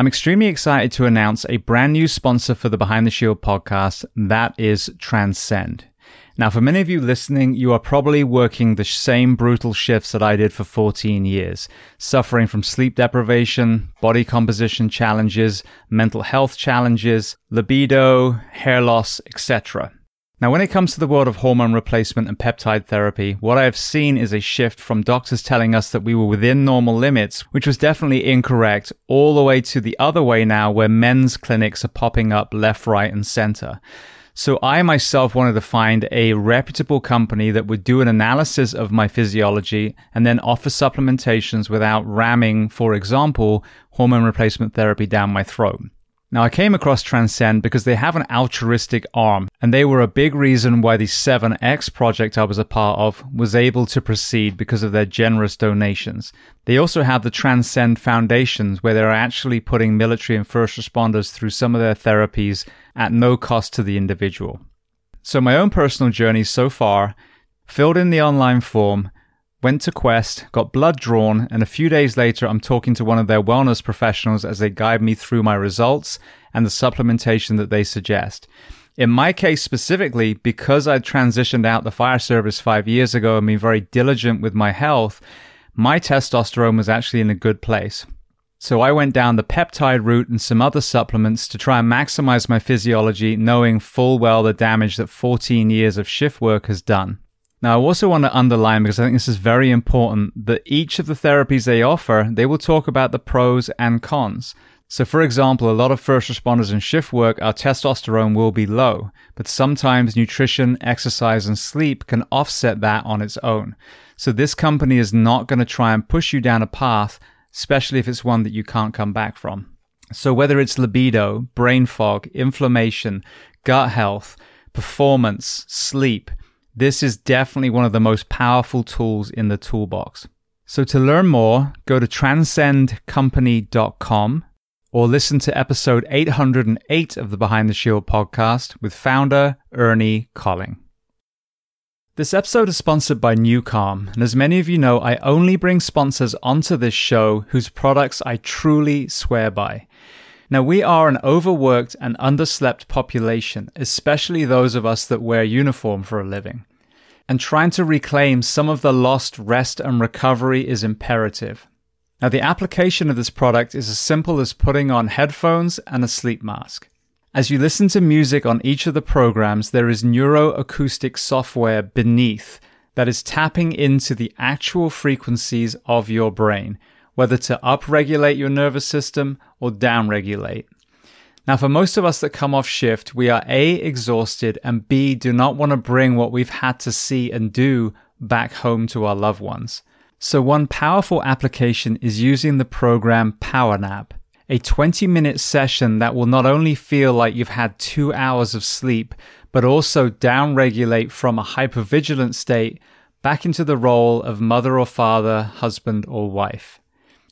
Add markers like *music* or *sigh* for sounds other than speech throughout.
I'm extremely excited to announce a brand new sponsor for the Behind the Shield podcast. That is Transcend. Now, for many of you listening, you are probably working the same brutal shifts that I did for 14 years, suffering from sleep deprivation, body composition challenges, mental health challenges, libido, hair loss, etc. Now, when it comes to the world of hormone replacement and peptide therapy, what I have seen is a shift from doctors telling us that we were within normal limits, which was definitely incorrect, all the way to the other way now where men's clinics are popping up left, right, and center. So I myself wanted to find a reputable company that would do an analysis of my physiology and then offer supplementations without ramming, for example, hormone replacement therapy down my throat. Now, I came across Transcend because they have an altruistic arm, and they were a big reason why the 7X project I was a part of was able to proceed because of their generous donations. They also have the Transcend Foundations, where they're actually putting military and first responders through some of their therapies at no cost to the individual. So, my own personal journey so far filled in the online form went to Quest, got blood drawn, and a few days later, I'm talking to one of their wellness professionals as they guide me through my results and the supplementation that they suggest. In my case specifically, because I transitioned out the fire service five years ago and been very diligent with my health, my testosterone was actually in a good place. So I went down the peptide route and some other supplements to try and maximize my physiology, knowing full well the damage that 14 years of shift work has done. Now, I also want to underline because I think this is very important that each of the therapies they offer, they will talk about the pros and cons. So, for example, a lot of first responders in shift work, our testosterone will be low, but sometimes nutrition, exercise, and sleep can offset that on its own. So, this company is not going to try and push you down a path, especially if it's one that you can't come back from. So, whether it's libido, brain fog, inflammation, gut health, performance, sleep, this is definitely one of the most powerful tools in the toolbox. So to learn more, go to transcendcompany.com or listen to episode 808 of the Behind the Shield podcast with founder Ernie Colling. This episode is sponsored by Nucalm, and as many of you know, I only bring sponsors onto this show whose products I truly swear by. Now, we are an overworked and underslept population, especially those of us that wear uniform for a living. And trying to reclaim some of the lost rest and recovery is imperative. Now, the application of this product is as simple as putting on headphones and a sleep mask. As you listen to music on each of the programs, there is neuroacoustic software beneath that is tapping into the actual frequencies of your brain, whether to upregulate your nervous system or downregulate. Now, for most of us that come off shift, we are A, exhausted, and B, do not want to bring what we've had to see and do back home to our loved ones. So, one powerful application is using the program PowerNap, a 20 minute session that will not only feel like you've had two hours of sleep, but also downregulate from a hypervigilant state back into the role of mother or father, husband or wife.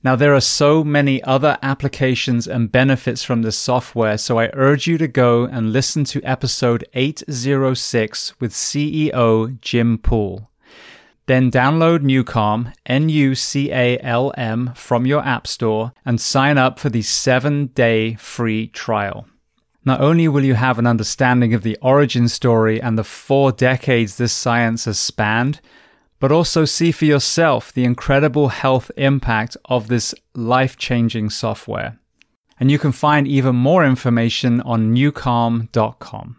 Now, there are so many other applications and benefits from this software, so I urge you to go and listen to episode 806 with CEO Jim Poole. Then download Nucalm, N U C A L M, from your App Store and sign up for the seven day free trial. Not only will you have an understanding of the origin story and the four decades this science has spanned, but also see for yourself the incredible health impact of this life changing software. And you can find even more information on nucalm.com.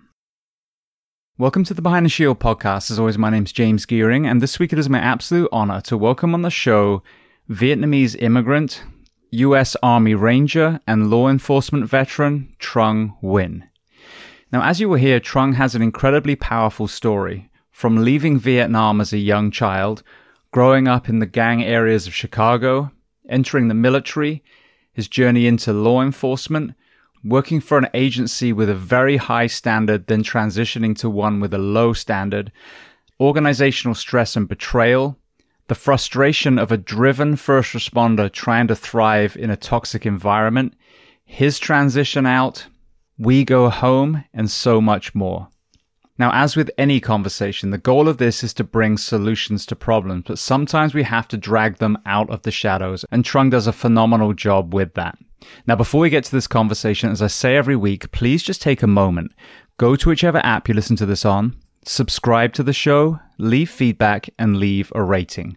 Welcome to the Behind the Shield podcast. As always, my name is James Geering, and this week it is my absolute honor to welcome on the show Vietnamese immigrant, U.S. Army Ranger, and law enforcement veteran Trung Nguyen. Now, as you will hear, Trung has an incredibly powerful story from leaving Vietnam as a young child, growing up in the gang areas of Chicago, entering the military, his journey into law enforcement, working for an agency with a very high standard, then transitioning to one with a low standard, organizational stress and betrayal, the frustration of a driven first responder trying to thrive in a toxic environment, his transition out, we go home, and so much more. Now, as with any conversation, the goal of this is to bring solutions to problems, but sometimes we have to drag them out of the shadows, and Trung does a phenomenal job with that. Now, before we get to this conversation, as I say every week, please just take a moment, go to whichever app you listen to this on, subscribe to the show, leave feedback, and leave a rating.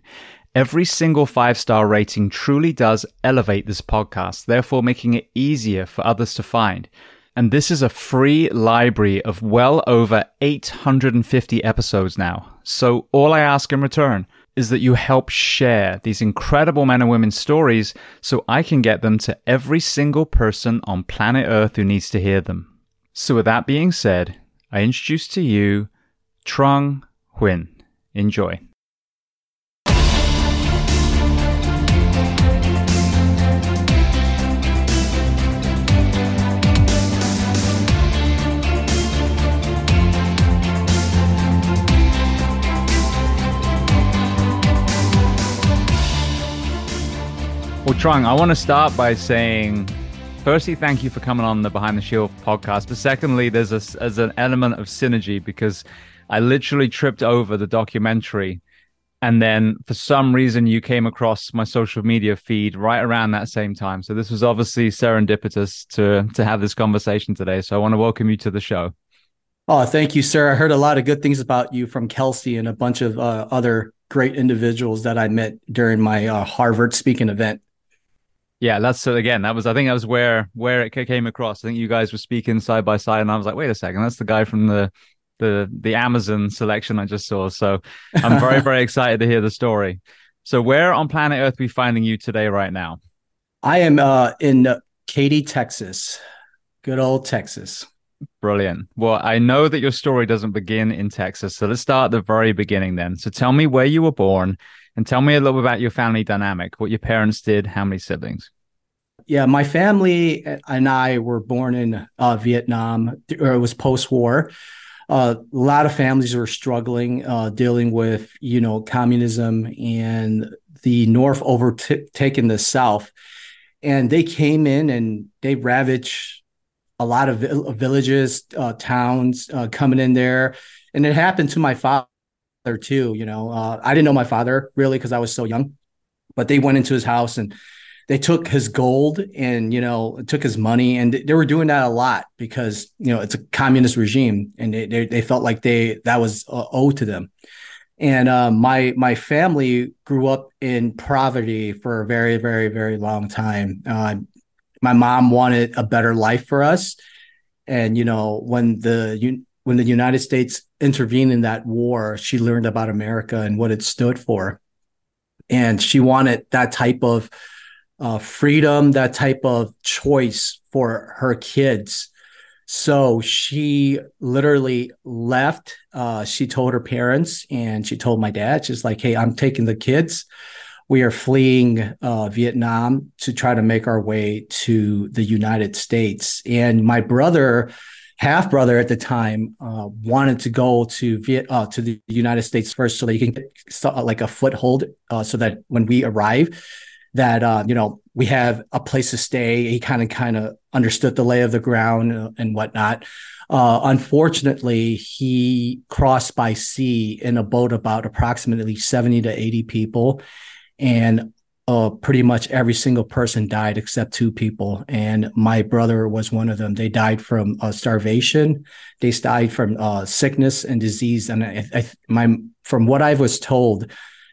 Every single five star rating truly does elevate this podcast, therefore making it easier for others to find. And this is a free library of well over 850 episodes now. So all I ask in return is that you help share these incredible men and women's stories so I can get them to every single person on planet Earth who needs to hear them. So with that being said, I introduce to you Trung Nguyen. Enjoy. Well, Trung, I want to start by saying, firstly, thank you for coming on the Behind the Shield podcast. But secondly, there's a, as an element of synergy because I literally tripped over the documentary. And then for some reason, you came across my social media feed right around that same time. So this was obviously serendipitous to, to have this conversation today. So I want to welcome you to the show. Oh, thank you, sir. I heard a lot of good things about you from Kelsey and a bunch of uh, other great individuals that I met during my uh, Harvard speaking event. Yeah, that's so again, that was I think that was where where it came across. I think you guys were speaking side by side, and I was like, wait a second, that's the guy from the the the Amazon selection I just saw. So I'm very *laughs* very excited to hear the story. So where on planet Earth are we finding you today, right now? I am uh, in Katy, Texas. Good old Texas. Brilliant. Well, I know that your story doesn't begin in Texas, so let's start at the very beginning then. So tell me where you were born and tell me a little about your family dynamic, what your parents did, how many siblings. Yeah, my family and I were born in uh, Vietnam, or it was post-war. Uh, a lot of families were struggling, uh, dealing with you know communism and the North overtaking the South, and they came in and they ravaged a lot of villages, uh, towns, uh, coming in there, and it happened to my father too. You know, uh, I didn't know my father really because I was so young, but they went into his house and they took his gold and you know took his money and they were doing that a lot because you know it's a communist regime and they they, they felt like they that was uh, owed to them and uh, my my family grew up in poverty for a very very very long time uh, my mom wanted a better life for us and you know when the when the united states intervened in that war she learned about america and what it stood for and she wanted that type of uh, freedom, that type of choice for her kids. So she literally left. Uh, she told her parents and she told my dad, she's like, hey, I'm taking the kids. We are fleeing uh, Vietnam to try to make our way to the United States. And my brother, half brother at the time, uh, wanted to go to Viet uh, to the United States first, so that he can get like a foothold, uh, so that when we arrive, that uh, you know we have a place to stay. He kind of kind of understood the lay of the ground and whatnot. Uh, unfortunately, he crossed by sea in a boat about approximately seventy to eighty people, and uh, pretty much every single person died except two people, and my brother was one of them. They died from uh, starvation. They died from uh, sickness and disease, and I, I, my from what I was told,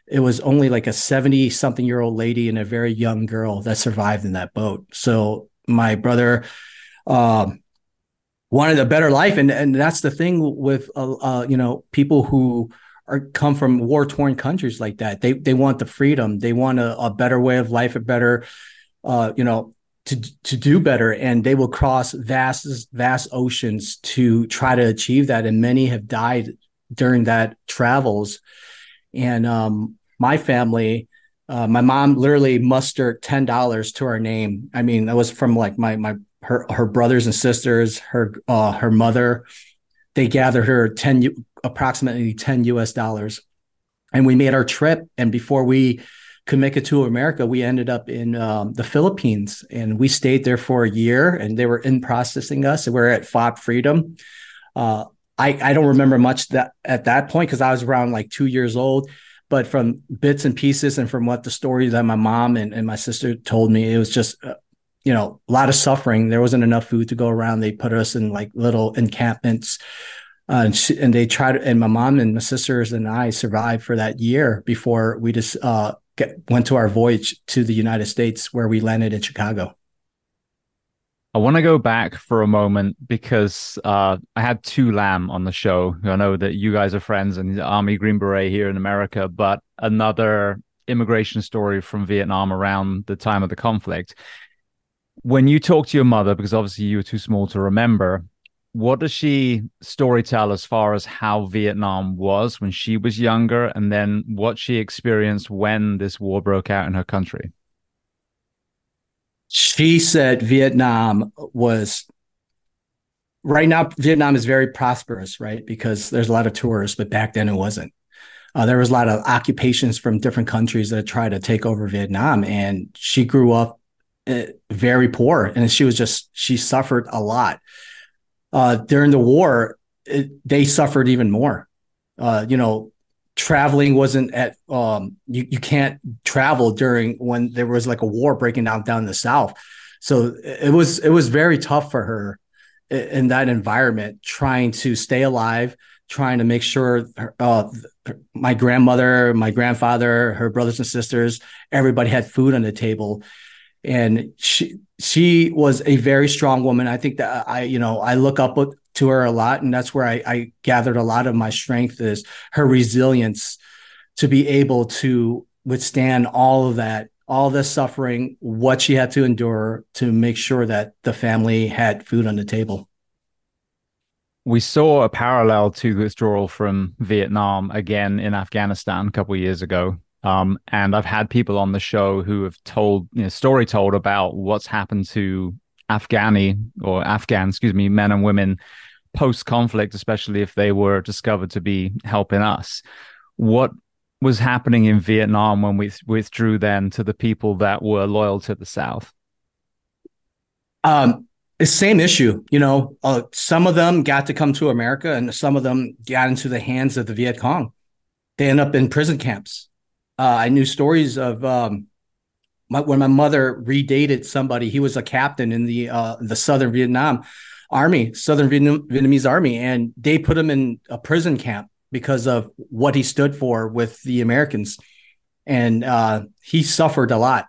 it was only like a 70 something year old lady and a very young girl that survived in that boat. So my brother um, wanted a better life. And, and that's the thing with, uh, uh, you know, people who are come from war torn countries like that. They, they want the freedom. They want a, a better way of life, a better, uh, you know, to, to do better. And they will cross vast, vast oceans to try to achieve that. And many have died during that travels. And um, my family, uh, my mom literally mustered ten dollars to our name. I mean, that was from like my my her her brothers and sisters, her uh, her mother. They gathered her ten approximately ten U.S. dollars, and we made our trip. And before we could make it to America, we ended up in um, the Philippines, and we stayed there for a year. And they were in processing us. And we are at FOB Freedom. Uh, I I don't remember much that at that point because I was around like two years old but from bits and pieces and from what the story that my mom and, and my sister told me, it was just, uh, you know, a lot of suffering. There wasn't enough food to go around. They put us in like little encampments. Uh, and, she, and, they tried, and my mom and my sisters and I survived for that year before we just uh, get, went to our voyage to the United States, where we landed in Chicago. I want to go back for a moment because uh, I had Tu Lam on the show. I know that you guys are friends and Army Green Beret here in America, but another immigration story from Vietnam around the time of the conflict. When you talk to your mother, because obviously you were too small to remember, what does she story tell as far as how Vietnam was when she was younger and then what she experienced when this war broke out in her country? she said Vietnam was right now Vietnam is very prosperous, right? Because there's a lot of tourists, but back then it wasn't. Uh, there was a lot of occupations from different countries that tried to take over Vietnam, and she grew up uh, very poor, and she was just she suffered a lot. Uh, during the war, it, they suffered even more. Uh, you know, traveling wasn't at um you, you can't travel during when there was like a war breaking out down in the south so it was it was very tough for her in that environment trying to stay alive trying to make sure uh, my grandmother my grandfather her brothers and sisters everybody had food on the table and she she was a very strong woman i think that i you know i look up to her a lot and that's where I, I gathered a lot of my strength is her resilience to be able to withstand all of that all this suffering what she had to endure to make sure that the family had food on the table we saw a parallel to withdrawal from Vietnam again in Afghanistan a couple of years ago. Um, and I've had people on the show who have told, you know, story told about what's happened to Afghani or Afghan, excuse me, men and women post conflict, especially if they were discovered to be helping us. What was happening in Vietnam when we withdrew then to the people that were loyal to the South? Um, same issue. You know, uh, some of them got to come to America, and some of them got into the hands of the Viet Cong. They end up in prison camps. Uh, I knew stories of um, my, when my mother redated somebody. He was a captain in the uh, the Southern Vietnam army, Southern Vietnamese army, and they put him in a prison camp because of what he stood for with the Americans, and uh, he suffered a lot.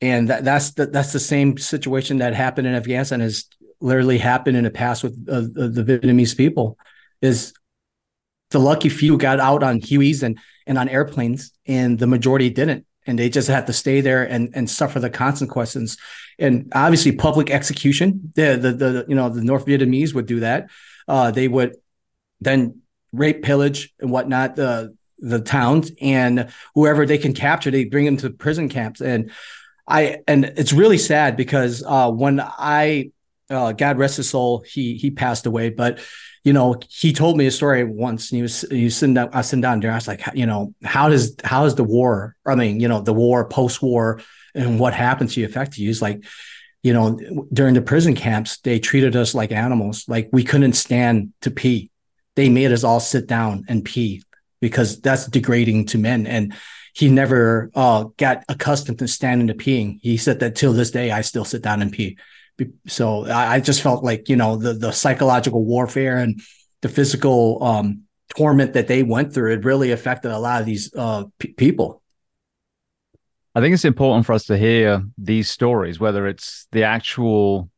And that, that's the, that's the same situation that happened in Afghanistan has literally happened in the past with uh, the Vietnamese people. Is the lucky few got out on Hueys and and on airplanes, and the majority didn't and they just had to stay there and and suffer the consequences. And obviously, public execution. The the, the you know the North Vietnamese would do that. Uh, they would then rape, pillage, and whatnot the the towns and whoever they can capture, they bring them to prison camps. And I and it's really sad because uh, when I uh, God rest his soul, he he passed away, but you know, he told me a story once and he was, he was sitting down, I was sitting down there. I was like, you know, how does, how is the war? I mean, you know, the war, post war and what happened to you affect you? He's like, you know, during the prison camps, they treated us like animals. Like we couldn't stand to pee. They made us all sit down and pee because that's degrading to men. And he never uh, got accustomed to standing to peeing. He said that till this day, I still sit down and pee so I, just felt like you know the the psychological warfare and the physical um, torment that they went through it really affected a lot of these uh, p- people. I think it's important for us to hear these stories, whether it's the actual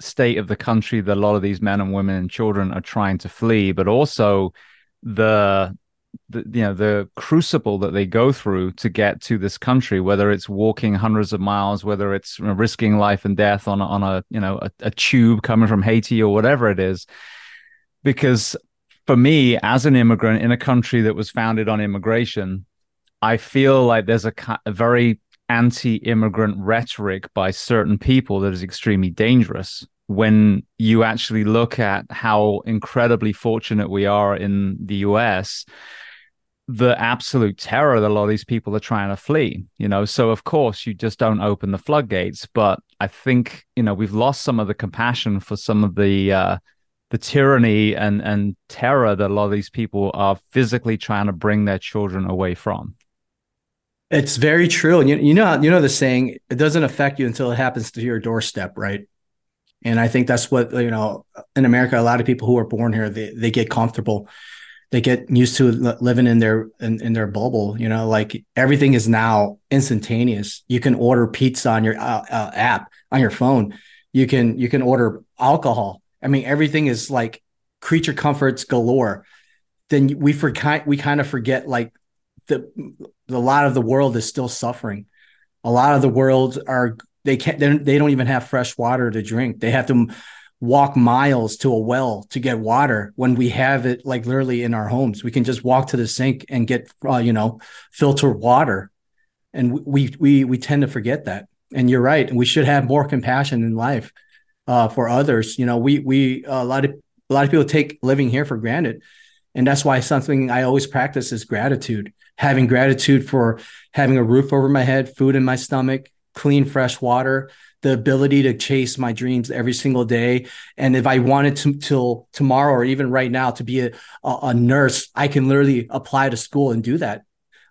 state of the country that a lot of these men and women and children are trying to flee, but also the the you know the crucible that they go through to get to this country whether it's walking hundreds of miles whether it's risking life and death on on a you know a, a tube coming from Haiti or whatever it is. Because for me as an immigrant in a country that was founded on immigration i feel like there's a, a very anti-immigrant rhetoric by certain people that is extremely dangerous when you actually look at how incredibly fortunate we are in the US the absolute terror that a lot of these people are trying to flee you know so of course you just don't open the floodgates but i think you know we've lost some of the compassion for some of the uh the tyranny and and terror that a lot of these people are physically trying to bring their children away from It's very true. And you, you know, you know the saying, it doesn't affect you until it happens to your doorstep, right? And I think that's what, you know, in America, a lot of people who are born here, they, they get comfortable. They get used to living in their in, in their bubble, you know, like everything is now instantaneous. You can order pizza on your uh, uh, app on your phone. You can you can order alcohol. I mean, everything is like creature comforts galore. Then we forget we kind of forget like the a lot of the world is still suffering. A lot of the world are they can't they don't even have fresh water to drink. They have to walk miles to a well to get water when we have it like literally in our homes. We can just walk to the sink and get uh, you know filtered water, and we we we tend to forget that. And you're right. We should have more compassion in life uh, for others. You know, we we a lot of a lot of people take living here for granted, and that's why something I always practice is gratitude having gratitude for having a roof over my head, food in my stomach, clean, fresh water, the ability to chase my dreams every single day. And if I wanted to till tomorrow or even right now to be a, a nurse, I can literally apply to school and do that.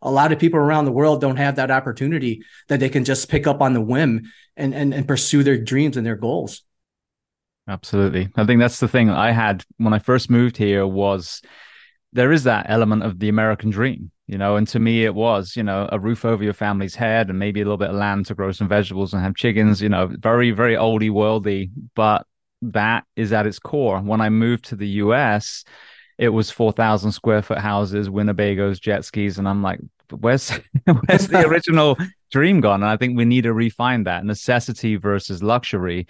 A lot of people around the world don't have that opportunity that they can just pick up on the whim and, and, and pursue their dreams and their goals. Absolutely. I think that's the thing I had when I first moved here was there is that element of the American dream you know and to me it was you know a roof over your family's head and maybe a little bit of land to grow some vegetables and have chickens you know very very oldie worldy. But that is at its core. When i moved to the us it was 4000 square foot houses winnebagos jet skis and i'm like where's *laughs* where's the *laughs* original dream gone? And i think we need to refine that. Necessity versus luxury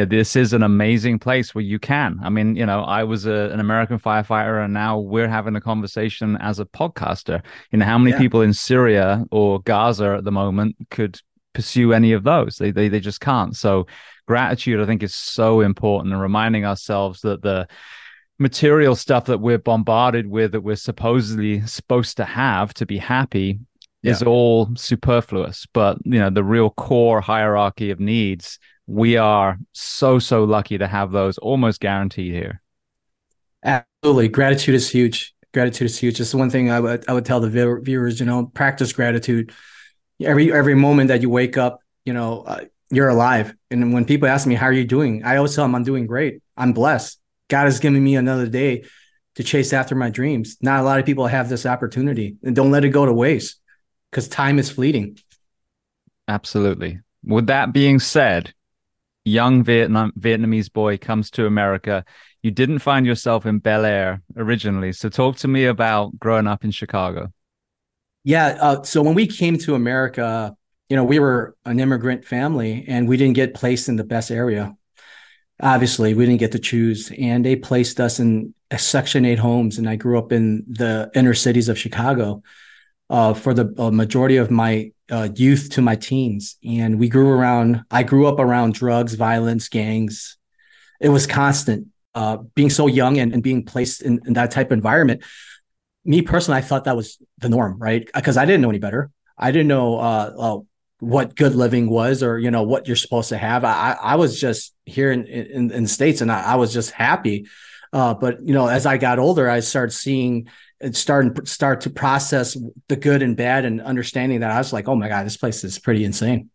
know, this is an amazing place where you can. I mean, you know, I was a, an American firefighter, and now we're having a conversation as a podcaster. You know, how many yeah. people in Syria or Gaza at the moment could pursue any of those? They, they they just can't. So, gratitude, I think, is so important, and reminding ourselves that the material stuff that we're bombarded with, that we're supposedly supposed to have to be happy, yeah. is all superfluous. But you know, the real core hierarchy of needs we are so so lucky to have those almost guaranteed here. Absolutely. Gratitude is huge. Gratitude is huge. Just one thing i would i would tell the viewers you know practice gratitude. Every every moment that you wake up you know uh, you're alive. And when people ask me how are you doing? I always tell them i'm doing great. I'm blessed. God has given me another day to chase after my dreams. Not a lot of people have this opportunity. And don't let it go to waste because time is fleeting. Absolutely. With that being said young Vietnam Vietnamese boy comes to America. You didn't find yourself in Bel Air originally, so talk to me about growing up in Chicago. Yeah, uh, so when we came to America, you know, we were an immigrant family, and we didn't get placed in the best area. Obviously, we didn't get to choose, and they placed us in Section Eight homes. And I grew up in the inner cities of Chicago uh, for the uh, majority of my uh, youth to my teens. And we grew around, I grew up around drugs, violence, gangs. It was constant. Uh, being so young and, and being placed in, in, that type of environment, me personally, I thought that was the norm, right? Because I didn't know any better. I didn't know uh, uh, what good living was or, you know, what you're supposed to have. I, I was just here in, in, in the States and I, I was just happy. Uh, but, you know, as I got older, I started seeing and start and start to process the good and bad and understanding that I was like, oh my God, this place is pretty insane.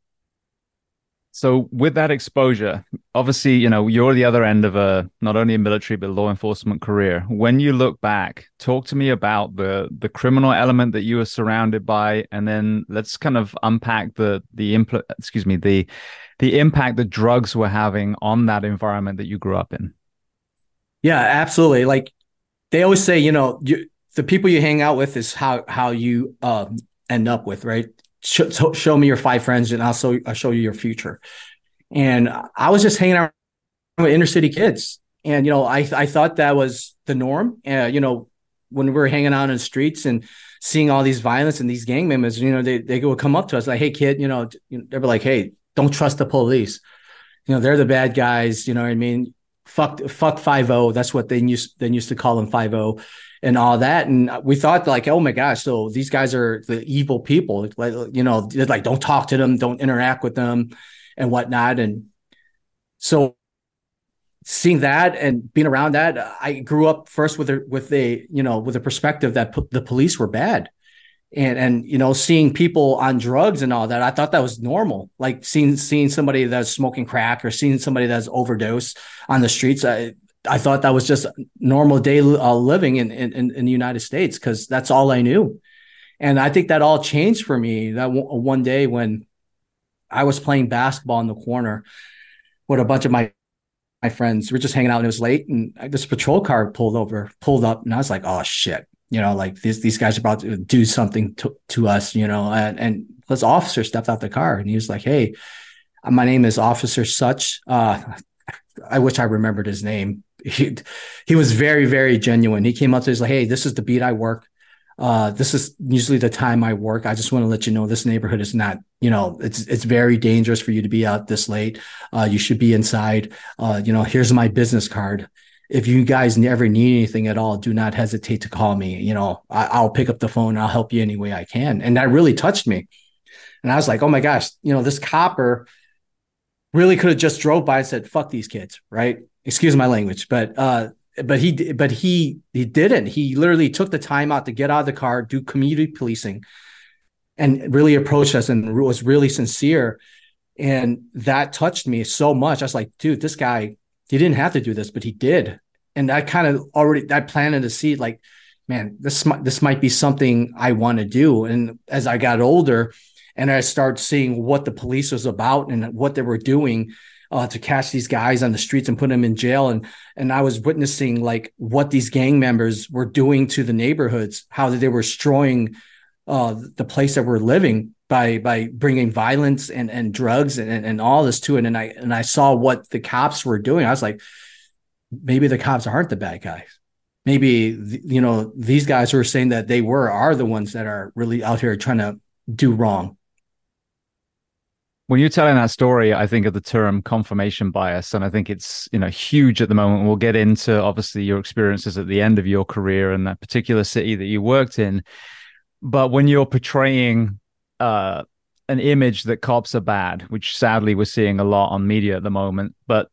So with that exposure, obviously, you know, you're the other end of a not only a military but law enforcement career. When you look back, talk to me about the the criminal element that you were surrounded by, and then let's kind of unpack the the impl- excuse me the the impact that drugs were having on that environment that you grew up in. Yeah, absolutely. Like they always say, you know, you, the people you hang out with is how how you um, end up with, right? Show, show me your five friends, and I'll show I'll show you your future. And I was just hanging out with inner city kids, and you know, I I thought that was the norm. Uh, you know, when we were hanging out in the streets and seeing all these violence and these gang members, you know, they they would come up to us like, "Hey, kid," you know, they'd be like, "Hey, don't trust the police." You know, they're the bad guys. You know what I mean? Fuck, fuck five zero. Oh. That's what they used they used to call them five zero. And all that. And we thought like, oh my gosh, so these guys are the evil people. Like, you know, like don't talk to them, don't interact with them, and whatnot. And so seeing that and being around that, I grew up first with a with a you know with a perspective that the police were bad. and and you know seeing people on drugs and all that i thought that was normal like seeing seeing somebody that's smoking crack or seeing somebody that's overdosed on the streets i i thought that was just normal day uh, living in, in in the united states because that's all i knew and i think that all changed for me that w- one day when i was playing basketball in the corner with a bunch of my my friends we are just hanging out and it was late and this patrol car pulled over pulled up and i was like oh shit you know, like these these guys are about to do something to, to us, you know, and, and this officer stepped out the car and he was like, Hey, my name is Officer Such. Uh, I wish I remembered his name. He, he was very, very genuine. He came up to us like, Hey, this is the beat I work. Uh, this is usually the time I work. I just want to let you know this neighborhood is not, you know, it's it's very dangerous for you to be out this late. Uh, you should be inside. Uh, you know, here's my business card if you guys ever need anything at all, do not hesitate to call me. You know, I, will pick up the phone. I'll help you any way I can. And that really touched me. And I was like, oh my gosh, you know, this copper really could have just drove by and said, fuck these kids, right? Excuse my language, but uh, but he but he he didn't. He literally took the time out to get out of the car, do community policing, and really approached us and was really sincere. And that touched me so much. I was like, dude, this guy he didn't have to do this, but he did. And I kind of already I planted a seed like, man, this this might be something I want to do. And as I got older, and I started seeing what the police was about and what they were doing uh, to catch these guys on the streets and put them in jail, and and I was witnessing like what these gang members were doing to the neighborhoods, how they were destroying uh, the place that we're living by by bringing violence and and drugs and, and all this to it. And i and i saw what the cops were doing. I was like maybe the cops aren't the bad guys. Maybe you know these guys who are saying that they were are the ones that are really out here trying to do wrong when you're telling that story i think of the term confirmation bias and i think it's you know huge at the moment we'll get into obviously your experiences at the end of your career in that particular city that you worked in but when you're portraying uh, an image that cops are bad, which sadly we're seeing a lot on media at the moment. But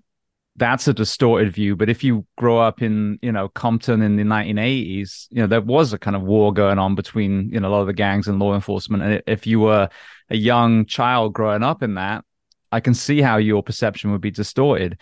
that's a distorted view. But if you grow up in, you know, Compton in the 1980s, you know, there was a kind of war going on between, you know, a lot of the gangs and law enforcement. And if you were a young child growing up in that, I can see how your perception would be distorted.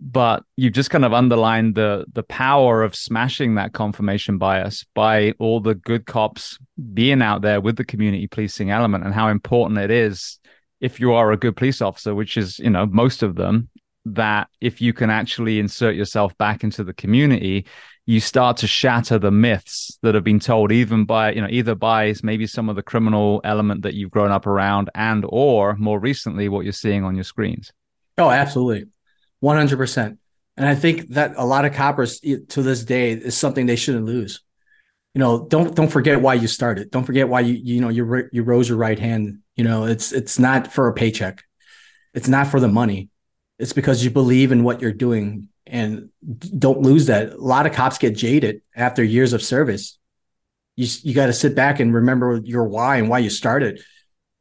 But you've just kind of underlined the the power of smashing that confirmation bias by all the good cops being out there with the community policing element and how important it is if you are a good police officer which is you know most of them that if you can actually insert yourself back into the community you start to shatter the myths that have been told even by you know either by maybe some of the criminal element that you've grown up around and or more recently what you're seeing on your screens oh absolutely 100%. And I think that a lot of coppers eh, to this day is something they shouldn't lose. You know, don't don't forget why you started. Don't forget why you you know you you rose your right hand. You know, it's it's not for a paycheck. It's not for the money. It's because you believe in what you're doing and don't lose that. A lot of cops get jaded after years of service. You you got to sit back and remember your why and why you started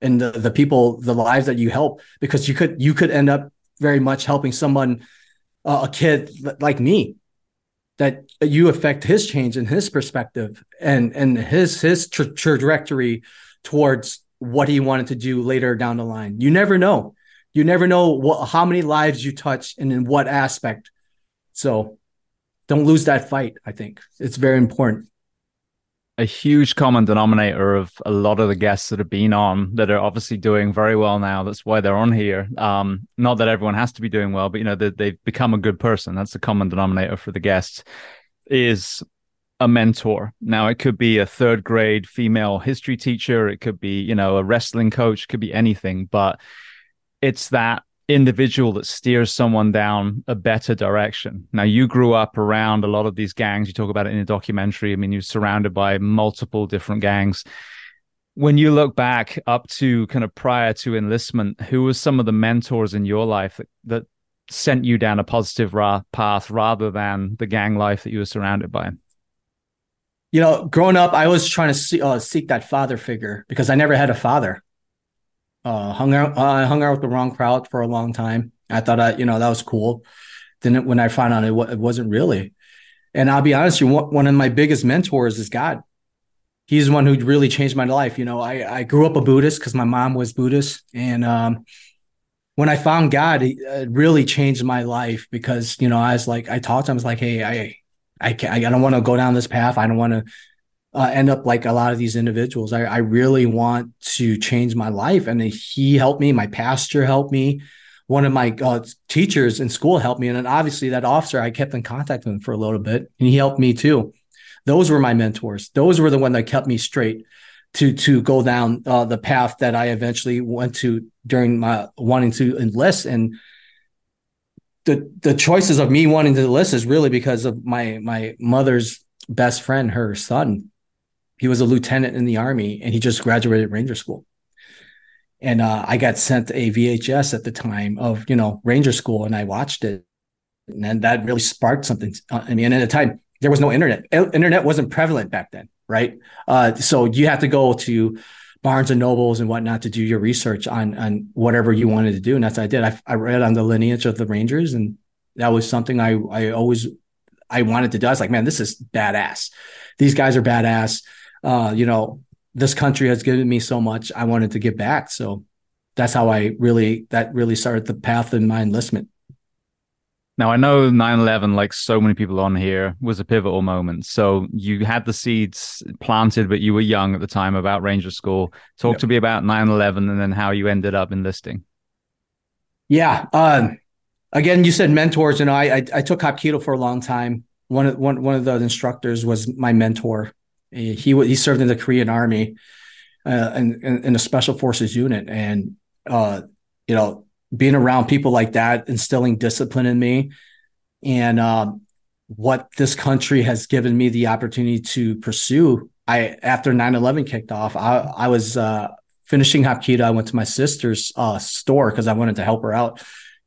and the, the people the lives that you help because you could you could end up very much helping someone, uh, a kid like me, that you affect his change and his perspective and and his his tra- trajectory towards what he wanted to do later down the line. You never know. You never know what, how many lives you touch and in what aspect. So don't lose that fight. I think it's very important a huge common denominator of a lot of the guests that have been on that are obviously doing very well now. That's why they're on here. Um, not that everyone has to be doing well, but you know they, they've become a good person. That's the common denominator for the guests. Is a mentor. Now it could be a third grade female history teacher. It could be you know a wrestling coach. Could be anything, but it's that individual that steers someone down a better direction. Now, you grew up around a lot of these gangs. You talk about it in a documentary. I mean, you're surrounded by multiple different gangs. When you look back up to kind of prior to enlistment, who were some of the mentors in your life that, that sent you down a positive ra- path rather than the gang life that you were surrounded by? You know, growing up, I was trying to see, uh, seek that father figure because I never had a father uh, hung out, uh, I hung out with the wrong crowd for a long time. I thought I, you know, that was cool. Then when I found out it, it wasn't really. And I'll be honest, you one of my biggest mentors is God. he's the one who really changed my life. You know, I, I grew up a Buddhist because my mom was Buddhist. And um, when I found God, it, really changed my life because, you know, I was like, I talked to him, I was like, hey, I, I can't, I don't want to go down this path. I don't want to uh, end up like a lot of these individuals. I, I really want to change my life. And he helped me. My pastor helped me. One of my uh, teachers in school helped me. And then obviously that officer, I kept in contact with him for a little bit and he helped me too. Those were my mentors. Those were the one that kept me straight to to go down uh, the path that I eventually went to during my wanting to enlist. And the the choices of me wanting to enlist is really because of my my mother's best friend, her son. He was a lieutenant in the army, and he just graduated Ranger School. And uh, I got sent a VHS at the time of you know Ranger School, and I watched it, and that really sparked something. Uh, I mean, at the time there was no internet. Internet wasn't prevalent back then, right? Uh, so you have to go to Barnes and Nobles and whatnot to do your research on on whatever you wanted to do, and that's what I did. I, I read on the lineage of the Rangers, and that was something I I always I wanted to do. I was like, man, this is badass. These guys are badass. Uh, you know, this country has given me so much. I wanted to give back. So that's how I really that really started the path in my enlistment. Now, I know 9 11, like so many people on here, was a pivotal moment. So you had the seeds planted, but you were young at the time about Ranger School. Talk yep. to me about 9 11 and then how you ended up enlisting. Yeah. Uh, again, you said mentors. You know, I, I, I took Hapkido for a long time. One of, one, one of the instructors was my mentor. He, he served in the Korean Army uh, in, in, in a special forces unit. And, uh, you know, being around people like that, instilling discipline in me, and um, what this country has given me the opportunity to pursue. I after 9-11 kicked off, I, I was uh, finishing Hapkido. I went to my sister's uh, store because I wanted to help her out,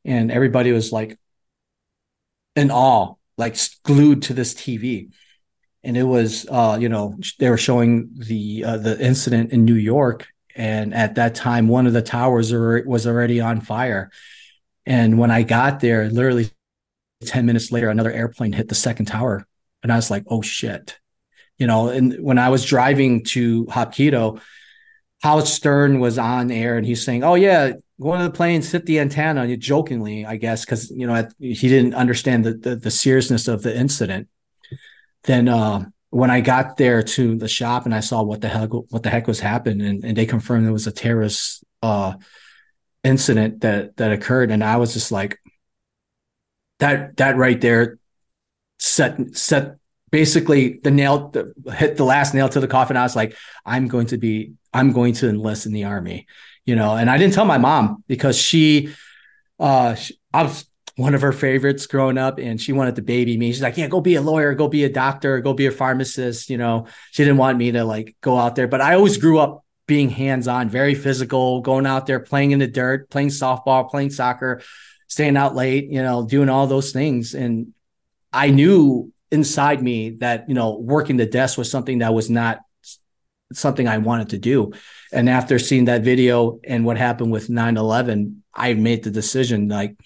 and everybody was like in awe, like glued to this TV. And it was, uh, you know, they were showing the uh, the incident in New York, and at that time one of the towers was already on fire. And when i got there literally 10 minutes later another airplane hit the second tower. And i was like oh shit. You know and when i was driving to hapkido howard stern was on air and he's saying oh yeah one of the planes hit the antenna jokingly i guess because you know he didn't understand the, the, the seriousness of the incident then uh, when I got there to the shop and I saw what the heck what the heck was happening, and, and they confirmed it was a terrorist uh, incident that that occurred, and I was just like, that that right there set set basically the nail the, hit the last nail to the coffin. I was like, I'm going to be I'm going to enlist in the army, you know, and I didn't tell my mom because she uh I was one of her favorites growing up and she wanted to baby me. She's like, yeah, go be a lawyer, go be a doctor, go be a pharmacist. You know, she didn't want me to like go out there, but I always grew up being hands on, very physical, going out there, playing in the dirt, playing softball, playing soccer, staying out late, you know, doing all those things. And I knew inside me that, you know, working the desk was something that was not something I wanted to do. And after seeing that video and what happened with 9 11, I made the decision like,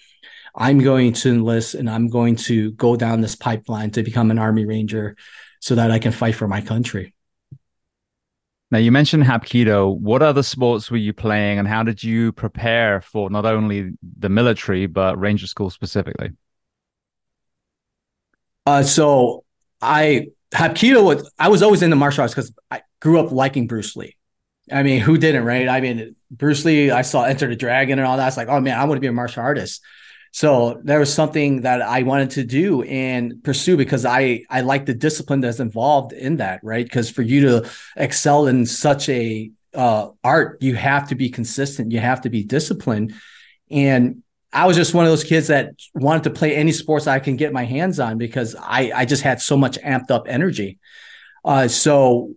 I'm going to enlist and I'm going to go down this pipeline to become an Army Ranger so that I can fight for my country. Now, you mentioned Hapkido. What other sports were you playing and how did you prepare for not only the military, but Ranger School specifically? Uh, so I, Hapkido was, I was always into martial arts because I grew up liking Bruce Lee. I mean, who didn't, right? I mean, Bruce Lee, I saw Enter the Dragon and all that. It's like, oh man, I want to be a martial artist. So there was something that I wanted to do and pursue because I I like the discipline that's involved in that, right? Because for you to excel in such a uh, art, you have to be consistent, you have to be disciplined, and I was just one of those kids that wanted to play any sports I can get my hands on because I I just had so much amped up energy. Uh, so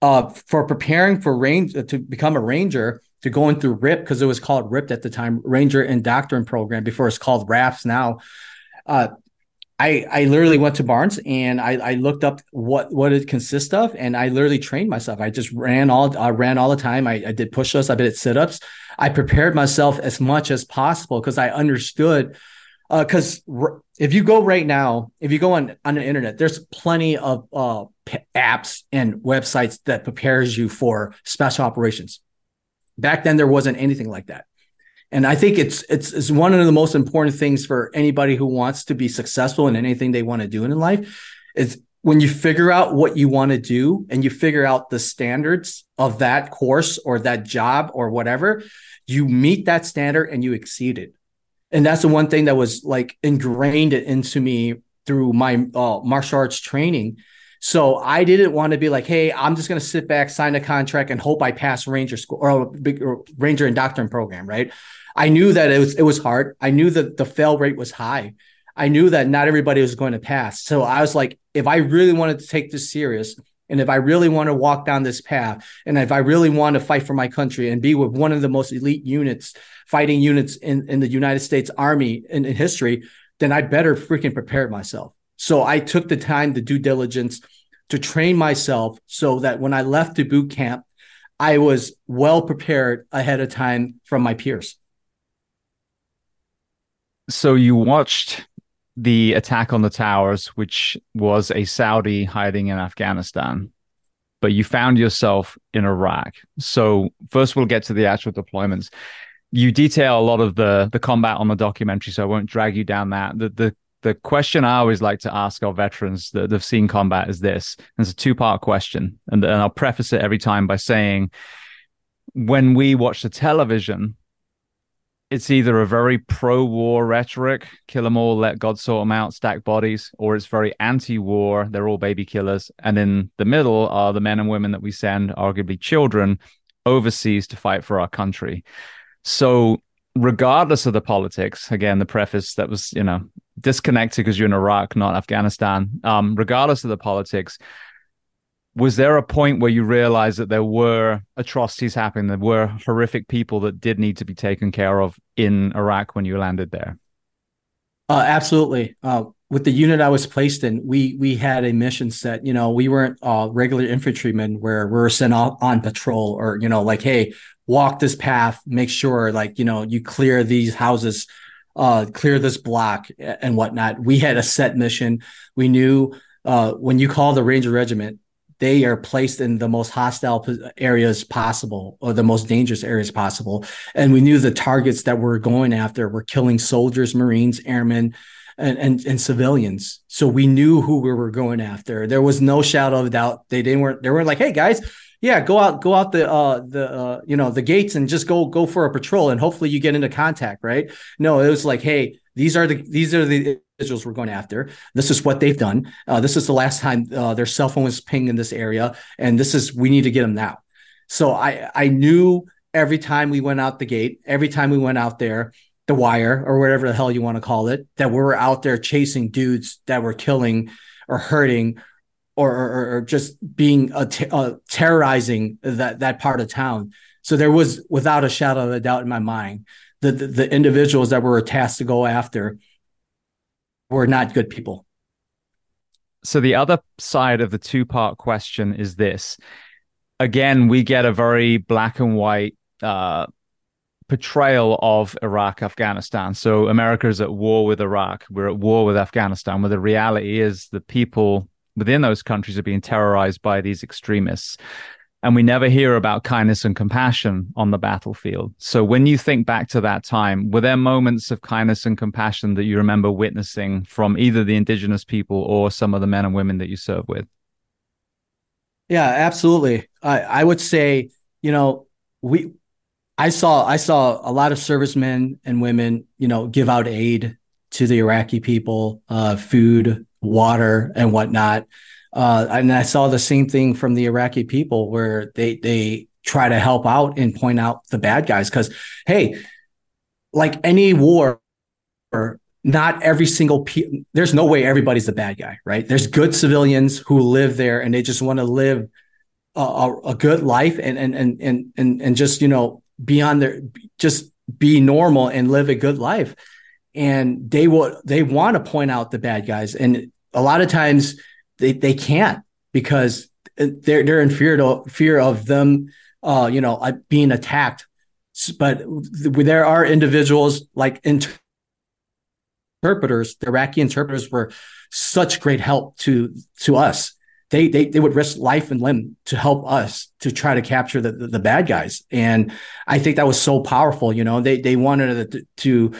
uh, for preparing for range to become a ranger, to going through RIP because it was called RIP at the time, Ranger Indoctrination Program before it's called RASP now. Uh, I I literally went to Barnes and I, I looked up what what it consists of and I literally trained myself. I just ran all I ran all the time. I, I did push ups. I did sit ups. I prepared myself as much as possible because I understood because uh, r- if you go right now, if you go on on the internet, there's plenty of uh, p- apps and websites that prepares you for special operations. Back then, there wasn't anything like that, and I think it's it's it's one of the most important things for anybody who wants to be successful in anything they want to do in life. Is when you figure out what you want to do and you figure out the standards of that course or that job or whatever, you meet that standard and you exceed it and that's the one thing that was like ingrained into me through my uh, martial arts training so i didn't want to be like hey i'm just going to sit back sign a contract and hope i pass ranger school or, or ranger indoctrination program right? I knew that it was it was hard. I knew that the fail rate was high. I knew that not everybody was going to pass. So i was like if i really wanted to take this serious and if I really want to walk down this path, and if I really want to fight for my country and be with one of the most elite units, fighting units in, in the United States Army in, in history, then I better freaking prepare myself. So I took the time, the due diligence to train myself so that when I left the boot camp, I was well prepared ahead of time from my peers. So you watched the attack on the towers, which was a Saudi hiding in Afghanistan, but you found yourself in Iraq. So first, we'll get to the actual deployments. You detail a lot of the the combat on the documentary, so I won't drag you down that. The the the question I always like to ask our veterans that have seen combat is this. And it's a two part question, and, and I'll preface it every time by saying, when we watch the television, it's either a very pro-war rhetoric, kill them all, let God sort them out, stack bodies, or it's very anti-war, they're all baby killers. And in the middle are the men and women that we send, arguably children, overseas to fight for our country. So regardless of the politics, again, the preface that was, you know, disconnected because you're in Iraq, not Afghanistan. Um, regardless of the politics, was there a point where you realized that there were atrocities happening there were horrific people that did need to be taken care of in iraq when you landed there? Uh, absolutely. Uh, with the unit i was placed in we we had a mission set. You know we weren't uh, regular infantrymen where we are sent out on patrol or you know like hey walk this path. Make sure like you know you clear these houses uh, clear this block and whatnot we had a set mission we knew uh, when you call the ranger regiment they are placed in the most hostile areas possible or the most dangerous areas possible. And we knew the targets that we're going after were killing soldiers, Marines, airmen, and, and, and civilians. So we knew who we were going after. There was no shadow of doubt. They didn't weren't they weren't like, hey guys, yeah, go out, go out the uh the uh you know the gates and just go go for a patrol and hopefully you get into contact, right? No, it was like, hey, these are the these are the individuals we're going after. This is what they've done. Uh, this is the last time uh, their cell phone was pinged in this area, and this is we need to get them now. So I I knew every time we went out the gate, every time we went out there, the wire or whatever the hell you want to call it, that we were out there chasing dudes that were killing or hurting or, or, or just being t- uh, terrorizing that that part of town. So there was, without a shadow of a doubt in my mind, the, the, the individuals that were tasked to go after were not good people. So the other side of the two part question is this. Again, we get a very black and white uh, portrayal of Iraq, Afghanistan. So America is at war with Iraq. We're at war with Afghanistan, where the reality is the people within those countries are being terrorized by these extremists and we never hear about kindness and compassion on the battlefield. So when you think back to that time, were there moments of kindness and compassion that you remember witnessing from either the indigenous people or some of the men and women that you serve with? Yeah, absolutely. I, I would say, you know, we I saw I saw a lot of servicemen and women, you know, give out aid to the Iraqi people, uh, food, water, and whatnot. Uh, and I saw the same thing from the Iraqi people where they they try to help out and point out the bad guys because hey, like any war, not every single pe- there's no way everybody's the bad guy, right? There's good civilians who live there and they just want to live a, a, good life and and and and and and just you know be on their just be normal and live a good life and they will they want to point out the bad guys and a lot of times they they can't because they're they're in fear to fear of them, uh, you know, uh, being attacked. But there are individuals like in interpreters, the Iraqi interpreters were such great help to to us. They, they they would risk life and limb to help us to try to capture the, the, the bad guys, and I think that was so powerful. You know, they they wanted to, to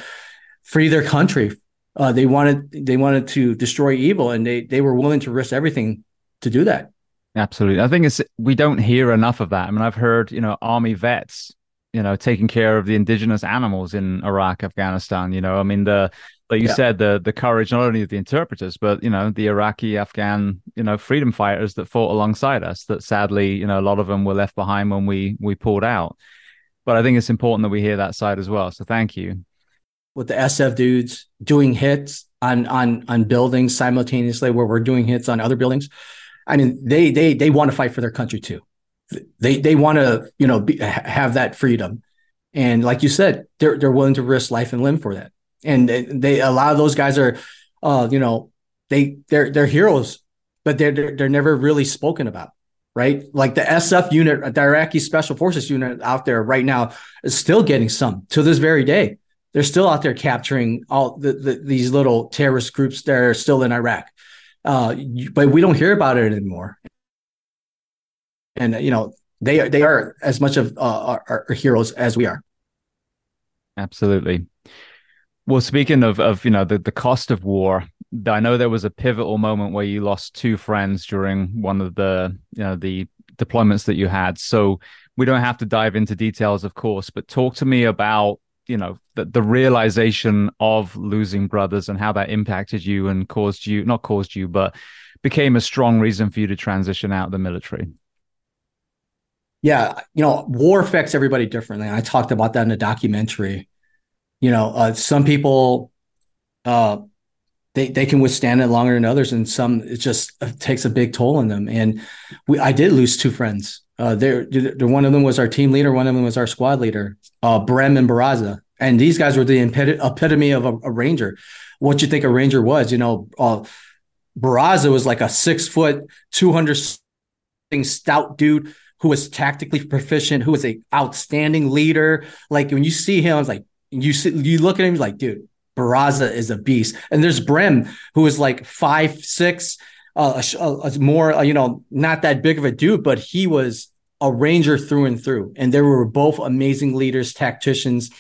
free their country. Uh, they wanted they wanted to destroy evil, and they they were willing to risk everything to do that. Absolutely, I think it's we don't hear enough of that. I mean, I've heard you know army vets you know taking care of the indigenous animals in Iraq, Afghanistan. You know, I mean the like you yeah. said, the the courage not only of the interpreters, but you know the Iraqi Afghan you know freedom fighters that fought alongside us. That sadly, you know, a lot of them were left behind when we we pulled out. But I think it's important that we hear that side as well. So thank you. With the SF dudes doing hits on on on buildings simultaneously, where we're doing hits on other buildings. I mean, they they they want to fight for their country too. They they want to you know be, have that freedom, and like you said, they're they're willing to risk life and limb for that and they, a lot of those guys are, uh, you know, they they're they're heroes, but they're, they're they're never really spoken about, right? Like the SF unit, the Iraqi Special Forces unit out there right now is still getting some to this very day. They're still out there capturing all the, the these little terrorist groups that are still in Iraq, uh, but we don't hear about it anymore. And you know, they they are as much of uh, our, our heroes as we are. Absolutely. Well, speaking of of you know the the cost of war, I know there was a pivotal moment where you lost two friends during one of the you know the deployments that you had. So we don't have to dive into details, of course, but talk to me about you know the, the realization of losing brothers and how that impacted you and caused you not caused you, but became a strong reason for you to transition out of the military. Yeah, you know, war affects everybody differently. I talked about that in a documentary you know, uh, some people, uh, they they can withstand it longer than others, and some it just uh, takes a big toll on them. And we, I did lose two friends. Uh, there, one of them was our team leader, one of them was our squad leader, uh, Brehm and Barraza, and these guys were the epitome of a, a ranger. What you think a ranger was, you know, uh, Barraza was like a six foot, two hundred stout dude who was tactically proficient, who was a outstanding leader. Like when you see him, I was like, you see, you look at him like, dude, Barraza is a beast. And there's Brehm, who is like five six, uh, a, a more uh, you know not that big of a dude, but he was a ranger through and through. And they were both amazing leaders, tacticians,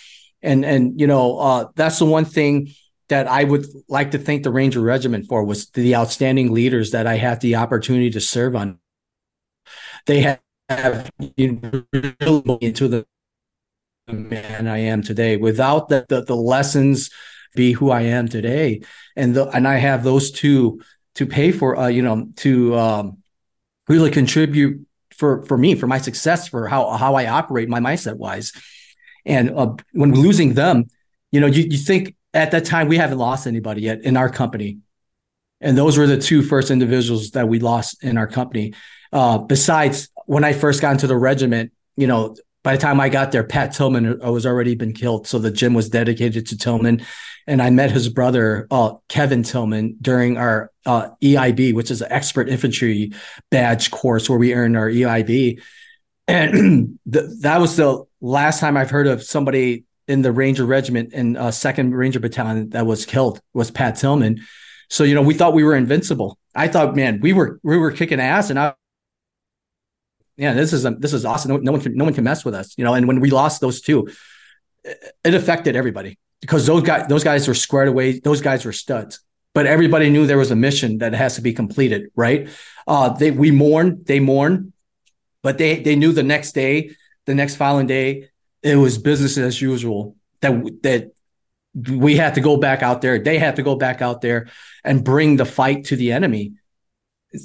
and and you know uh, that's the one thing that I would like to thank the Ranger Regiment for was the outstanding leaders that I had the opportunity to serve on. They have, have you know, into the man I am today. Without the, the, the lessons, be who I am today, and the, and I have those two to pay for. Uh, you know, to um, really contribute for for me for my success for how how I operate my mindset wise. And uh, when losing them, you know, you, you think at that time we haven't lost anybody yet in our company, and those were the two first individuals that we lost in our company. Uh, besides, when I first got into the regiment, you know, by the time I got there, Pat Tillman was already been killed. So the gym was dedicated to Tillman. And I met his brother, uh, Kevin Tillman, during our uh, EIB, which is an expert infantry badge course where we earned our EIB. And *clears throat* th- that was the last time I've heard of somebody in the Ranger Regiment in uh, Second Ranger Battalion that was killed was Pat Tillman. So you know, we thought we were invincible. I thought, man, we were we were kicking ass, and I yeah, this is this is awesome. No, no, one can no one can mess with us, you know. And when we lost those two, it affected everybody because those guys those guys were squared away. Those guys were studs, but everybody knew there was a mission that has to be completed. Right? Uh, they we mourn, they mourn, but they they knew the next day, the next following day, it was business as usual. That that we had to go back out there. They had to go back out there and bring the fight to the enemy,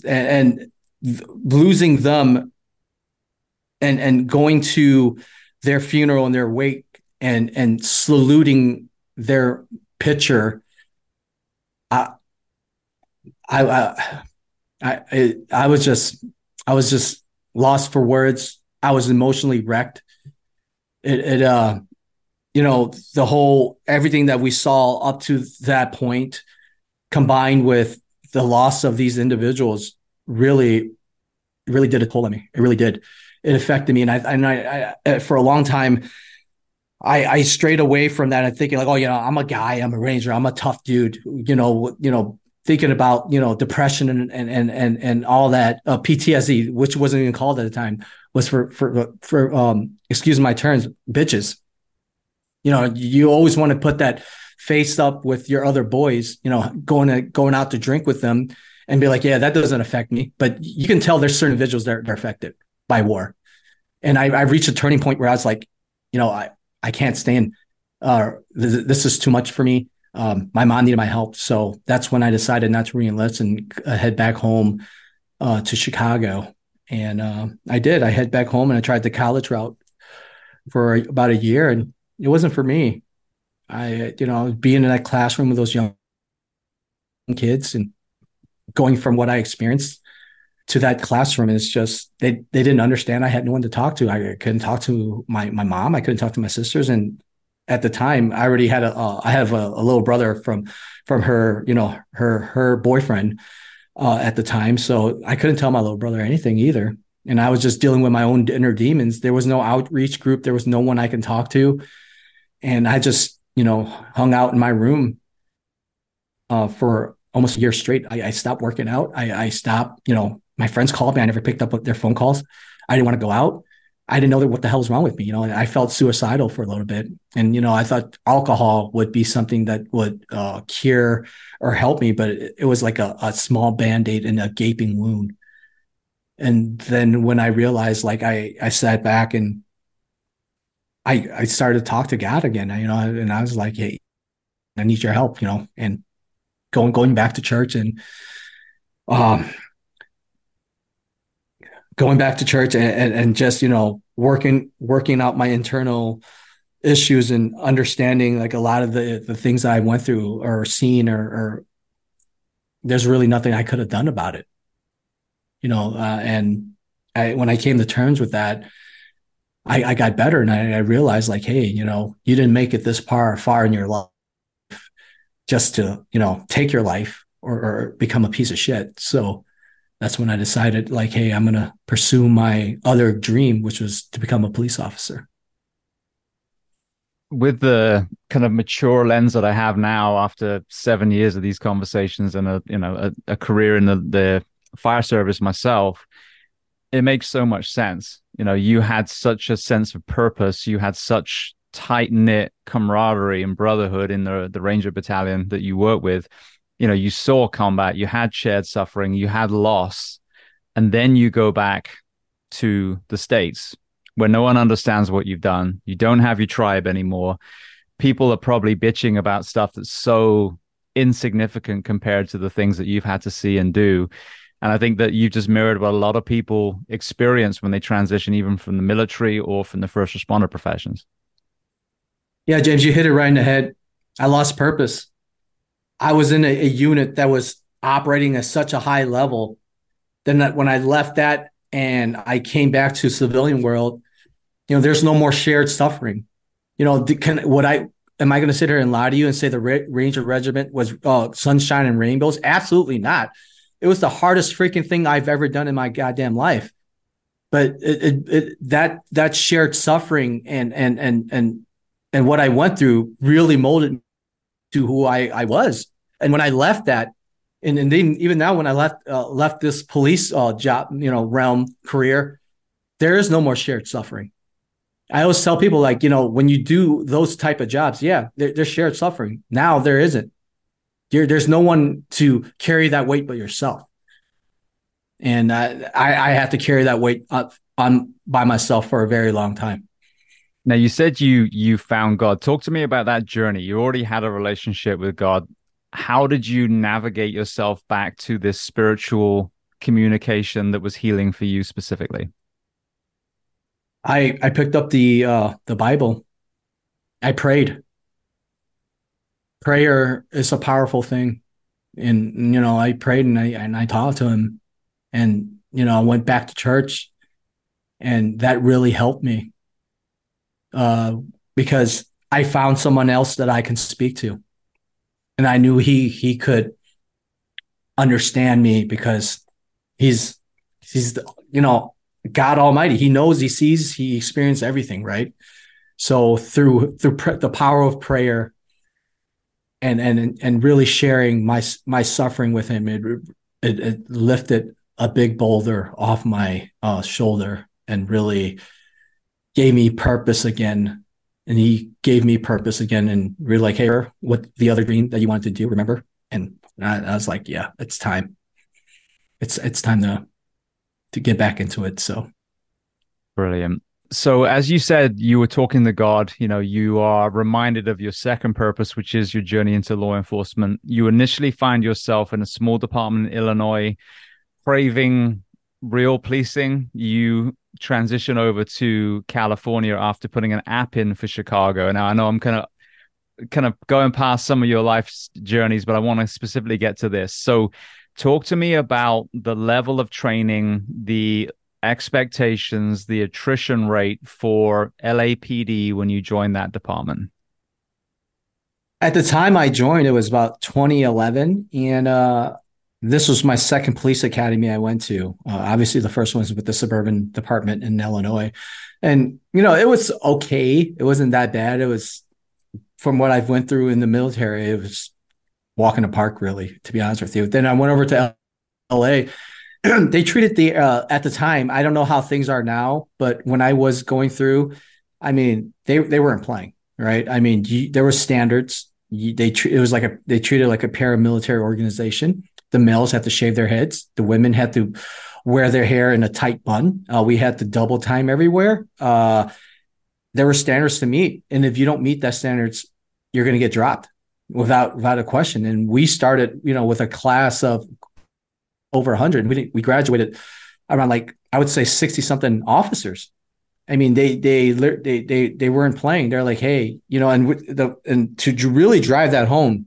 and, and losing them and and going to their funeral and their wake and and saluting their picture I, I I I I was just I was just lost for words. I was emotionally wrecked. It, it uh you know the whole everything that we saw up to that point combined with the loss of these individuals really really did a toll on me. It really did it affected me. And I, and I, I, for a long time, I, I strayed away from that and thinking like, oh, you know, I'm a guy, I'm a ranger, I'm a tough dude, you know, you know, thinking about you know depression and and and and, and all that uh, PTSD, which wasn't even called at the time, was for for for um excuse my terms, bitches. You know, you always want to put that face up with your other boys. You know, going to going out to drink with them and be like, yeah, that doesn't affect me. But you can tell there's certain individuals that are, affected by war. And I, I reached a turning point where I was like, you know, I I can't stand. Uh, this, is too much for me um, my mom needed my help. So that's when I decided not to reenlist and uh, head back home uh, to Chicago. And uh, I did. I head back home and I tried the college route for about a year, and it wasn't for me. I, you know, being in that classroom with those young kids and going from what I experienced to that classroom is just they they didn't understand. I had no one to talk to. I couldn't talk to my my mom. I couldn't talk to my sisters, and at the time I already had a uh, I have a, a, little brother from from her you know her her boyfriend uh, at the time. So I couldn't tell my little brother anything either. And I was just dealing with my own inner demons. There was no outreach group. There was no one I can talk to. And I just you know hung out in my room uh, for almost a year straight. I, I stopped working out. I, I stopped you know my friends called me I never picked up their phone calls I didn't want to go out I didn't know that what the hell was wrong with me. You know, I felt suicidal for a little bit, and you know, I thought alcohol would be something that would uh, cure or help me, but it, it was like a, a small band aid and a gaping wound. And then when I realized, like, I I sat back and I I started to talk to God again. You know, and I was like, hey, I need your help. You know, and going going back to church and um going back to church and, and, and just you know working working out my internal issues and understanding like a lot of the the things I went through or seen or, or there's really nothing I could have done about it, you know. Uh, and I, when I came to terms with that, I, I got better and I, I, realized like, hey, you know, you didn't make it this far far in your life just to you know take your life or, or become a piece of shit. So that's when I decided, like, hey, I'm going to pursue my other dream, which was to become a police officer. With the kind of mature lens that I have now, after seven years of these conversations and a you know a, a career in the, the fire service myself, it makes so much sense. You know, you had such a sense of purpose. You had such tight knit camaraderie and brotherhood in the the Ranger Battalion that you work with you know you saw combat you had shared suffering you had loss and then you go back to the states where no one understands what you've done. You don't have your tribe anymore. People are probably bitching about stuff that's so insignificant compared to the things that you've had to see and do. And i think that you've just mirrored what a lot of people experience when they transition even from the military or from the first responder professions. Yeah james you hit it right in the head. I lost purpose I was in a, a unit that was operating at such a high level. Then that when I left that and I came back to civilian world, you know, there's no more shared suffering. You know, can what I am I going to sit here and lie to you and say the Ranger Regiment was uh, sunshine and rainbows? Absolutely not. It was the hardest freaking thing I've ever done in my goddamn life. But it, it, it, that that shared suffering and and and and and what I went through really molded to who I, I was. And when I left that, and, and then even now when I left uh, left this police uh, job, you know, realm career, there is no more shared suffering. I always tell people like, you know, when you do those type of jobs, yeah, there, there's shared suffering. Now there isn't. There, there's no one to carry that weight but yourself. And uh, I, I have to carry that weight up on by myself for a very long time. Now you said you you found God. Talk to me about that journey. You already had a relationship with God. How did you navigate yourself back to this spiritual communication that was healing for you specifically? I I picked up the uh the Bible. I prayed. Prayer is a powerful thing. And you know, I prayed and I and I talked to him and you know, I went back to church and that really helped me uh, because I found someone else that I can speak to, and I knew he he could understand me because he's he's the, you know God Almighty. He knows, he sees, he experienced everything, right? So through through pr- the power of prayer and and and really sharing my my suffering with him, it it, it lifted a big boulder off my uh, shoulder and really gave me purpose again. And he gave me purpose again, and really like, hey, what the other dream that you wanted to do? Remember? And I, I was like, yeah, it's time. It's it's time to to get back into it. So brilliant so as you said you were talking to god you know you are reminded of your second purpose which is your journey into law enforcement you initially find yourself in a small department in illinois craving real policing you transition over to california after putting an app in for chicago now i know i'm kind of kind of going past some of your life's journeys but i want to specifically get to this so talk to me about the level of training the expectations, the attrition rate for LAPD when you joined that department? At the time I joined, it was about 2011. And uh, this was my second police academy I went to. Uh, obviously, the first one was with the suburban department in Illinois. And, you know, it was okay. It wasn't that bad. It was, from what I've went through in the military, it was walk in the park, really, to be honest with you. Then I went over to LA *clears throat* they treated the uh, at the time. I don't know how things are now, but when I was going through, I mean, they they weren't playing right. I mean, you, there were standards. You, they it was like a they treated like a paramilitary organization. The males had to shave their heads. The women had to wear their hair in a tight bun. Uh, we had to double time everywhere. Uh, there were standards to meet, and if you don't meet that standards, you're going to get dropped without without a question. And we started, you know, with a class of over 100. We we graduated around like I would say 60 something officers. I mean, they they they they they weren't playing. They're like, hey, you know, and the and to really drive that home,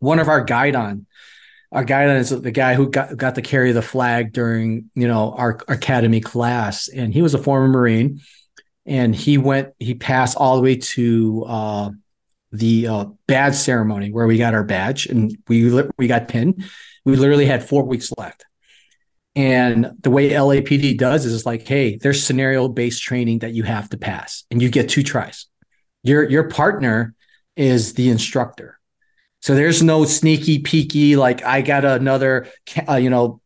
one of our guidon, our guidon is the guy who got got to carry the flag during you know our academy class, and he was a former Marine, and he went he passed all the way to uh, the uh, badge ceremony where we got our badge and we we got pinned we literally had four weeks left. And the way LAPD does is it's like, hey, there's scenario based training that you have to pass, and you get two tries. Your your partner is the instructor, so there's no sneaky peeky like I got another uh, you know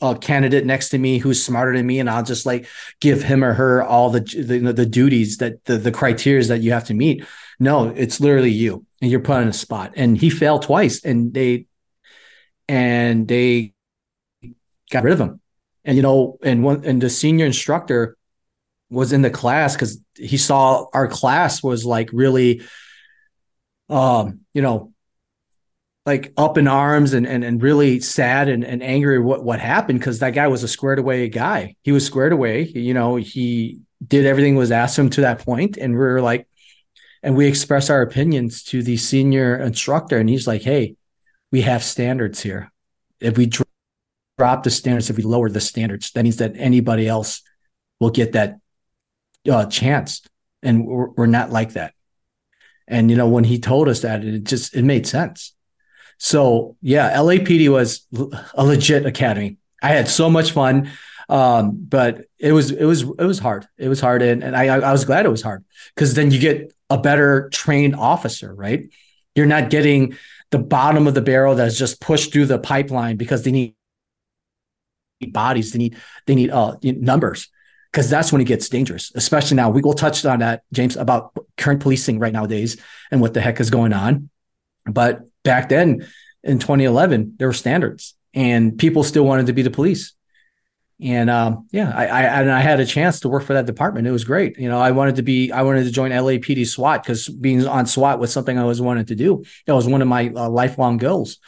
a candidate next to me who's smarter than me, and I'll just like give him or her all the the, the duties that the the criteria that you have to meet. No, it's literally you, and you're put on a spot. And he failed twice, and they and they got rid of him. And you know, and one and the senior instructor was in the class because he saw our class was like really um, you know, like up in arms and and, and really sad and, and angry what what happened because that guy was a squared away guy. He was squared away. You know, he did everything was asked him to that point, and we are like, and we expressed our opinions to the senior instructor, and he's like, "Hey, we have standards here. If we drop the standards, if we lower the standards, that means that anybody else will get that uh, chance. And we're, we're not like that. And you know, when he told us that, it just it made sense. So yeah, LAPD was a legit academy. I had so much fun, um, but it was it was it was hard. It was hard, and, and I I was glad it was hard because then you get a better trained officer, right? You're not getting the bottom of the barrel that's just pushed through the pipeline because they need bodies, they need they need uh numbers because that's when it gets dangerous. Especially now, we will touch on that, James, about current policing right nowadays and what the heck is going on. But back then in 2011, there were standards, and people still wanted to be the police. And um, yeah, I, I and I had a chance to work for that department. It was great. You know, I wanted to be, I wanted to join LAPD SWAT because being on SWAT was something I always wanted to do. That was one of my uh, lifelong goals.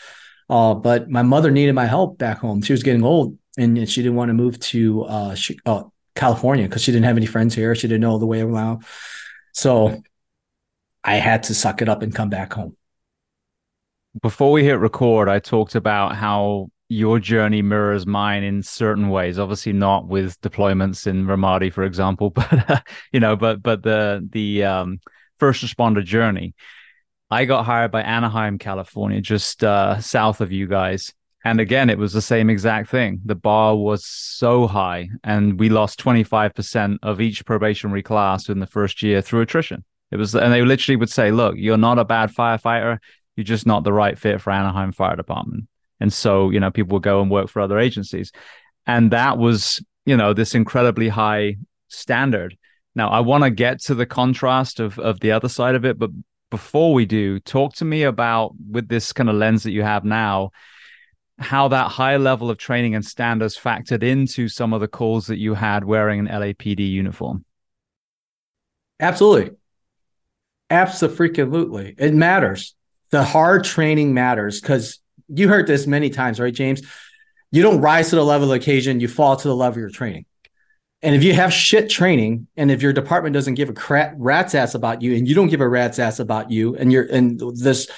Uh, but my mother needed my help back home. She was getting old, and she didn't want to move to uh, she, uh California because she didn't have any friends here. She didn't know the way around. So I had to suck it up and come back home. Before we hit record, I talked about how your journey mirrors mine in certain ways obviously not with deployments in ramadi for example *laughs* but uh, you know but but the the um, first responder journey i got hired by anaheim california just uh, south of you guys And again, it was the same exact thing. The bar was so high, and we lost 25% of each probationary class in the first year through attrition. It was, and they literally would say, Look, you're not a bad firefighter. You're just not the right fit for Anaheim Fire Department. And so, you know, people would go and work for other agencies. And that was, you know, this incredibly high standard. Now, I want to get to the contrast of, of the other side of it. But before we do, talk to me about, with this kind of lens that you have now, how that high level of training and standards factored into some of the calls that you had wearing an LAPD uniform. Absolutely. Absolutely. It matters. The hard training matters because you heard this many times, right, James? You don't rise to the level of occasion, you fall to the level of your training. And if you have shit training, and if your department doesn't give a crap, rat's ass about you, and you don't give a rat's ass about you, and you're and this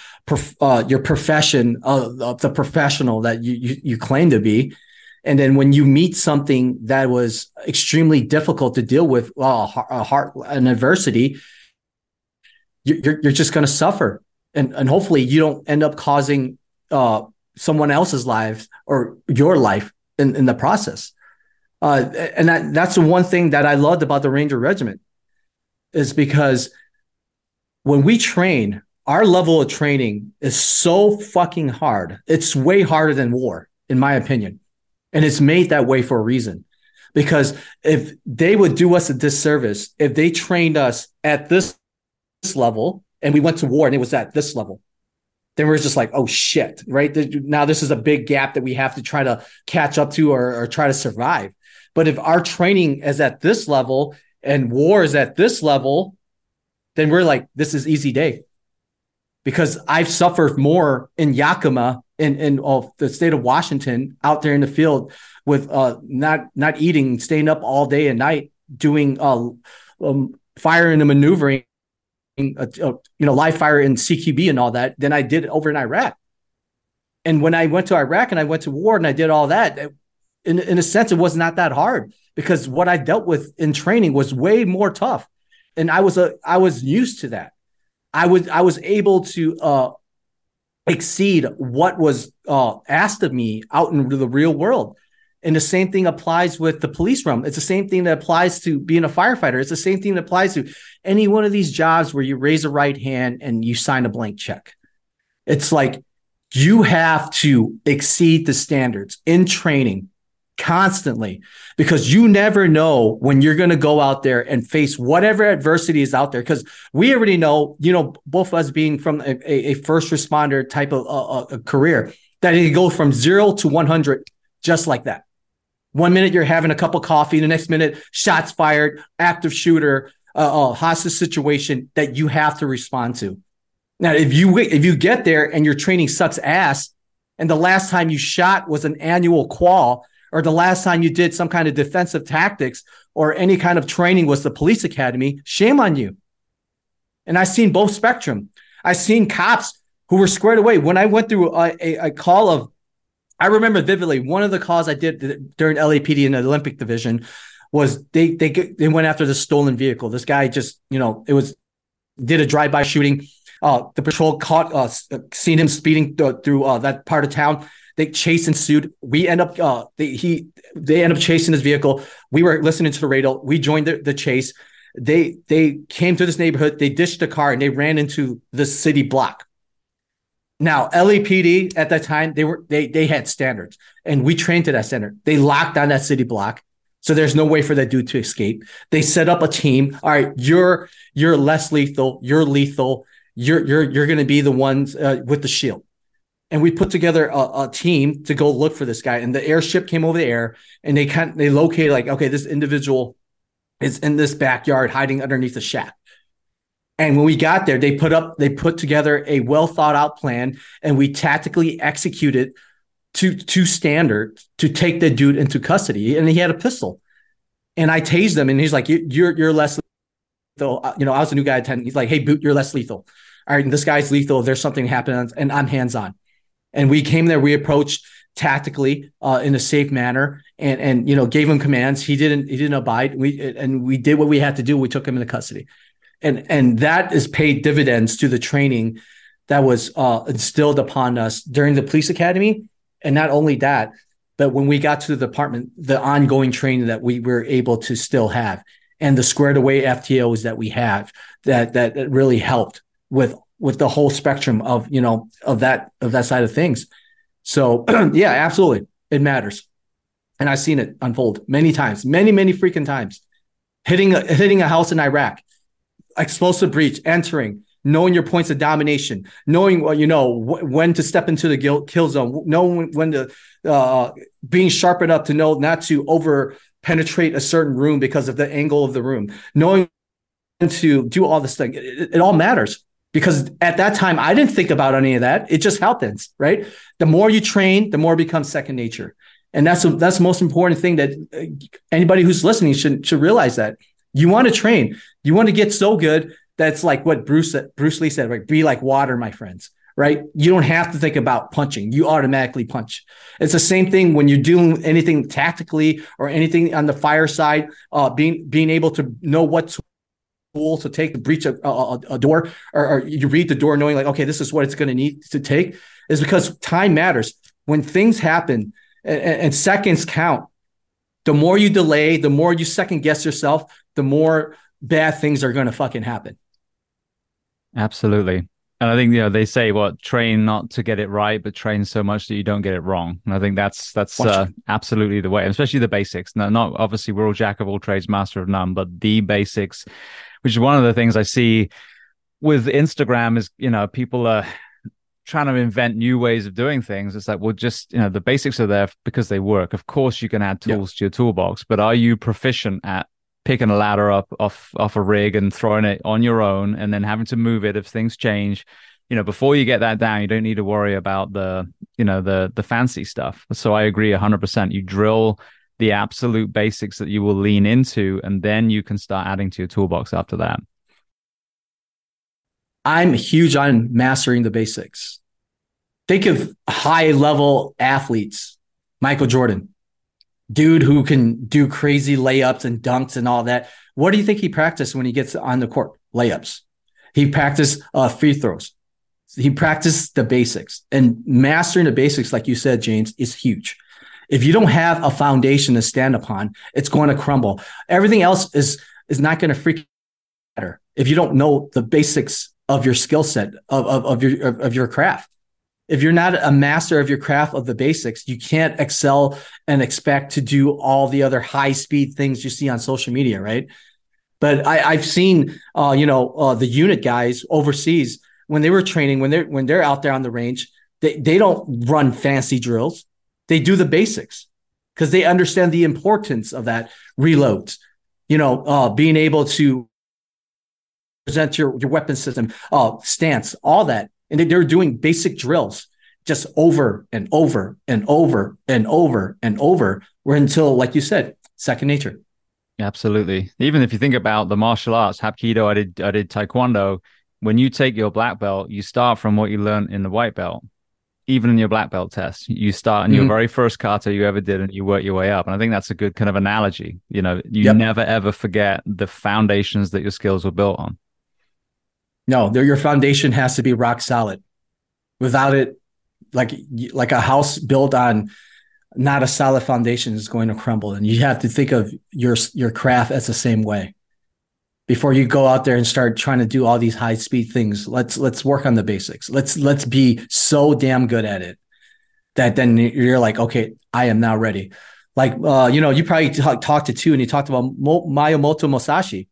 uh, your profession of, of, the professional that you, you you claim to be, and then when you meet something that was extremely difficult to deal with, well, a heart an adversity, you're you're just going to suffer, and and hopefully you don't end up causing uh, someone else's life or your life in in the process. Uh, and that, that's the one thing that I loved about the Ranger Regiment is because when we train, our level of training is so fucking hard. It's way harder than war, in my opinion. And it's made that way for a reason. Because if they would do us a disservice, if they trained us at this level and we went to war and it was at this level, then we're just like, oh shit, right? Now this is a big gap that we have to try to catch up to or, or try to survive. But if our training is at this level and war is at this level, then we're like, this is easy day. Because I've suffered more in Yakima in, in oh, the state of Washington out there in the field with uh, not not eating, staying up all day and night, doing uh, um, firing and maneuvering, uh, uh you know, live fire and CQB and all that than I did over in Iraq. And when I went to Iraq and I went to war and I did all that, in, in a sense, it was not that hard because what I dealt with in training was way more tough. And I was a I was used to that. I was I was able to uh, exceed what was uh, asked of me out in the real world. And the same thing applies with the police realm. It's the same thing that applies to being a firefighter. It's the same thing that applies to any one of these jobs where you raise a right hand and you sign a blank check. It's like you have to exceed the standards in training constantly because you never know when you're going to go out there and face whatever adversity is out there because we already know you know both of us being from a, a first responder type of uh, a career that it go from zero to 100 just like that one minute you're having a cup of coffee the next minute shots fired active shooter uh, uh, hostage situation that you have to respond to now if you if you get there and your training sucks ass and the last time you shot was an annual qual or the last time you did some kind of defensive tactics or any kind of training was the police academy, shame on you. And I've seen both spectrum. I've seen cops who were squared away. When I went through a, a, a call of, I remember vividly one of the calls I did during LAPD in the Olympic division was they they they went after the stolen vehicle. This guy just you know it was did a drive by shooting. Uh, the patrol caught uh, seen him speeding th- through uh, that part of town. They chase ensued. We end up uh, they, he they end up chasing his vehicle. We were listening to the radio. We joined the, the chase. They they came to this neighborhood. They ditched the car and they ran into the city block. Now LAPD at that time they were they they had standards and we trained to that standard. They locked down that city block. So there's no way for that dude to escape. They set up a team. All right, you're you're less lethal. You're lethal. You're you're you're going to be the ones uh, with the shield and we put together a, a, team to go look for this guy. And the airship came over the air, and they kind they located like, okay, this individual is in this backyard hiding underneath a shack. And when we got there, they put up they put together a well thought out plan, and we tactically executed to to standard to take the dude into custody. And he had a pistol, and I tased him, and he's like, "You're you're less lethal." Uh, you know, I was a new guy attending. He's like, "Hey, boot, you're less lethal." All right, this guy's lethal. There's something happening, and I'm hands on and we came there, we approached tactically uh, in a safe manner and and you know gave him commands he didn't he didn't abide we and we did what we had to do we took him into custody and and that is paid dividends to the training that was uh, instilled upon us during the police academy And not only that, but when we got to the department, the ongoing training that we were able to still have and the squared away FTOs that we have that that really helped with with the whole spectrum of you know of that of that side of things. So *clears throat* yeah, absolutely, it matters, and I've seen it unfold many times, many many freaking times. Hitting a, hitting a house in Iraq, explosive breach, entering, knowing your points of domination, knowing what you know wh- when to step into the kill zone, knowing when to uh, being sharp enough to know not to over penetrate a certain room because of the angle of the room, knowing to do all this thing. It, it all matters because at that time I didn't think about any of that. It just happens, right? The more you train, the more it becomes second nature. And that's that's the most important thing that uh, anybody who's listening should should realize that you want to train, you want to get so good that's like what Bruce Bruce Lee said, right? Be like water, my friends. Right? You don't have to think about punching. You automatically punch. It's the same thing when you're doing anything tactically or anything on the fire side. Uh, being being able to know what tool to take to breach a, a, a door, or, or, you read the door knowing like, okay, this is what it's going to need to take, is because time matters. When things happen and, and seconds count, the more you delay, the more you second guess yourself, the more bad things are going to fucking happen. Absolutely. And I think you know they say what train not to get it right, but train so much that you don't get it wrong. And I think that's that's uh, absolutely the way, and especially the basics. Now, not obviously we're all jack of all trades, master of none, but the basics, which is one of the things I see with Instagram is you know people are trying to invent new ways of doing things. It's like well, just you know the basics are there because they work. Of course, you can add tools to your toolbox, but are you proficient at picking a ladder up off off a rig and throwing it on your own and then having to move it if things change. You know before you get that down you don't need to worry about the you know the the fancy stuff. So i agree 100% you drill the absolute basics that you will lean into and then you can start adding to your toolbox after that. I'm huge on mastering the basics. Think of high level athletes. Michael jordan dude who can do crazy layups and dunks and all that. What do you think he practiced when he gets on the court? Layups. He practiced uh, free throws. He practiced the basics and mastering the basics, like you said, James, is huge. If you don't have a foundation to stand upon, it's going to crumble. Everything else is is not going to freak matter if you don't know the basics of your skill set of, of, of your of, of your craft if you're not a master of your craft of the basics, you can't excel and expect to do all the other high speed things you see on social media, right? But I, have seen, uh, you know, uh, the unit guys overseas when they were training, when they're when they're out there on the range, they they don't run fancy drills. They do the basics because they understand the importance of that reloads. You know, uh, being able to present your your weapon system, uh, stance, all that and they're doing basic drills just over and over and over and over and over where until like you said second nature. Absolutely. Even if you think about the martial arts hapkido i did i did taekwondo. When you take your black belt you start from what you learned in the white belt even in your black belt test. You start in mm-hmm. your very first kata you ever did and you work your way up. And i think that's a good kind of analogy. You know you yep. never ever forget the foundations that your skills were built on no, your foundation has to be rock solid. Without it, like like a house built on not a solid foundation is going to crumble. And you have to think of your your craft as the same way. Before you go out there and start trying to do all these high speed things, let's let's work on the basics. Let's let's be so damn good at it that then you're like, okay, I am now ready. Like uh, you know, you probably t- talked to two, and you talked about Mo- Miyamoto Musashi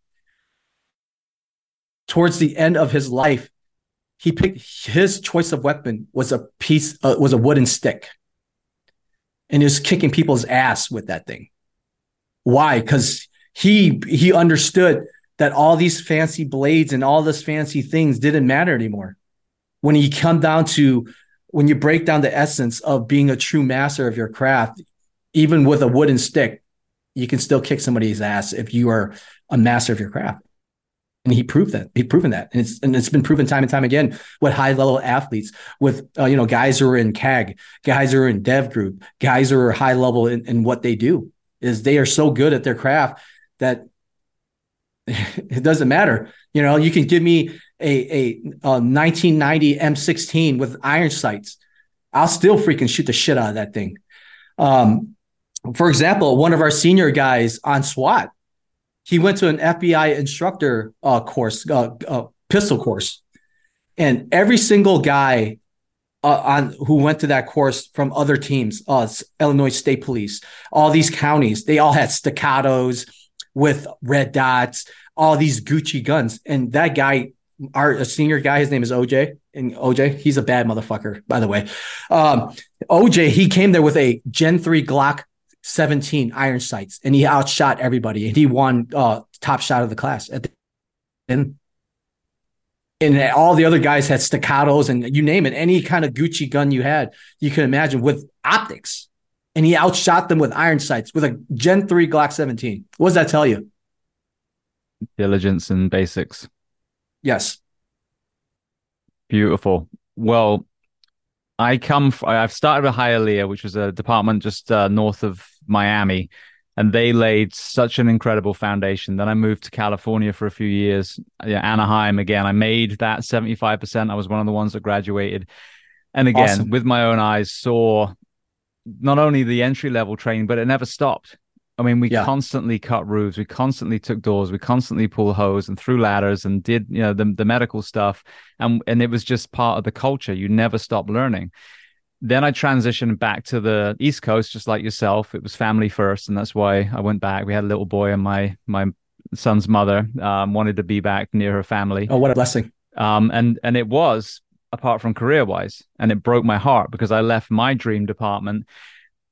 towards the end of his life, he picked his choice of weapon was a piece uh, was a wooden stick, and he was kicking people's ass with that thing. Why? Because he he understood that all these fancy blades and all this fancy things didn't matter anymore. When you come down to when you break down the essence of being a true master of your craft, even with a wooden stick, you can still kick somebody's ass if you are a master of your craft and he proved that he proven that. And it's and it's been proven time and time again with high level athletes with uh, you know guys who are in CAG guys who are in dev group guys who are high level in, in what they do is they are so good at their craft that *laughs* it doesn't matter. You know you can give me a, a, a 1990 M16 with iron sights. I'll still freaking shoot the shit out of that thing. Um, for example, one of our senior guys on SWAT, he went to an FBI instructor uh, course, uh, uh, pistol course, and every single guy uh, on who went to that course from other teams, uh, Illinois State Police, all these counties, they all had staccatos with red dots, all these Gucci guns, and that guy, our senior guy, his name is OJ, and OJ, he's a bad motherfucker, by the way. Um, OJ, he came there with a Gen three Glock 17 iron sights, and he outshot everybody, and he won uh, top shot of the class at the end and all the other guys had staccatos and you name it, any kind of Gucci gun you had, you can imagine with optics. And he outshot them with iron sights with a Gen 3 Glock 17. What does that tell you? Diligence and basics. Yes. Beautiful. Well, I come, I've started with Hialeah, which was a department just uh, north of Miami and they laid such an incredible foundation. Then I moved to California for a few years, yeah, Anaheim again. I made that 75%. I was one of the ones that graduated. And again, awesome. with my own eyes, saw not only the entry level training, but it never stopped. I mean, we yeah. constantly cut roofs, we constantly took doors, we constantly pulled hose and threw ladders and did, you know, the, the medical stuff. And and it was just part of the culture. You never stop learning then I transitioned back to the East Coast, just like yourself. It was family first, and that's why I went back. We had a little boy, and my my son's mother um, wanted to be back near her family. Oh, what a blessing! Um, and and it was apart from career wise, and it broke my heart because I left my dream department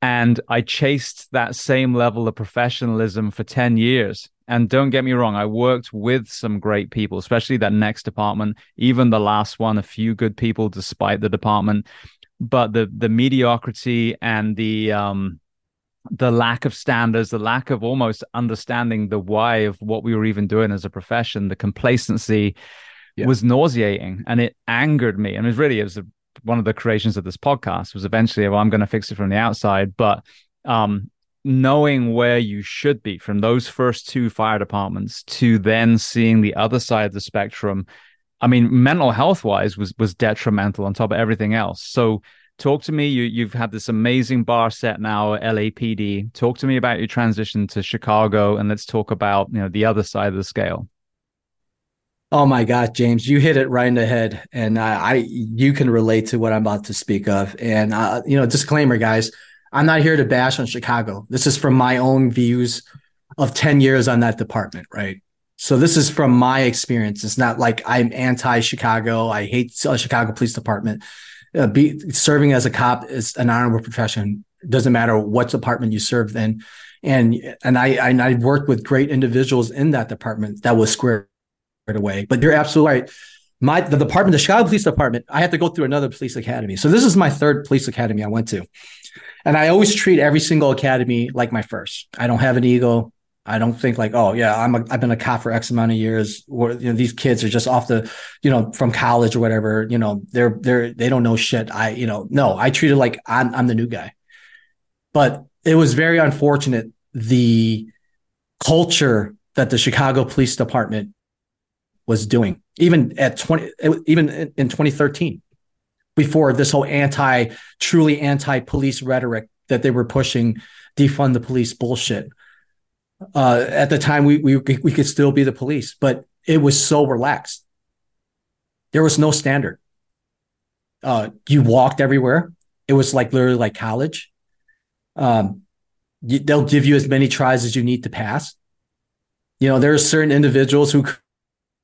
and I chased that same level of professionalism for ten years. And don't get me wrong, I worked with some great people, especially that next department, even the last one, a few good people despite the department but the the mediocrity and the um the lack of standards, the lack of almost understanding the why of what we were even doing as a profession, the complacency yeah. was nauseating and it angered me. And it was really, it was a, one of the creations of this podcast was eventually, well, I'm going to fix it from the outside. But um, knowing where you should be from those first two fire departments to then seeing the other side of the spectrum I mean, mental health wise was was detrimental on top of everything else. So talk to me. You you've had this amazing bar set now LAPD. Talk to me about your transition to Chicago, and let's talk about you know the other side of the scale. Oh my God, James, you hit it right in the head, and I, I you can relate to what I'm about to speak of. And uh, you know, disclaimer, guys, I'm not here to bash on Chicago. This is from my own views of 10 years on that department, right? So this is from my experience. It's not like I'm anti-Chicago. I hate Chicago Police Department. Uh, be, serving as a cop is an honorable profession. Doesn't matter what department you serve in. And and I and I worked with great individuals in that department that was squared away. But you're absolutely right. My the department, the Chicago Police Department, I had to go through another police academy. So this is my third police academy I went to. And I always treat every single academy like my first. I don't have an ego. I don't think like, oh yeah, I'm a, I've been a cop for X amount of years. Or you know, these kids are just off the, you know, from college or whatever. You know, they're they're they don't know shit. I you know, no, I treat it like I'm I'm the new guy. But it was very unfortunate the culture that the Chicago Police Department was doing, even at twenty, even in 2013, before this whole anti, truly anti-police rhetoric that they were pushing, defund the police bullshit uh, at the time, we, we we could still be the police, but it was so relaxed. There was no standard. Uh, you walked everywhere. It was like literally like college. Um, you, they'll give you as many tries as you need to pass. You know, there are certain individuals who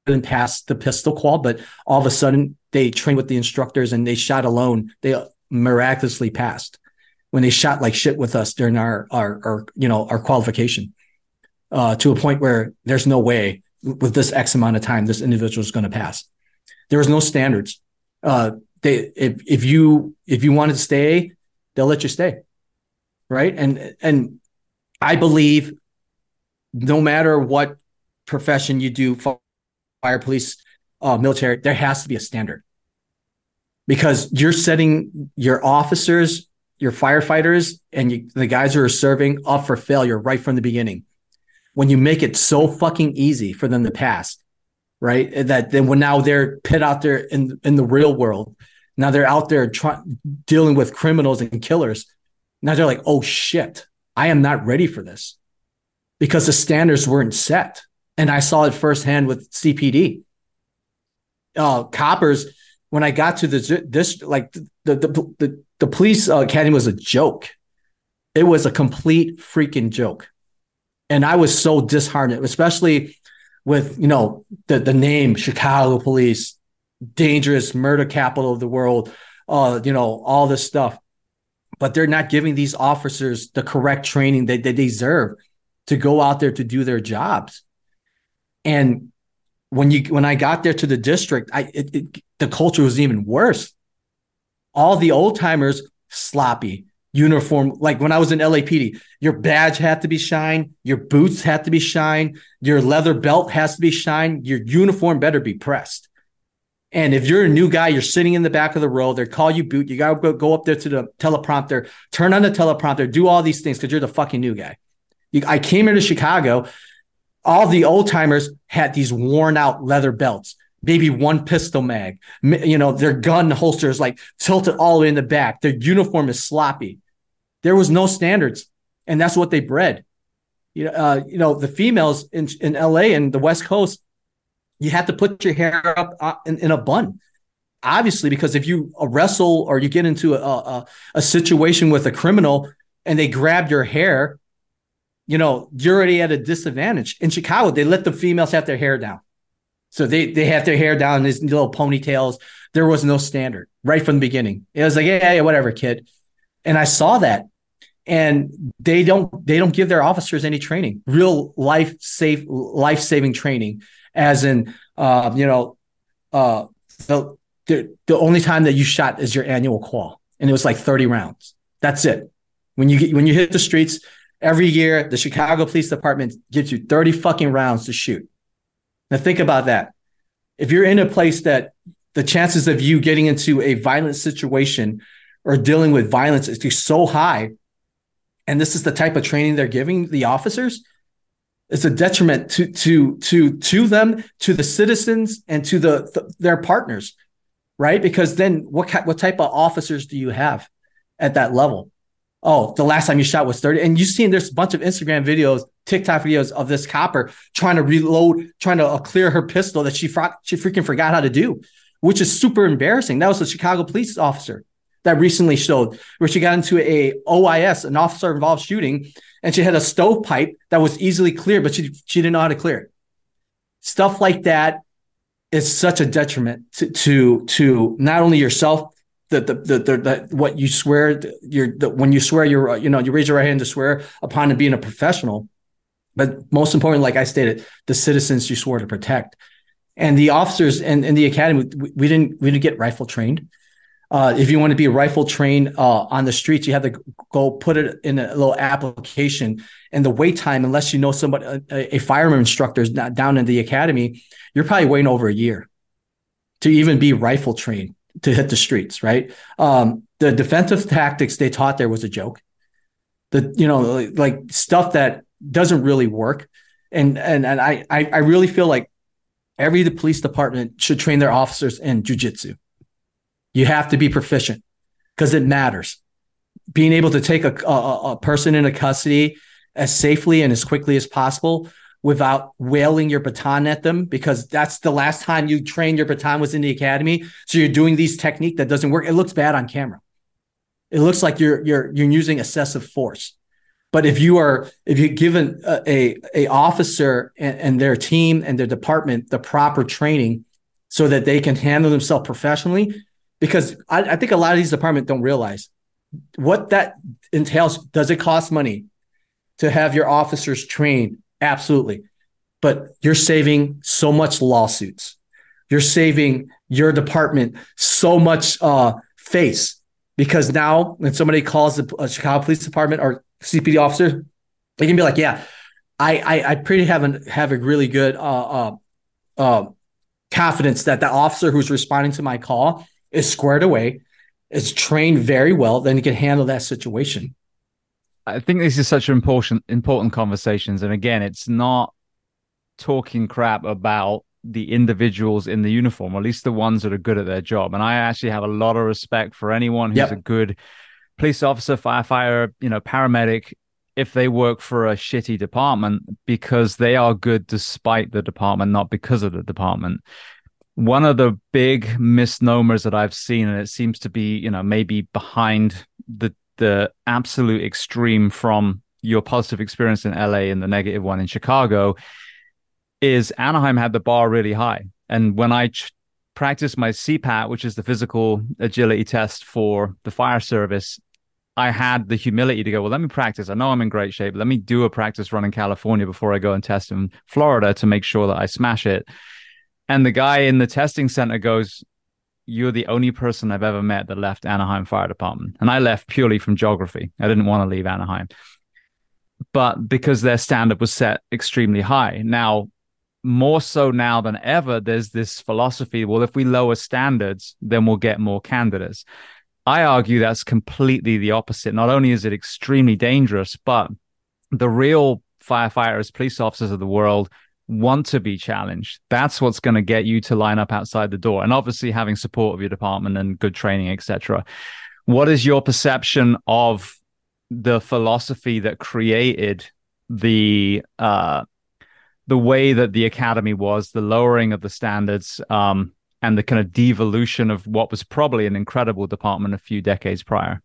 couldn't pass the pistol qual, but all of a sudden they trained with the instructors and they shot alone. They miraculously passed when they shot like shit with us during our our, our you know our qualification uh, to a point where there's no way with this X amount of time this individual is going to pass. There was no standards. Uh, they if if you if you wanted to stay, they'll let you stay, right? And and I believe no matter what profession you do, fire, police, uh, military, there has to be a standard because you're setting your officers, your firefighters, and you, the guys who are serving up for failure right from the beginning when you make it so fucking easy for them to pass, right? That then when now they're pit out there in in the real world, Now they're out there trying dealing with criminals and killers. Now they're like, oh shit, I am not ready for this because the standards weren't set. And I saw it firsthand with CPD. Uh, coppers, when I got to the this like the the the, the police uh, academy was a joke. It was a complete freaking joke, and I was so disheartened, especially with you know the the name Chicago Police, dangerous murder capital of the world, uh, you know all this stuff, but they're not giving these officers the correct training that they deserve to go out there to do their jobs. And when you when I got there to the district, I it, it, the culture was even worse. All the old timers sloppy uniform. Like when I was in LAPD, your badge had to be shine, your boots had to be shine, your leather belt has to be shine, your uniform better be pressed. And if you're a new guy, you're sitting in the back of the row, they call you boot, you gotta go, go up there to the teleprompter, turn on the teleprompter, do all these things because you're the fucking new guy. I came here to Chicago. All the old timers had these worn out leather belts, maybe one pistol mag. You know, their gun holsters like tilted all the way in the back. Their uniform is sloppy. There was no standards, and that's what they bred. You know, uh, you know the females in in LA and the West Coast, you have to put your hair up uh, in, in a bun obviously because if you wrestle or you get into a, a, a, situation with a criminal and they grab your hair you know, you're already at a disadvantage. In Chicago, they let the females have their hair down. So they they have their hair down, these little ponytails. There was no standard right from the beginning. It was like, yeah, yeah, whatever, kid. And I saw that. And they don't they don't give their officers any training, real life safe life saving training, as in uh, you know, uh the, the the only time that you shot is your annual qual. And it was like 30 rounds. That's it. When you get when you hit the streets, Every year, the Chicago Police Department gives you 30 fucking rounds to shoot. Now, think about that. If you're in a place that the chances of you getting into a violent situation or dealing with violence is so high, and this is the type of training they're giving the officers, it's a detriment to to to to them, to the citizens, and to the, the their partners, right? Because then what what type of officers do you have at that level? oh, the last time you shot was 30. And you've seen there's a bunch of Instagram videos, TikTok videos of this copper trying to reload, trying to uh, clear her pistol that she, fr- she freaking forgot how to do, which is super embarrassing. That was a Chicago police officer that recently showed where she got into a OIS, an officer involved shooting, and she had a stovepipe that was easily cleared, but she, she didn't know how to clear it. Stuff like that is such a detriment to, to, to not only yourself, the the the, the, the what you swear you're the, when you swear you're you know you raise your right hand to swear upon being a professional but most important like i stated the citizens you swore to protect and the officers in, in the academy we, we didn't we didn't get rifle trained uh, if you want to be rifle trained uh, on the streets, you have to go put it in a little application. And the wait time, unless you know somebody, a, a firearm instructor is not down in the academy, you're probably waiting over a year to even be rifle trained to hit the streets, right? Um, the defensive tactics they taught there was a joke. The you know like, like stuff that doesn't really work, and and and I I really feel like every police department should train their officers in jujitsu. You have to be proficient because it matters. Being able to take a, a, a person into custody as safely and as quickly as possible without wailing your baton at them because that's the last time you trained your baton was in the academy. So you're doing these technique that doesn't work. It looks bad on camera. It looks like you're you're you're using excessive force. But if you are if you given a a, a officer and, and their team and their department the proper training so that they can handle themselves professionally, because I, I think a lot of these departments don't realize what that entails. Does it cost money to have your officers trained Absolutely. But you're saving so much lawsuits. You're saving your department so much uh, face because now when somebody calls the uh, Chicago Police Department or CPD officer, they can be like, "Yeah, I I, I pretty haven't have a really good uh, uh, uh, confidence that the officer who's responding to my call is squared away, is trained very well, then he can handle that situation." I think this is such an important important conversations, and again, it's not talking crap about the individuals in the uniform, or at least the ones that are good at their job. And I actually have a lot of respect for anyone who's yep. a good police officer, firefighter, you know, paramedic, if they work for a shitty department because they are good despite the department, not because of the department. One of the big misnomers that I've seen, and it seems to be, you know, maybe behind the the absolute extreme from your positive experience in LA and the negative one in Chicago, is Anaheim had the bar really high. And when I ch- practiced my CPAT, which is the physical agility test for the fire service, I had the humility to go, well, let me practice. I know I'm in great shape. Let me do a practice run in California before I go and test in Florida to make sure that I smash it. And the guy in the testing center goes, You're the only person I've ever met that left Anaheim Fire Department. And I left purely from geography. I didn't want to leave Anaheim. But because their standard was set extremely high. Now, more so now than ever, there's this philosophy well, if we lower standards, then we'll get more candidates. I argue that's completely the opposite. Not only is it extremely dangerous, but the real firefighters, police officers of the world want to be challenged. That's what's going to get you to line up outside the door. And obviously having support of your department and good training, etc. What is your perception of the philosophy that created the uh, the way that the academy was, the lowering of the standards, um, and the kind of devolution of what was probably an incredible department a few decades prior?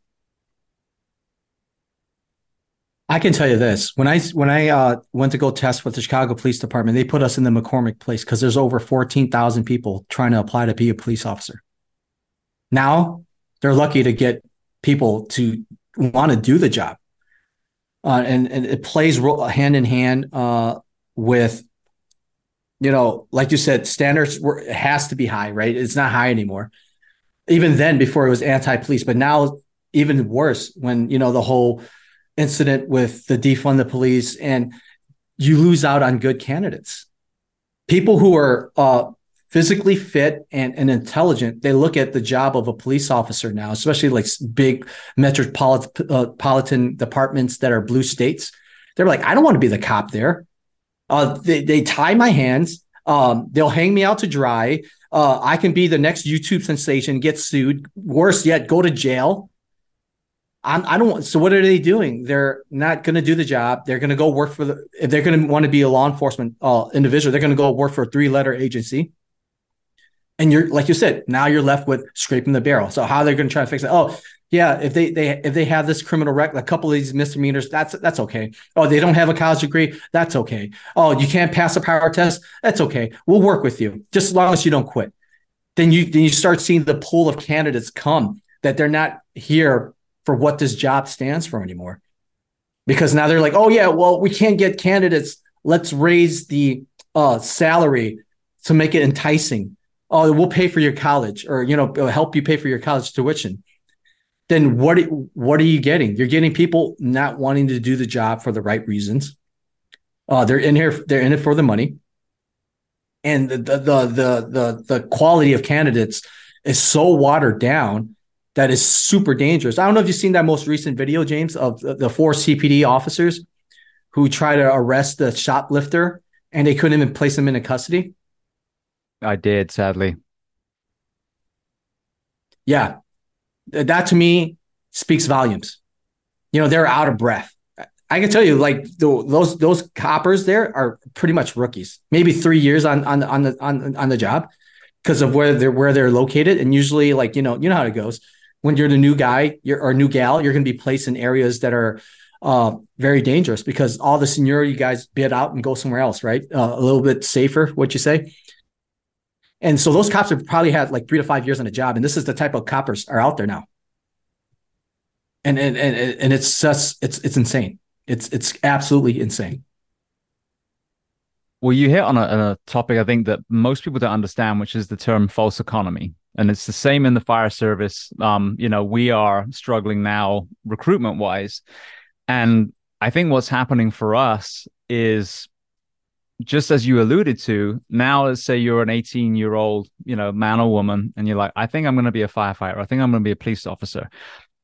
I can tell you this: when I when I uh, went to go test with the Chicago Police Department, they put us in the McCormick place because there's over fourteen thousand people trying to apply to be a police officer. Now they're lucky to get people to want to do the job, uh, and and it plays hand in hand uh, with you know, like you said, standards were has to be high, right? It's not high anymore. Even then, before it was anti-police, but now even worse when you know the whole incident with the defund the police, and you lose out on good candidates, people who are uh, physically fit and, and intelligent. They look at the job of a police officer now, especially like big metropolitan uh, departments that are blue states. They're like, I don't want to be the cop there. Uh, they, they tie my hands. Um, they'll hang me out to dry. Uh, I can be the next YouTube sensation, get sued. Worse yet, go to jail. I'm, I do not So what are they doing? They're not going to do the job. They're going to go work for the. If they're going to want to be a law enforcement uh, individual, they're going to go work for a three letter agency. And you're like you said, now you're left with scraping the barrel. So how they're going to try to fix it? Oh, yeah, if they they if they have this criminal record, a couple of these misdemeanors, that's that's okay. Oh, they don't have a college degree, that's okay. Oh, you can't pass a power test, that's okay. We'll work with you just as long as you don't quit. Then you then you start seeing the pool of candidates come that they're not here for what this job stands for anymore. Because now they're like, oh yeah, well we can't get candidates. Let's raise the uh, salary to make it enticing. Oh, we'll pay for your college, or you know, help you pay for your college tuition then what what are you getting? You're getting people not wanting to do the job for the right reasons. Uh, they're in here. They're in it for the money, and the the the the the quality of candidates is so watered down that is super dangerous. I don't know if you've seen that most recent video, James, of the, the four CPD officers who try to arrest the shoplifter and they couldn't even place him into custody. I did, sadly. Yeah, that to me speaks volumes. You know, they're out of breath. I can tell you, like the, those those coppers there are pretty much rookies. Maybe three years on on on the on on the job because of where they're where they're located. And usually, like you know, you know how it goes. When you're the new guy, you're or new gal, you're going to be placed in areas that are uh, very dangerous because all the seniority guys bid out and go somewhere else, right? Uh, a little bit safer, what you say. And so those cops have probably had like three to five years on a job, and this is the type of coppers are out there now. And and and, and it's just it's it's insane. It's it's absolutely insane. Well, you hit on a, on a topic I think that most people don't understand, which is the term false economy. And it's the same in the fire service. Um, you know, we are struggling now recruitment wise. And I think what's happening for us is just as you alluded to, now let's say you're an 18 year old, you know, man or woman, and you're like, I think I'm going to be a firefighter. I think I'm going to be a police officer.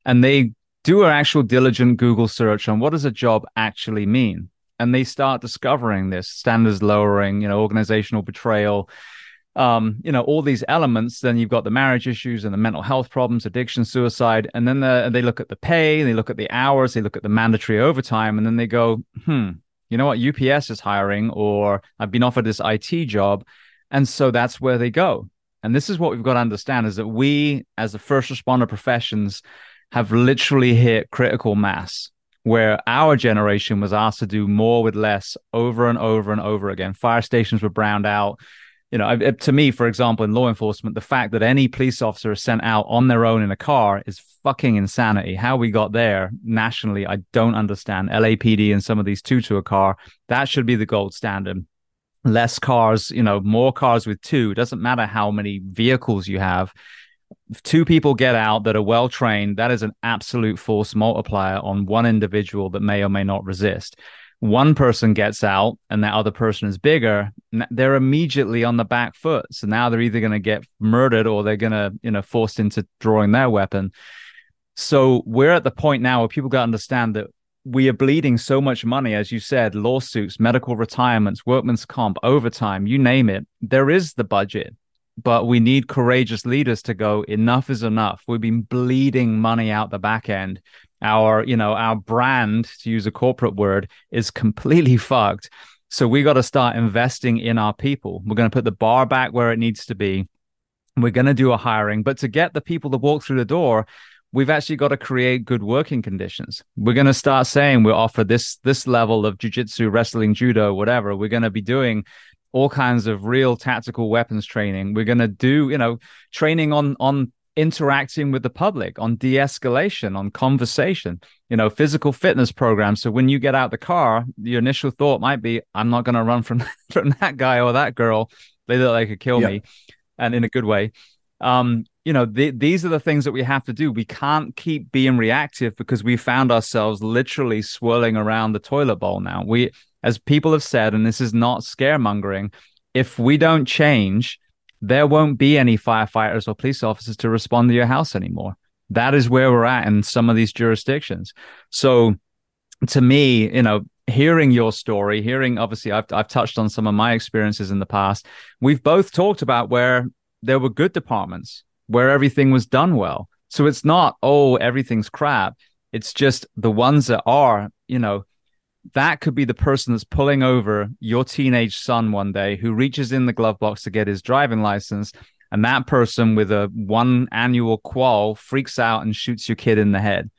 And they do an actual diligent Google search on what does a job actually mean. and they start discovering this standards lowering, you know, organizational betrayal, um, you know, all these elements, then you've got the marriage issues and the mental health problems, addiction, suicide, and then the, they look at the pay, they look at the hours, they look at the mandatory overtime, and then they go, hmm, you know what, UPS is hiring, or I've been offered this IT job, and so that's where they go. And this is what we've got to understand: is that we, as the first responder professions, have literally hit critical mass where our generation was asked to do more with less over and over and over again. Fire stations were browned out. You know, to me, for example, in law enforcement, the fact that any police officer is sent out on their own in a car is fucking insanity. How we got there nationally, I don't understand. LAPD and some of these two to a car, that should be the gold standard. Less cars, you know, more cars with two. Doesn't matter how many vehicles you have if two people get out that are well trained, that is an absolute force multiplier on one individual that may or may not resist. One person gets out and that other person is bigger, they're immediately on the back foot. So now they're either going to get murdered or they're going to, you know, forced into drawing their weapon. So we're at the point now where people got to understand that we are bleeding so much money, as you said, lawsuits, medical retirements, workman's comp, overtime, you name it. There is the budget but we need courageous leaders to go enough is enough we've been bleeding money out the back end our you know our brand to use a corporate word is completely *laughs* fucked. So we got to start investing in our people. We're going to put the bar back where it needs to be. We're going to do a hiring. But to get the people to walk through the door we've actually got to create good working conditions. We're going to start saying we offer this this level of jiu-jitsu wrestling judo whatever. We're going to be doing all kinds of real tactical weapons training. We're going to do, you know, training on on interacting with the public, on de-escalation, on conversation, you know, physical fitness programs. So when you get out the car, your initial thought might be, I'm not going to run from *laughs* from that guy or that girl. They look like they could kill me, and in a good way. Um, you know, th- these are the things that we have to do. We can't keep being reactive because we found ourselves literally swirling around the toilet bowl now. We as people have said, and this is not scaremongering, if we don't change, there won't be any firefighters or police officers to respond to your house anymore. That is where we're at in some of these jurisdictions. So, to me, you know, hearing your story, hearing obviously, I've I've touched on some of my experiences in the past. We've both talked about where there were good departments, where everything was done well. So it's not oh everything's crap. It's just the ones that are, you know, that could be the person that's pulling over your teenage son one day who reaches in the glove box to get his driving license. And that person with a one annual qual freaks out and shoots your kid in the head.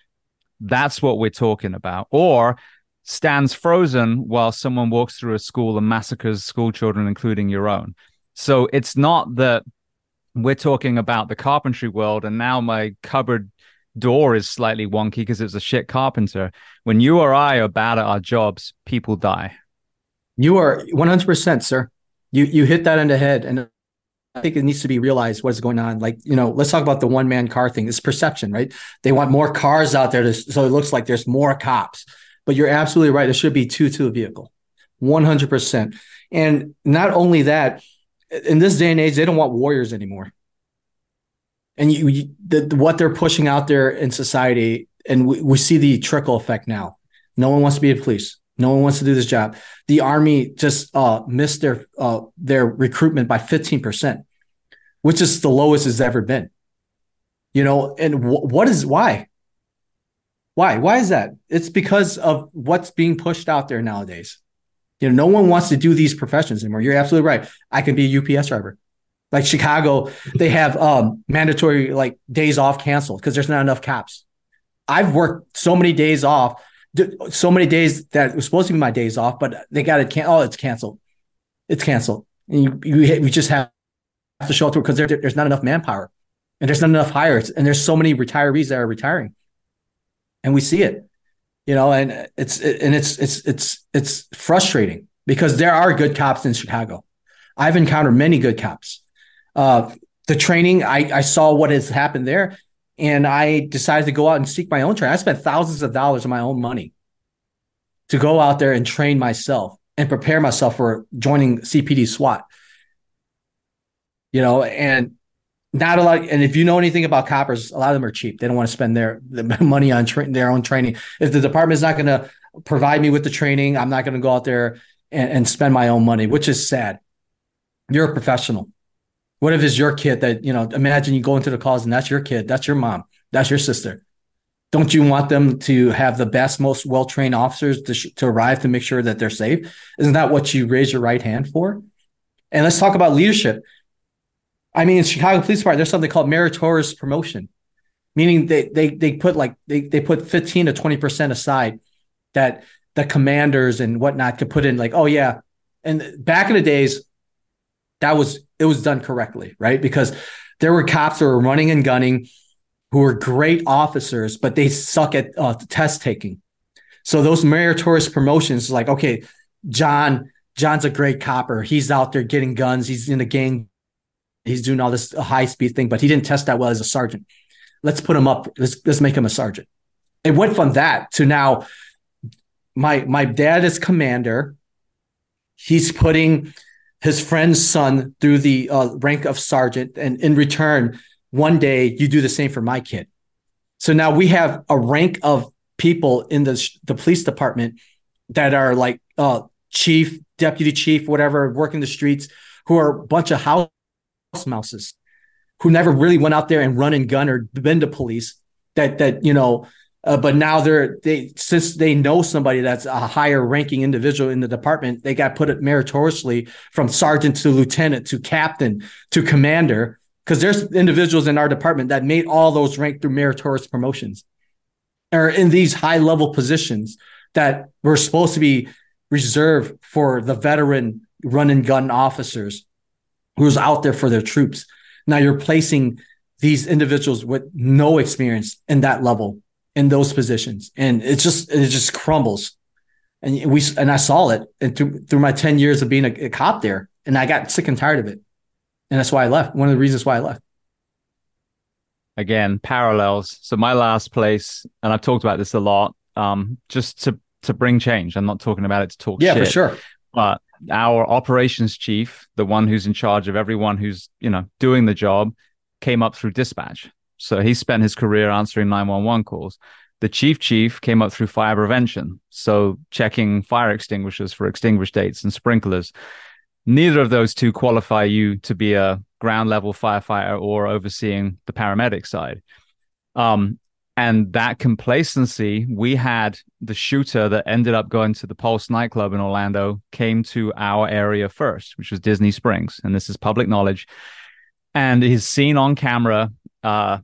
That's what we're talking about. Or stands frozen while someone walks through a school and massacres school children including your own. So it's not that we're talking about the carpentry world and now my cupboard door is slightly wonky because it's a shit carpenter. When you or I are bad at our jobs, people die. You are 100%, sir. You you hit that in the head and I think it needs to be realized what's going on. Like, you know, let's talk about the one man car thing. It's perception, right? They want more cars out there to, so it looks like there's more cops. But you're absolutely right. It should be two to a vehicle, 100%. And not only that, in this day and age, they don't want warriors anymore and you, you the, what they're pushing out there in society, and we, we see the trickle effect now. No one wants to be a police. No one wants to do this job. The army just uh, missed their uh, their recruitment by fifteen percent, which is the lowest it's ever been. You know, and what is why? Why? Why is that? It's because of what's being pushed out there nowadays. You know, no one wants to do these professions anymore. You're absolutely right. I can be a UPS driver. Like Chicago, they have um, mandatory like days off canceled because there's not enough cops. I've worked so many days off, so many days that was supposed to be my days off, but they got it. Can- oh, it's canceled. It's canceled, and you you, just have to show up because there, there's not enough manpower, and there's not enough hires, and there's so many retirees that are retiring, and we see it, you know, and it's and it's it's it's it's frustrating because there are good cops in Chicago. I've encountered many good cops uh, the training, I, I saw what has happened there, and I decided to go out and seek my own training. I spent thousands of dollars of my own money to go out there and train myself and prepare myself for joining CPD SWAT. You know, and not a lot. And if you know anything about coppers, a lot of them are cheap. They don't want to spend their, *laughs* their money on tra- their own training. If the department is not going to provide me with the training. I'm not going to go out there and, and spend my own money, which is sad. You're a professional. What if it's your kid that, you know, imagine you go into the calls and that's your kid, that's your mom, that's your sister. Don't you want them to have the best, most well trained officers to, sh- to arrive to make sure that they're safe? Isn't that what you raise your right hand for? And let's talk about leadership. I mean, in Chicago Police Department, there's something called meritorious promotion, meaning they they they put like they they put 15 to 20 percent aside that the commanders and whatnot could put in like, oh yeah. And back in the days, that was it was done correctly, right? Because there were cops that were running and gunning who were great officers, but they suck at uh, test taking. So those meritorious promotions, like, okay, John, John's a great copper. He's out there getting guns. He's in a gang. He's doing all this high speed thing, but he didn't test that well as a sergeant. Let's put him up. Let's let's make him a sergeant. It went from that to now my my dad is commander. He's putting his friend's son through the uh, rank of sergeant, and in return, one day you do the same for my kid. So now we have a rank of people in the the police department that are like uh, chief, deputy chief, whatever, working the streets, who are a bunch of house mouses, who never really went out there and run and gun or been to police. That that you know uh, but now they're they since they know somebody that's a higher ranking individual in the department, they got put it meritoriously from sergeant to lieutenant to captain to commander. Because there's individuals in our department that made all those rank through meritorious promotions, or in these high level positions that were supposed to be reserved for the veteran run and gun officers who's out there for their troops. Now you're placing these individuals with no experience in that level in those positions, and it just it just crumbles. And we and I saw it, and through through my ten years of being a, a cop there, and I got sick and tired of it, and that's why I left. One of the reasons why I left. Again, parallels. So my last place, and I've talked about this a lot, um, just to to bring change. I'm not talking about it to talk yeah, shit. for sure. But our operations chief, the one who's in charge of everyone who's you know doing the job, came up through dispatch. So he spent his career answering 911 calls. The chief chief came up through fire prevention. So checking fire extinguishers for extinguished dates and sprinklers. Neither of those two qualify you to be a ground level firefighter or overseeing the paramedic side. Um, and that complacency, we had the shooter that ended up going to the Pulse nightclub in Orlando came to our area first, which was Disney Springs. And this is public knowledge. And he's seen on camera uh,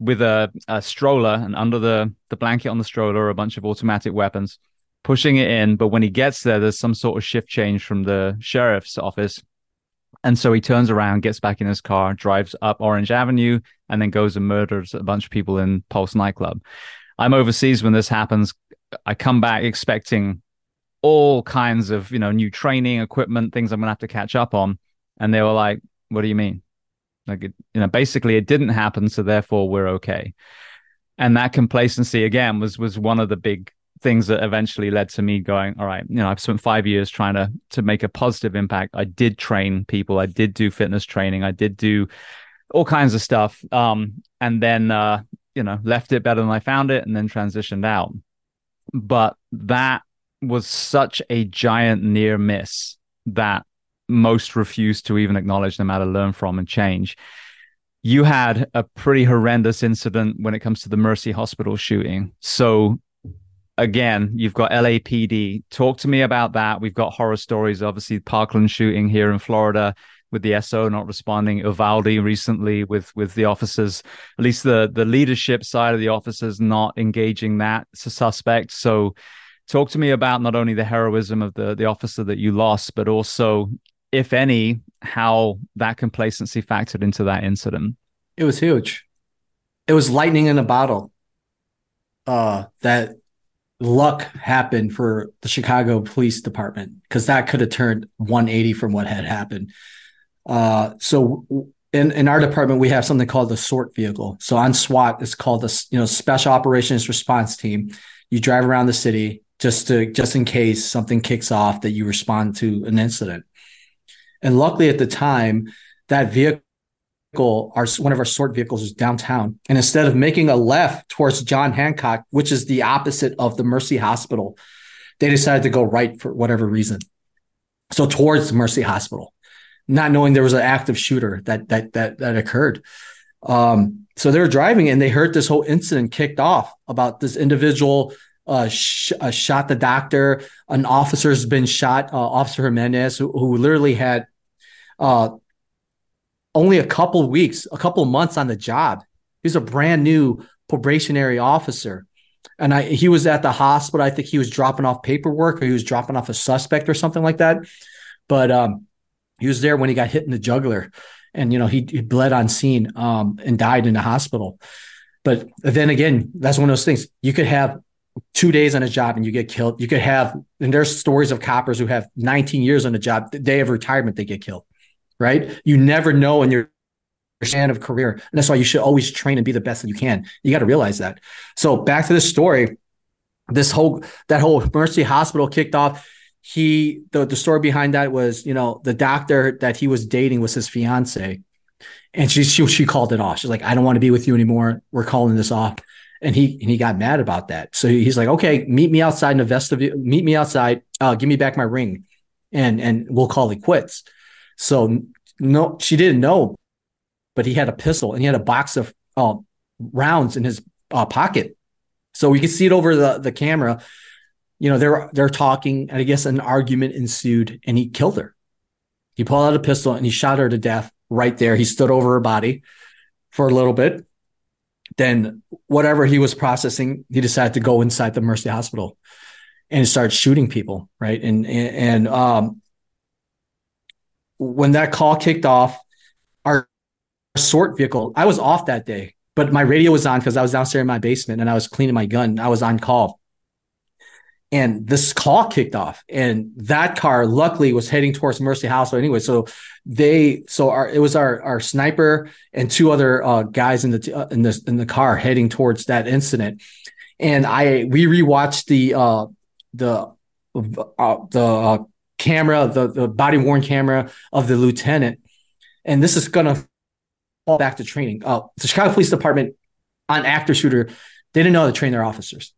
with a, a stroller and under the the blanket on the stroller are a bunch of automatic weapons pushing it in. But when he gets there there's some sort of shift change from the sheriff's office. And so he turns around gets back in his car drives up orange avenue and then goes and murders a bunch of people in pulse nightclub. I'm overseas when this happens. I come back expecting all kinds of you know new training equipment things i'm gonna have to catch up on. And they were like what do you mean like, it, you know, basically it didn't happen, so therefore we're okay. And that complacency again was was one of the big things that eventually led to me going, all right, you know, I've spent five years trying to to make a positive impact. I did train people, I did do fitness training, I did do all kinds of stuff. Um, and then uh, you know, left it better than I found it and then transitioned out. But that was such a giant near miss that most refuse to even acknowledge no matter learn from and change. You had a pretty horrendous incident when it comes to the mercy hospital shooting. So again you've got lapd talk to me about that. We've got horror stories obviously parkland shooting here in florida with the SO not responding, Uvalde recently with with the officers, at least the the leadership side of the officers not engaging that suspect. So talk to me about not only the heroism of the the officer that you lost, but also if any, how that complacency factored into that incident? It was huge. It was lightning in a bottle. Uh, that luck happened for the Chicago Police Department because that could have turned 180 from what had happened. Uh, so in, in our department, we have something called the SORT vehicle. So on SWAT, it's called the you know Special Operations Response Team. You drive around the city just to just in case something kicks off that you respond to an incident. And luckily at the time, that vehicle our one of our sort vehicles was downtown, and instead of making a left towards John Hancock, which is the opposite of the Mercy Hospital, they decided to go right for whatever reason. So towards Mercy Hospital, not knowing there was an active shooter that that that that occurred. Um, so they were driving and they heard this whole incident kicked off about this individual uh, sh- uh, shot the doctor. An officer's been shot, uh, Officer Jimenez, who, who literally had uh, only a couple weeks, a couple months on the job. He's a brand new probationary officer. And I, he was at the hospital. I think he was dropping off paperwork or he was dropping off a suspect or something like that. But um, he was there when he got hit in the jugular and, you know, he, he bled on scene um, and died in the hospital. But then again, that's one of those things. You could have two days on a job and you get killed. You could have, and there's stories of coppers who have 19 years on a job. The day of retirement, they get killed right? You never know in your span of career. And that's why you should always train and be the best that you can. You got to realize that. So back to this story, this whole that whole Mercy Hospital kicked off. He the, the story behind that was, you know, the doctor that he was dating was his fiance. And she, she she called it off. She's like, I don't want to be with you anymore. We're calling this off. And he and he got mad about that. So he's like, okay, meet me outside in the vestibule, meet me outside, uh, give me back my ring, and and we'll call it quits. So no, she didn't know, but he had a pistol and he had a box of uh, rounds in his uh, pocket. So we could see it over the, the camera. You know, they're they're talking, and I guess an argument ensued, and he killed her. He pulled out a pistol and he shot her to death right there. He stood over her body for a little bit. Then, whatever he was processing, he decided to go inside the Mercy Hospital and start shooting people. Right, and and, and um, when that call kicked off, our sort vehicle, I was off that day, but my radio was on because I was downstairs in my basement and I was cleaning my gun. I was on call. And this call kicked off, and that car luckily was heading towards Mercy House. anyway, so they, so our it was our our sniper and two other uh, guys in the uh, in the in the car heading towards that incident. And I we rewatched the uh the uh, the uh, camera, the, the body worn camera of the lieutenant. And this is going to fall back to training. Uh, the Chicago Police Department on active shooter, they didn't know how to train their officers.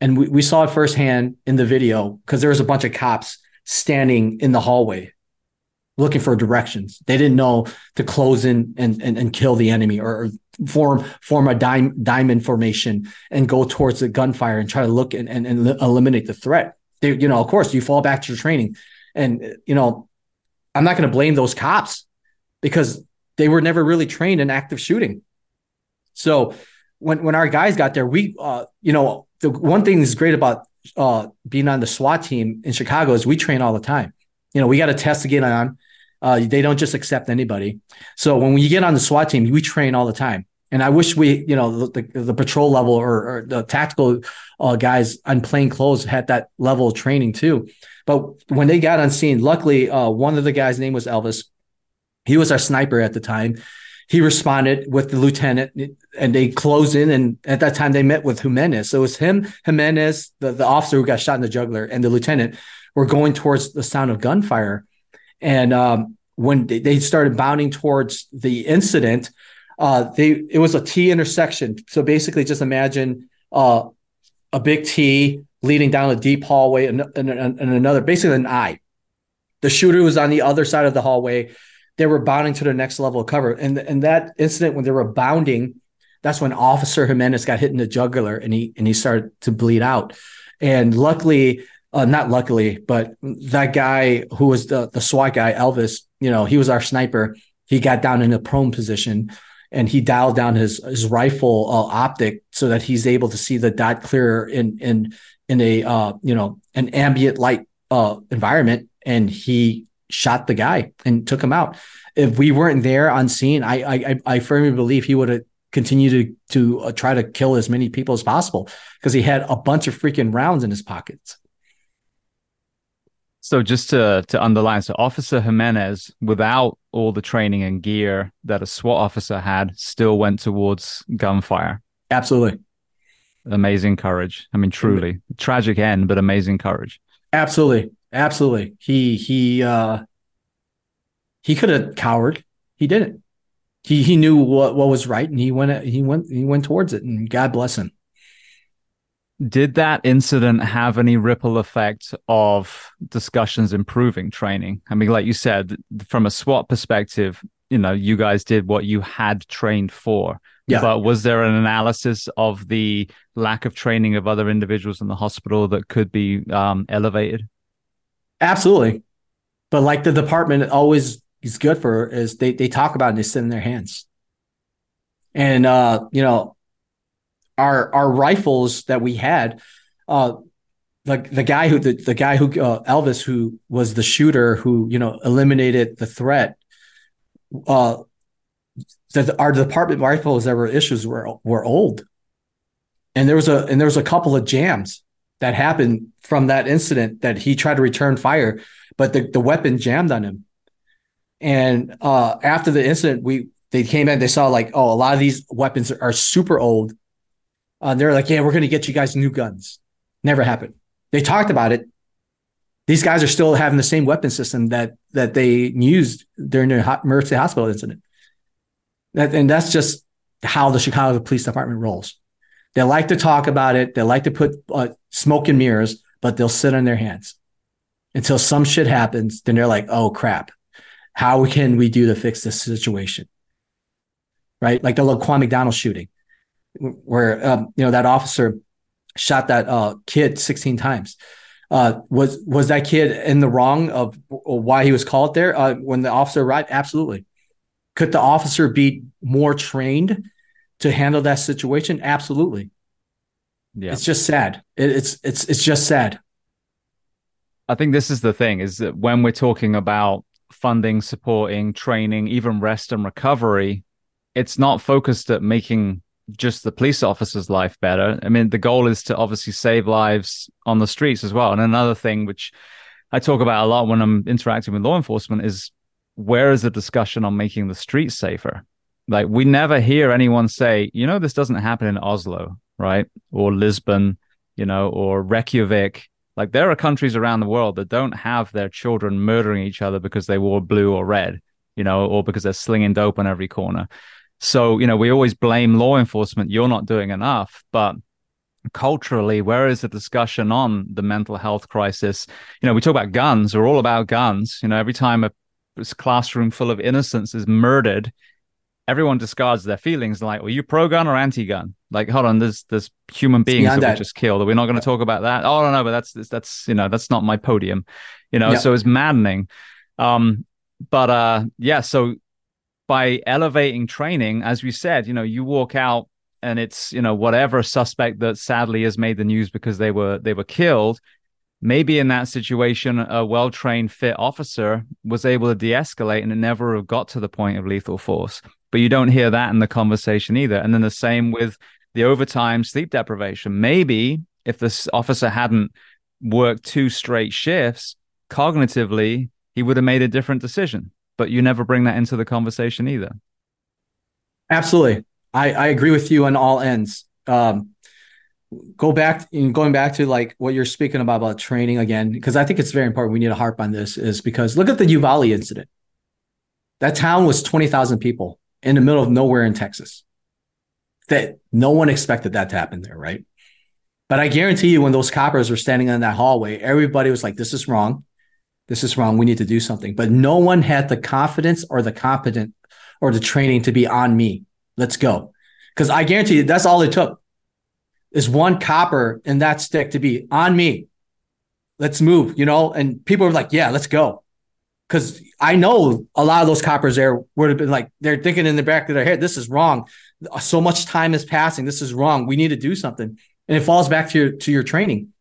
And we, we saw it firsthand in the video because there was a bunch of cops standing in the hallway looking for directions. They didn't know to close in and, and, and kill the enemy or, form form a dime, diamond formation and go towards the gunfire and try to look and, and, and eliminate the threat. They, you know, of course, you fall back to your training. And, you know, I'm not going to blame those cops because they were never really trained in active shooting. So when, when our guys got there, we, uh, you know, the one thing that's great about uh, being on the SWAT team in Chicago is we train all the time. You know, we got a test to get on. Uh, they don't just accept anybody. So when we get on the SWAT team, we train all the time. And I wish we, you know, the, the, the patrol level or, or the tactical uh, guys on plain clothes had that level of training too. But when they got on scene, luckily, uh, one of the guys' name was Elvis. He was our sniper at the time. He responded with the lieutenant, and they closed in. And at that time, they met with Jimenez. So it was him, Jimenez, the, the officer who got shot in the jugular, and the lieutenant were going towards the sound of gunfire. And um, when they started bounding towards the incident, uh, they it was a T intersection. So basically, just imagine uh, a big T leading down a deep hallway and, and, and another, basically an eye. The shooter was on the other side of the hallway. They were bounding to the next level of cover. And, and that incident, when they were bounding, that's when Officer Jimenez got hit in the jugular and he and he started to bleed out. And luckily, uh, not luckily, but that guy who was the the SWAT guy, Elvis, you know, he was our sniper. He got down in a prone position and he dialed down his his rifle uh, optic so that he's able to see the dot clearer in in in a uh, you know an ambient light uh, environment, and he shot the guy and took him out. If we weren't there on scene, I I, I firmly believe he would have continued to to uh, try to kill as many people as possible because he had a bunch of freaking rounds in his pockets. So just to to underline, so Officer Jimenez, without all the training and gear that a SWAT officer had, still went towards gunfire. Absolutely amazing courage. I mean, truly tragic end, but amazing courage. Absolutely, absolutely. He he uh he could have cowered. He didn't. He he knew what what was right, and he went he went he went towards it, and God bless him. Did that incident have any ripple effect of discussions improving training? I mean, like you said, from a SWAT perspective, you know, you guys did what you had trained for. Yeah. But was there an analysis of the lack of training of other individuals in the hospital that could be um, elevated? Absolutely. But like the department always is good for is they they talk about it and they sit in their hands. And uh, you know, our our rifles that we had, uh, the the guy who the, the guy who uh, Elvis who was the shooter who you know eliminated the threat. Uh, that our department rifles that were issues were were old, and there was a and there was a couple of jams that happened from that incident that he tried to return fire, but the, the weapon jammed on him. And uh, after the incident, we they came in, they saw like, oh, a lot of these weapons are super old. Uh, they're like, yeah, we're going to get you guys new guns. Never happened. They talked about it. These guys are still having the same weapon system that that they used during the Mercy Hospital incident. That, and that's just how the Chicago Police Department rolls. They like to talk about it. They like to put uh, smoke and mirrors, but they'll sit on their hands until some shit happens. Then they're like, oh crap, how can we do to fix this situation? Right? Like the Laquan McDonald shooting where um, you know that officer shot that uh, kid 16 times. Uh, was was that kid in the wrong of why he was called there uh, when the officer arrived? Absolutely. Could the officer be more trained to handle that situation? Absolutely. Yeah. It's just sad. It, it's it's it's just sad. I think this is the thing: is that when we're talking about funding, supporting, training, even rest and recovery, it's not focused at making just the police officer's life better. I mean, the goal is to obviously save lives on the streets as well. And another thing which I talk about a lot when I'm interacting with law enforcement is where is the discussion on making the streets safer? Like we never hear anyone say, you know, this doesn't happen in Oslo, right? Or Lisbon, you know, or Reykjavik. Like there are countries around the world that don't have their children murdering each other because they wore blue or red, you know, or because they're slinging dope on every corner. So, you know, we always blame law enforcement, you're not doing enough. But culturally, where is the discussion on the mental health crisis? You know, we talk about guns, we're all about guns. You know, every time a classroom full of innocents is murdered, everyone discards their feelings like, were you pro gun or anti gun? Like, hold on, there's there's human beings that, that, we just killed. We're not going to talk about that. Oh no, no, but that's that's you know, that's not my podium. You know, yeah. so it's maddening. Um, but uh yeah, so by elevating training, as we said, you know, you walk out and it's, you know, whatever suspect that sadly has made the news because they were they were killed. Maybe in that situation, a well-trained, fit officer was able to de-escalate and it never got to the point of lethal force. But you don't hear that in the conversation either. And then the same with the overtime sleep deprivation. Maybe if this officer hadn't worked two straight shifts, cognitively, he would have made a different decision but you never bring that into the conversation either. Absolutely. I, I agree with you on all ends. Um, go back going back to like what you're speaking about about training again, because I think it's very important. We need to harp on this is because look at the Uvalde incident. That town was 20,000 people in the middle of nowhere in Texas. That no one expected that to happen there, right? But I guarantee you, when those coppers were standing in that hallway, everybody was like, this is wrong this is wrong. We need to do something. But no one had the confidence or the competent or the training to be on me. Let's go. Because I guarantee you that's all it took is one copper in that stick to be on me. Let's move, you know? And people were like, yeah, let's go. Because I know a lot of those coppers there would have been like, they're thinking in the back of their head, this is wrong. So much time is passing. This is wrong. We need to do something. And it falls back to your to your training,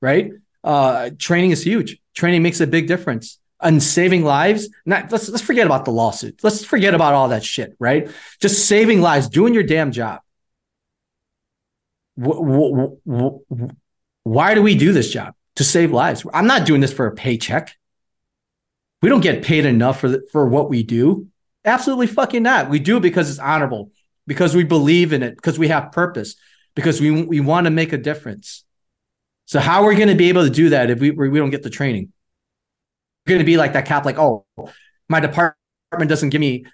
right? Uh, training is huge. Training makes a big difference. And saving lives, not let's let's forget about the lawsuit. Let's forget about all that shit, right? Just saving lives, doing your damn job. Why do we do this job? To save lives. I'm not doing this for a paycheck. We don't get paid enough for the, for what we do. Absolutely fucking not. We do it because it's honorable, because we believe in it, because we have purpose, because we we want to make a difference. So how are we going to be able to do that if we we don't get the training? We're going to be like that cop, like, oh, my department doesn't give me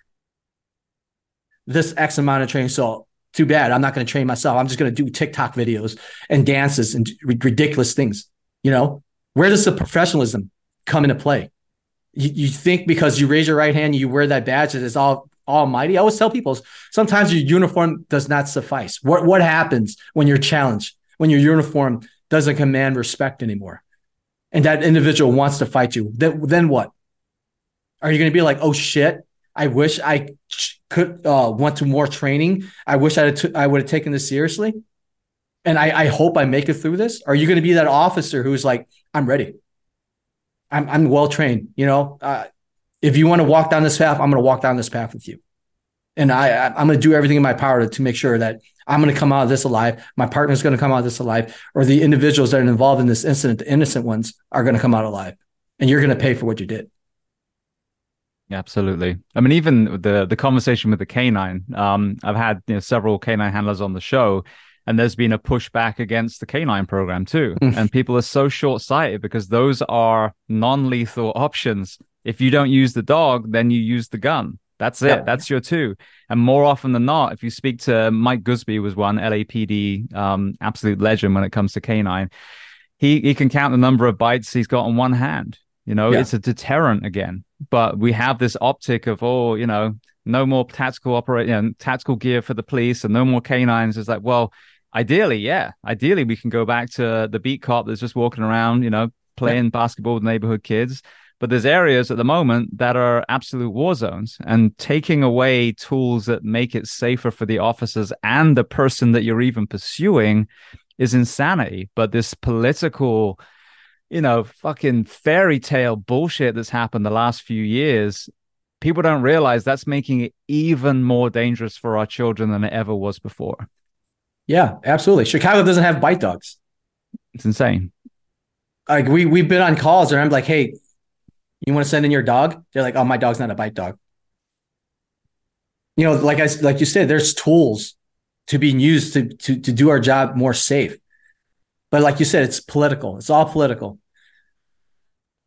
this X amount of training. So too bad. I'm not going to train myself. I'm just going to do TikTok videos and dances and ridiculous things. You know, where does the professionalism come into play? You, you think because you raise your right hand, you wear that badge, that it's all almighty. I always tell people sometimes your uniform does not suffice. What what happens when you're challenged? When your uniform doesn't command respect anymore, and that individual wants to fight you? Then then what? Are you going to be like, oh shit? I wish I could uh, went to more training. I wish I would have taken this seriously. And I, I hope I make it through this. Are you going to be that officer who's like, I'm ready. I'm, I'm well trained. You know, uh, if you want to walk down this path, I'm going to walk down this path with you. And I, I'm going to do everything in my power to, to make sure that I'm going to come out of this alive. My partner's going to come out of this alive, or the individuals that are involved in this incident, the innocent ones, are going to come out alive. And you're going to pay for what you did. Absolutely. I mean, even the the conversation with the canine. Um, I've had you know, several canine handlers on the show, and there's been a pushback against the canine program too. Mm. and people are so short sighted because those are non lethal options. If you don't use the dog, then you use the gun. That's it. Yep. That's your two. And more often than not, if you speak to Mike Gusby, was one LAPD um, absolute legend when it comes to canine. He he can count the number of bites he's got on one hand. You know, yeah. it's a deterrent again. But we have this optic of, oh, you know, no more tactical operate, you know, tactical gear for the police and no more canines. It's like, well, ideally, yeah, ideally we can go back to the beat cop that's just walking around, you know, playing yeah. basketball with neighborhood kids. But there's areas at the moment that are absolute war zones, and taking away tools that make it safer for the officers and the person that you're even pursuing is insanity. But this political you know, fucking fairy tale bullshit that's happened the last few years, people don't realize that's making it even more dangerous for our children than it ever was before. Yeah, absolutely. Chicago doesn't have bite dogs. It's insane. Like we we've been on calls and I'm like, hey, you want to send in your dog? They're like, oh, my dog's not a bite dog. You know, like I like you said, there's tools to be used to to to do our job more safe. But like you said, it's political. It's all political.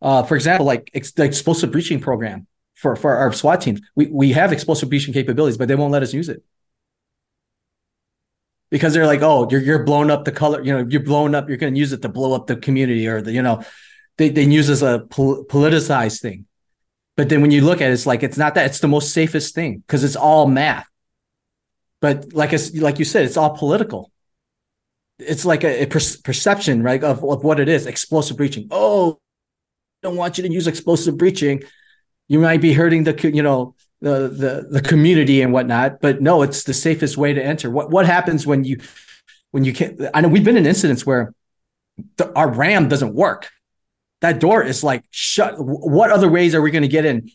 Uh, for example, like ex- the explosive breaching program for, for our SWAT teams, we, we have explosive breaching capabilities, but they won't let us use it because they're like, oh, you're you're blowing up the color, you know, you're blowing up, you're going to use it to blow up the community or the, you know, they they use as a pol- politicized thing. But then when you look at it, it's like it's not that; it's the most safest thing because it's all math. But like I, like you said, it's all political it's like a, a per- perception, right, of, of what it is. Explosive breaching. Oh, don't want you to use explosive breaching. You might be hurting the, you know, the the the community and whatnot. But no, it's the safest way to enter. What what happens when you when you can't? I know we've been in incidents where the, our RAM doesn't work. That door is like shut. What other ways are we going to get in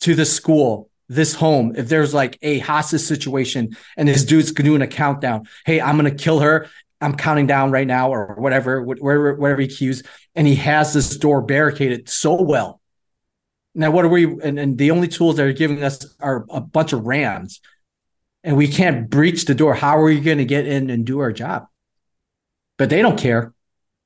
to the school, this home? If there's like a hostage situation and this dude's doing a countdown, hey, I'm going to kill her I'm counting down right now or whatever, whatever, whatever he cues. And he has this door barricaded so well. Now, what are we? And, and the only tools that are giving us are a bunch of rams, and we can't breach the door. How are we going to get in and do our job? But they don't care.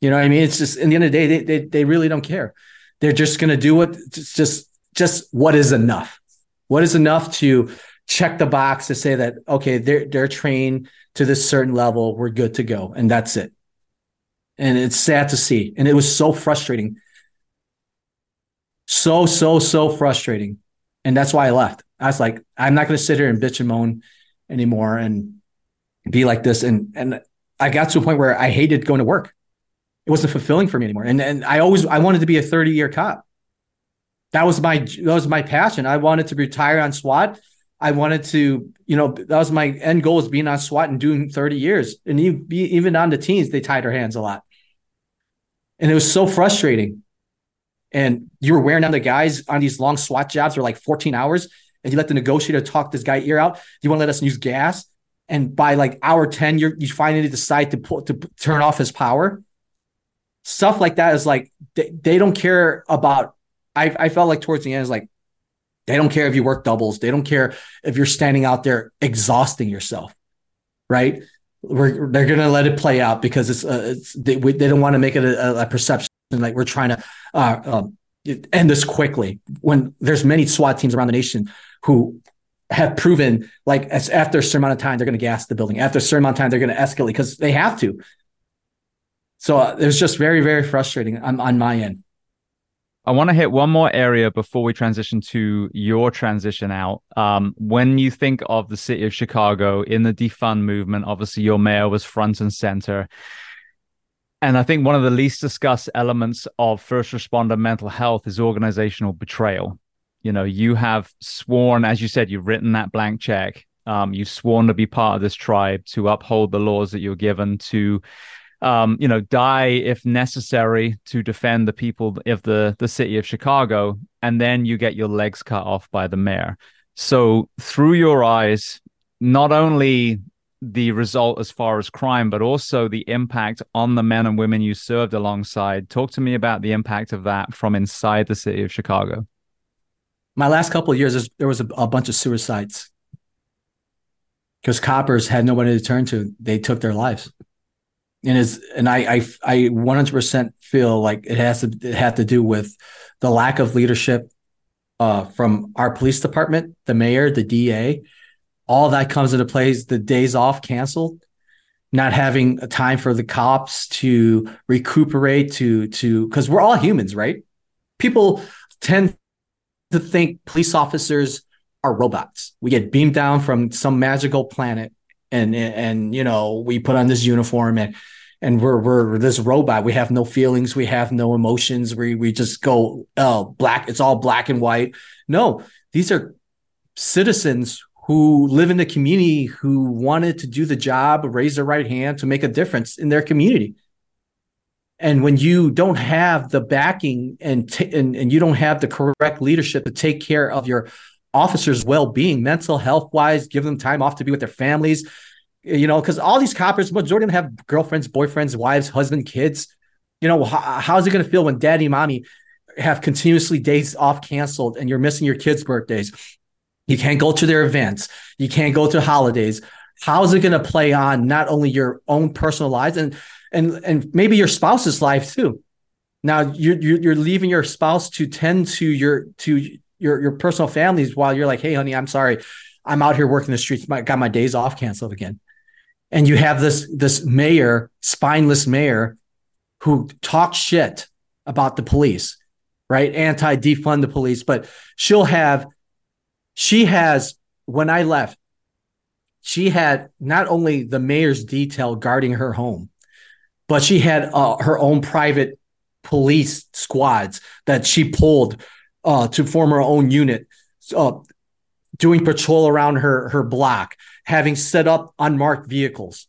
You know I mean? It's just in the end of the day, they they, they really don't care. They're just going to do what just just what is enough. What is enough to check the box to say that okay, they're they're trained to this certain level, we're good to go. And that's it. And it's sad to see. And it was so frustrating. So, so, so frustrating. And that's why I left. I was like, I'm not going to sit here and bitch and moan anymore and be like this. And, and I got to a point where I hated going to work. It wasn't fulfilling for me anymore. And, and I always, I wanted to be a 30 year cop. That was my, that was my passion. I wanted to retire on SWAT I wanted to, you know, that was my end goal was being on SWAT and doing 30 years. And even even on the teens, they tied our hands a lot. And it was so frustrating. And you were wearing down the guys on these long SWAT jobs for like 14 hours. And you let the negotiator talk this guy ear out. You want to let us use gas? And by like hour 10, you're, you finally decide to pull, to turn off his power. Stuff like that is like, they, they don't care about, I, I felt like towards the end is like, they don't care if you work doubles. They don't care if you're standing out there exhausting yourself, right? We're, they're going to let it play out because it's, uh, it's they, we, they don't want to make it a, a, perception like we're trying to uh, um, end this quickly. When there's many SWAT teams around the nation who have proven like as after a certain amount of time they're going to gas the building. After a certain amount of time they're going to escalate because they have to. So uh, it was just very very frustrating on, on my end. I want to hit one more area before we transition to your transition out. Um, when you think of the city of Chicago in the defund movement, obviously your mayor was front and center. And I think one of the least discussed elements of first responder mental health is organizational betrayal. You know, you have sworn, as you said, you've written that blank check. Um, you've sworn to be part of this tribe, to uphold the laws that you're given, to um, you know, die if necessary to defend the people of the the city of Chicago, and then you get your legs cut off by the mayor. So through your eyes, not only the result as far as crime, but also the impact on the men and women you served alongside. Talk to me about the impact of that from inside the city of Chicago. My last couple of years, there was a, a bunch of suicides because coppers had nobody to turn to. They took their lives and is and I I I 100% feel like it has to it had to do with the lack of leadership uh, from our police department, the mayor, the DA. All that comes into place. The days off canceled, not having a time for the cops to recuperate, to to because we're all humans, right? People tend to think police officers are robots. We get beamed down from some magical planet and and you know we put on this uniform and and we're we're this robot. We have no feelings. We have no emotions. We we just go oh black. It's all black and white. No, these are citizens who live in the community who wanted to do the job, raise their right hand to make a difference in their community. And when you don't have the backing and t- and, and you don't have the correct leadership to take care of your officers' well-being, mental health wise, give them time off to be with their families, you know, because all these coppers, majority of them have girlfriends, boyfriends, wives, husband, kids. You know, how, how's it going to feel when daddy, mommy have continuously days off canceled and you're missing your kids' birthdays? You can't go to their events. You can't go to holidays. How's it going to play on not only your own personal lives and and and maybe your spouse's life too? Now you're you're leaving your spouse to tend to your to your your personal families while you're like, hey, honey, I'm sorry, I'm out here working the streets. I got my days off canceled again and you have this this mayor, spineless mayor, who talks shit about the police, right? Anti defund the police, but she'll have, she has when I left, she had not only the mayor's detail guarding her home, but she had uh, her own private police squads that she pulled uh, to form her own unit, uh, doing patrol around her her block having set up unmarked vehicles,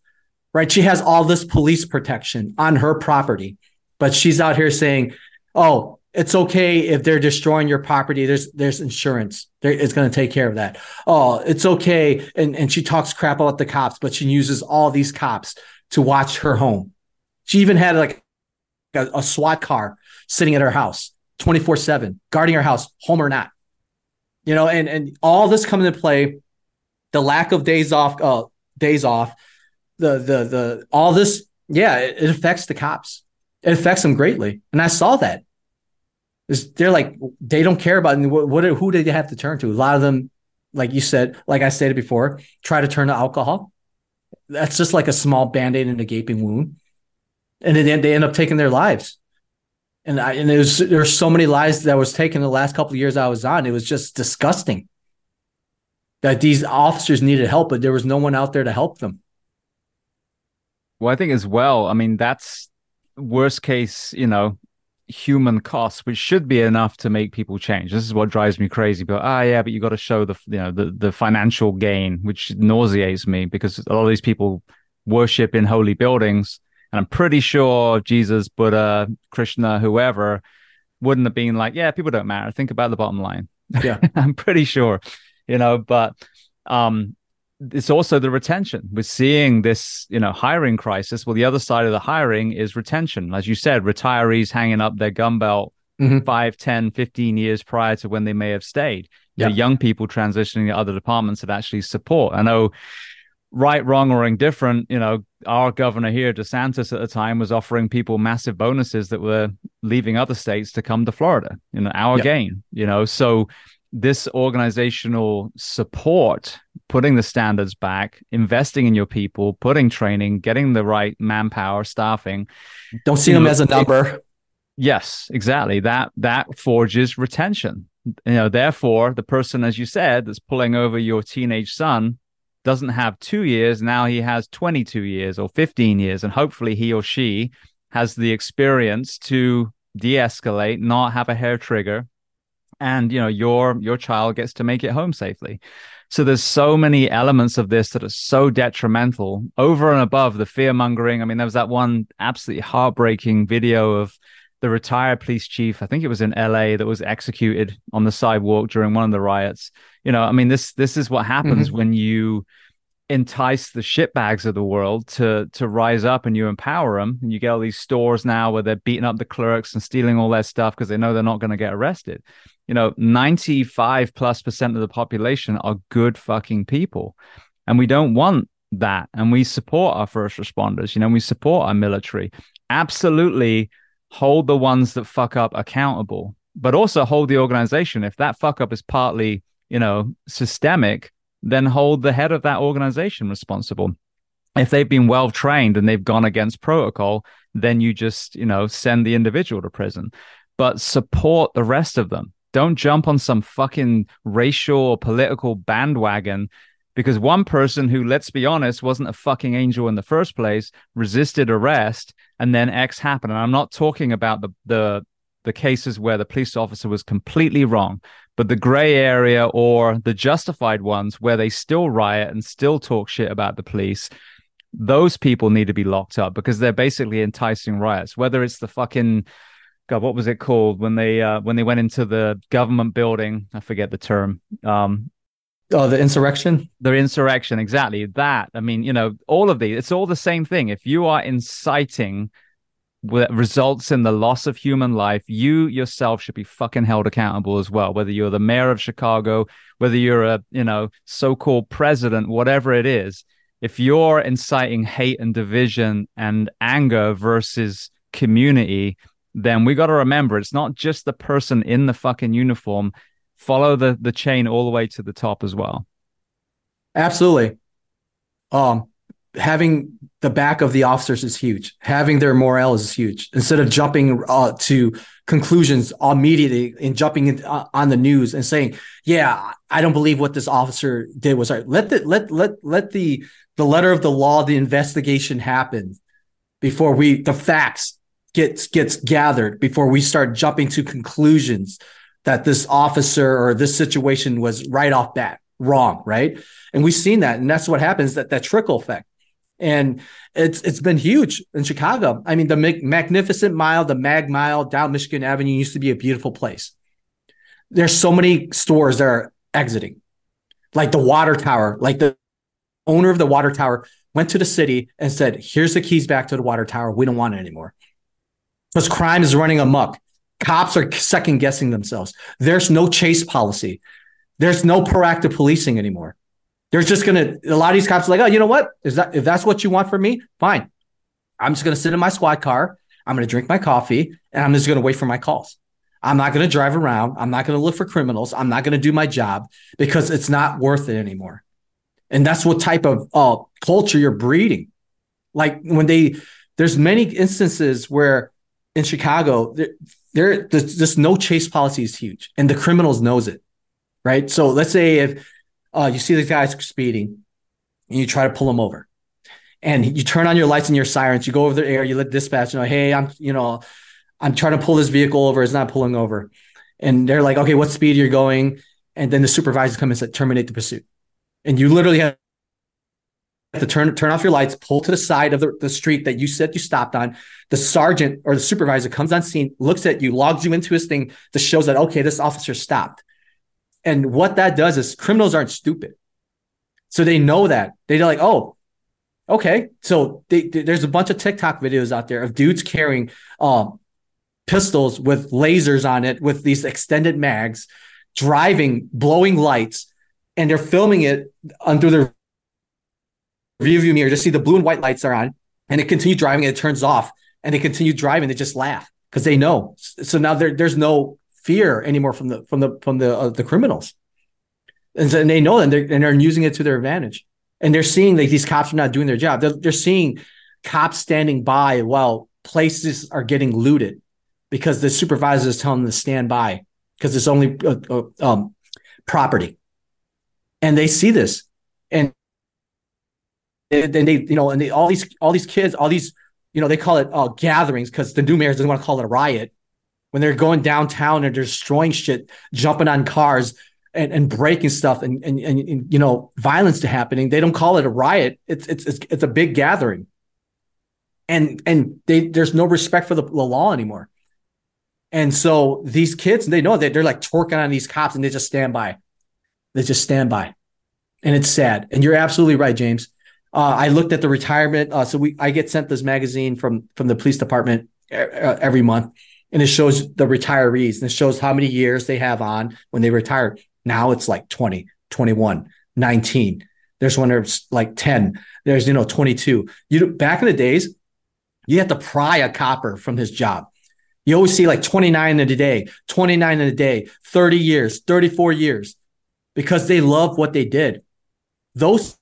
right? She has all this police protection on her property, but she's out here saying, oh, it's okay if they're destroying your property. There's there's insurance. There, it's going to take care of that. Oh, it's okay. And and she talks crap about the cops, but she uses all these cops to watch her home. She even had like a, a SWAT car sitting at her house 24 7, guarding her house, home or not. You know, and and all this coming into play the lack of days off, uh, days off, the the the all this, yeah, it, it affects the cops. It affects them greatly, and I saw that. They're like they don't care about what, what who do they have to turn to? A lot of them, like you said, like I stated before, try to turn to alcohol. That's just like a small band aid in a gaping wound, and then they end up taking their lives. And I and there's there's so many lives that was taken the last couple of years I was on. It was just disgusting that these officers needed help, but there was no one out there to help them. Well, I think as well, I mean, that's worst case, you know, human costs, which should be enough to make people change. This is what drives me crazy. But ah, yeah, but you got to show the you know the the financial gain, which nauseates me because a lot of these people worship in holy buildings, and I'm pretty sure Jesus, Buddha, Krishna, whoever wouldn't have been like, yeah, people don't matter. Think about the bottom line. Yeah, *laughs* I'm pretty sure you know, but um, it's also the retention. We're seeing this, you know, hiring crisis. Well, the other side of the hiring is retention. As you said, retirees hanging up their gun belt mm-hmm. 5, 10, 15 years prior to when they may have stayed. Yeah. young people transitioning to other departments that actually support. I know right, wrong, or indifferent, you know, our governor here, DeSantis at the time, was offering people massive bonuses that were leaving other states to come to Florida, you know, our gain, you know. So this organizational support, putting the standards back, investing in your people, putting training, getting the right manpower, staffing. Don't see them as a number. Yes, exactly. That that forges retention. You know, therefore, the person, as you said, that's pulling over your teenage son doesn't have two years. Now he has 22 years or 15 years. And hopefully he or she has the experience to de-escalate, not have a hair trigger, and you know your your child gets to make it home safely. So there's so many elements of this that are so detrimental. Over and above the fear mongering i mean there was that one absolutely heartbreaking video of the retired police chief i think it was in la that was executed on the sidewalk during one of the riots. You know i mean this this is what happens mm-hmm. when you entice the shitbags of the world to to rise up and you empower them and you get all these stores now where they're beating up the clerks and stealing all their stuff because they know they're not going to get arrested you know 95 plus percent of the population are good fucking people and we don't want that and we support our first responders you know we support our military absolutely hold the ones that fuck up accountable but also hold the organization if that fuck up is partly you know systemic then hold the head of that organization responsible. If they've been well trained and they've gone against protocol, then you just, you know, send the individual to prison. But support the rest of them. Don't jump on some fucking racial or political bandwagon because one person who, let's be honest, wasn't a fucking angel in the first place, resisted arrest, and then X happened. And I'm not talking about the the the cases where the police officer was completely wrong, but the gray area or the justified ones where they still riot and still talk shit about the police, those people need to be locked up because they're basically enticing riots. Whether it's the fucking God, what was it called when they uh, when they went into the government building? I forget the term. Um, oh, the insurrection. The insurrection, exactly that. I mean, you know, all of these. It's all the same thing. If you are inciting that results in the loss of human life, you yourself should be fucking held accountable as well. Whether you're the mayor of Chicago, whether you're a you know so-called president, whatever it is, if you're inciting hate and division and anger versus community, then we got to remember it's not just the person in the fucking uniform. Follow the the chain all the way to the top as well. Absolutely. Um, having the back of the officers is huge. Having their morale is huge. Instead of jumping uh, to conclusions immediately and jumping in, uh, on the news and saying, "Yeah, I don't believe what this officer did was right." Let the let let let the the letter of the law, the investigation happen before we the facts gets gets gathered before we start jumping to conclusions that this officer or this situation was right off bat wrong, right? And we've seen that, and that's what happens that that trickle effect and it's it's been huge in Chicago. I mean, the Magnificent Mile, the Mag Mile down Michigan Avenue used to be a beautiful place. There's so many stores that are exiting, like the Water Tower. Like the owner of the Water Tower went to the city and said, "Here's the keys back to the Water Tower. We don't want it anymore." Because crime is running amok. Cops are second guessing themselves. There's no chase policy. There's no proactive policing anymore. There's just gonna a lot of these cops are like, oh, you know what? Is that if that's what you want from me, fine. I'm just gonna sit in my squad car. I'm gonna drink my coffee, and I'm just gonna wait for my calls. I'm not gonna drive around. I'm not gonna look for criminals. I'm not gonna do my job because it's not worth it anymore. And that's what type of uh, culture you're breeding. Like when they, there's many instances where in Chicago, there, there just no chase policy is huge, and the criminals knows it, right? So let's say if uh, you see the guys speeding and you try to pull them over and you turn on your lights and your sirens, you go over the air, you let dispatch know, hey, I'm, you know, I'm trying to pull this vehicle over, it's not pulling over. And they're like, okay, what speed you're going? And then the supervisors come and say, terminate the pursuit. And you literally have to turn turn off your lights, pull to the side of the, the street that you said you stopped on. The sergeant or the supervisor comes on scene, looks at you, logs you into his thing that shows that okay, this officer stopped. And what that does is criminals aren't stupid. So they know that. They're like, oh, okay. So they, they, there's a bunch of TikTok videos out there of dudes carrying um, pistols with lasers on it with these extended mags, driving, blowing lights, and they're filming it under their view view mirror. Just see the blue and white lights are on, and they continue driving, and it turns off, and they continue driving. They just laugh because they know. So now there, there's no fear anymore from the from the from the uh, the criminals, and, so, and they know that they're, and they're using it to their advantage. And they're seeing like these cops are not doing their job. They're, they're seeing cops standing by while places are getting looted because the supervisor is telling them to stand by because it's only uh, uh, um, property, and they see this, and then they, you know, and they, all these all these kids, all these, you know, they call it uh, gatherings because the new mayor doesn't want to call it a riot. When they're going downtown and they're destroying shit, jumping on cars and, and breaking stuff, and, and and you know, violence to happening, they don't call it a riot. It's it's it's, it's a big gathering, and and they there's no respect for the, the law anymore. And so these kids, they know that they're like twerking on these cops and they just stand by. They just stand by. And it's sad. And you're absolutely right, James. Uh, I looked at the retirement. Uh, so we, I get sent this magazine from from the police department every month, and it shows the retirees and it shows how many years they have on when they retire. Now it's like 20, 21, 19. There's one that's like 10. There's you know 22. You back in the days, you had to pry a copper from his job. You always see like 29 in a day, 29 in a day, 30 years, 34 years, because they love what they did. Those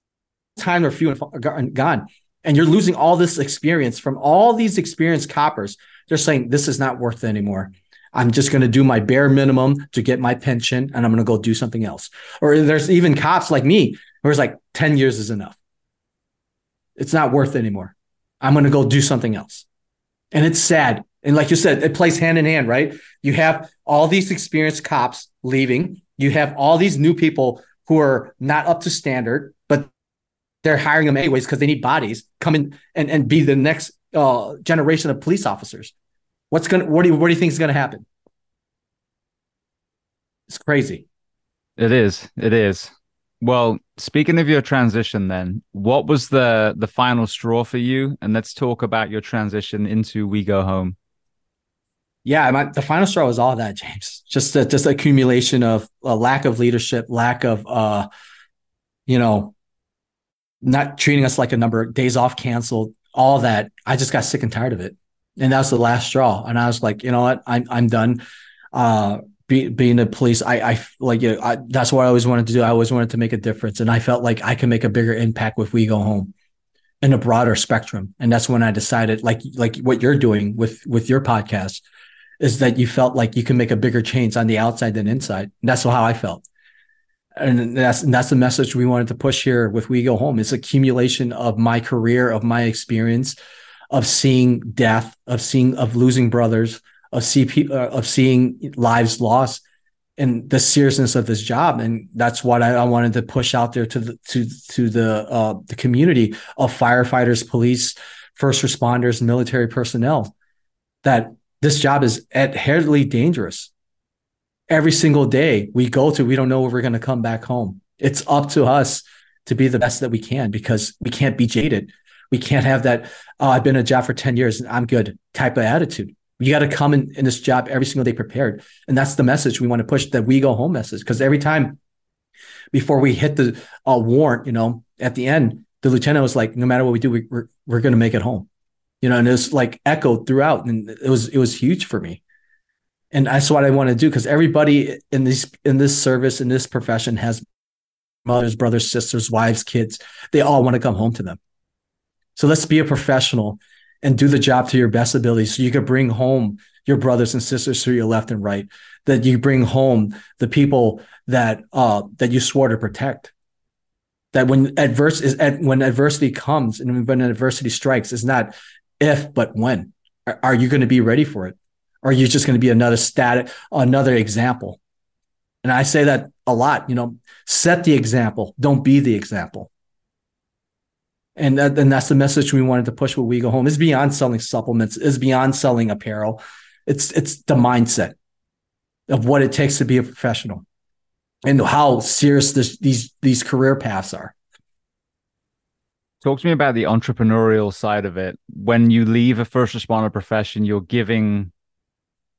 times are few and gone. And you're losing all this experience from all these experienced coppers. They're saying, this is not worth it anymore. I'm just going to do my bare minimum to get my pension and I'm going to go do something else. Or there's even cops like me who is like 10 years is enough. It's not worth it anymore. I'm going to go do something else. And it's sad and like you said, it plays hand in hand, right? You have all these experienced cops leaving. You have all these new people who are not up to standard, but they're hiring them anyways because they need bodies come in and, and be the next uh, generation of police officers. What's gonna what do you what do you think is gonna happen? It's crazy. It is. It is. Well, speaking of your transition, then, what was the the final straw for you? And let's talk about your transition into We Go Home yeah, my, the final straw was all that, James. Just a, just accumulation of a lack of leadership, lack of, uh, you know, not treating us like a number, days off canceled, all that. I just got sick and tired of it, and that was the last straw. And I was like, you know what, I'm I'm done. Uh, be, being a police, I I like you know, I, that's what I always wanted to do. I always wanted to make a difference, and I felt like I can make a bigger impact if we go home in a broader spectrum. And that's when I decided, like like what you're doing with with your podcast is that you felt like you can make a bigger change on the outside than inside. And that's how I felt. And that's and that's the message we wanted to push here with We Go Home. It's accumulation of my career, of my experience, of seeing death, of seeing of losing brothers, of see uh, of seeing lives lost, and the seriousness of this job. And that's what I, I wanted to push out there to the to to the uh, the community of firefighters, police, first responders, military personnel. That this job is inherently dangerous. Every single day we go to, we don't know if we're going to come back home. It's up to us to be the best that we can because we can't be jaded. We can't have that, oh, I've been a job for 10 years and I'm good type of attitude. You got to come in, in this job every single day prepared. And that's the message we want to push that we go home message. Because every time before we hit the uh, warrant, you know, at the end, the lieutenant was like, no matter what we do, we, we're, we're going to make it home you know, and it was like echoed throughout, and it was it was huge for me. And that's what I want to do because everybody in this in this service in this profession has mothers, brothers, sisters, wives, kids. They all want to come home to them. So let's be a professional and do the job to your best ability, so you can bring home your brothers and sisters to your left and right. That you bring home the people that uh, that you swore to protect that when adverse is when adversity comes and when adversity strikes it's not if, but when. Are you going to be ready for it? Or are you just going to be another static, another example? And I say that a lot, you know, set the example, don't be the example. And, that, and that's the message we wanted to push when we go home. Is beyond selling supplements, is beyond selling apparel. It's it's the mindset of what it takes to be a professional and how serious this, these these career paths are. Talk to me about the entrepreneurial side of it. When you leave a first responder profession, you're giving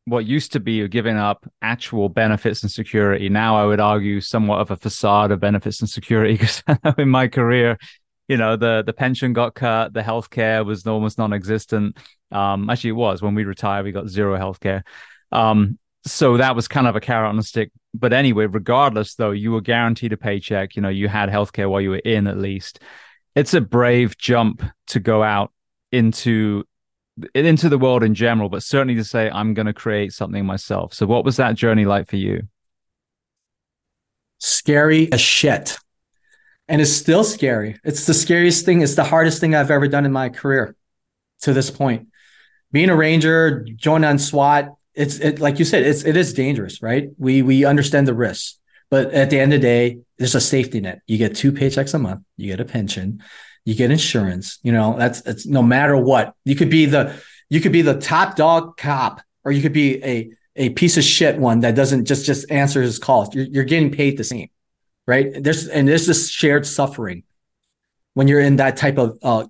what used to be giving up actual benefits and security. Now I would argue somewhat of a facade of benefits and security *laughs* because in my career, you know, the the pension got cut, the healthcare was almost non-existent. Um, actually, it was when we retired, we got zero healthcare. Um, so that was kind of a carrot on a stick. But anyway, regardless, though, you were guaranteed a paycheck. You know, you had healthcare while you were in, at least. It's a brave jump to go out into into the world in general, but certainly to say I'm going to create something myself. So, what was that journey like for you? Scary as shit, and it's still scary. It's the scariest thing. It's the hardest thing I've ever done in my career to this point. Being a ranger, joining on SWAT, it's it, like you said, it's it is dangerous, right? We we understand the risks, but at the end of the day, there's a safety net. You get two paychecks a month, you get a pension, you get insurance. You know, that's it's no matter what. You could be the you could be the top dog cop, or you could be a a piece of shit one that doesn't just just answer his calls. You're, you're getting paid the same, right? There's and there's this shared suffering when you're in that type of uh,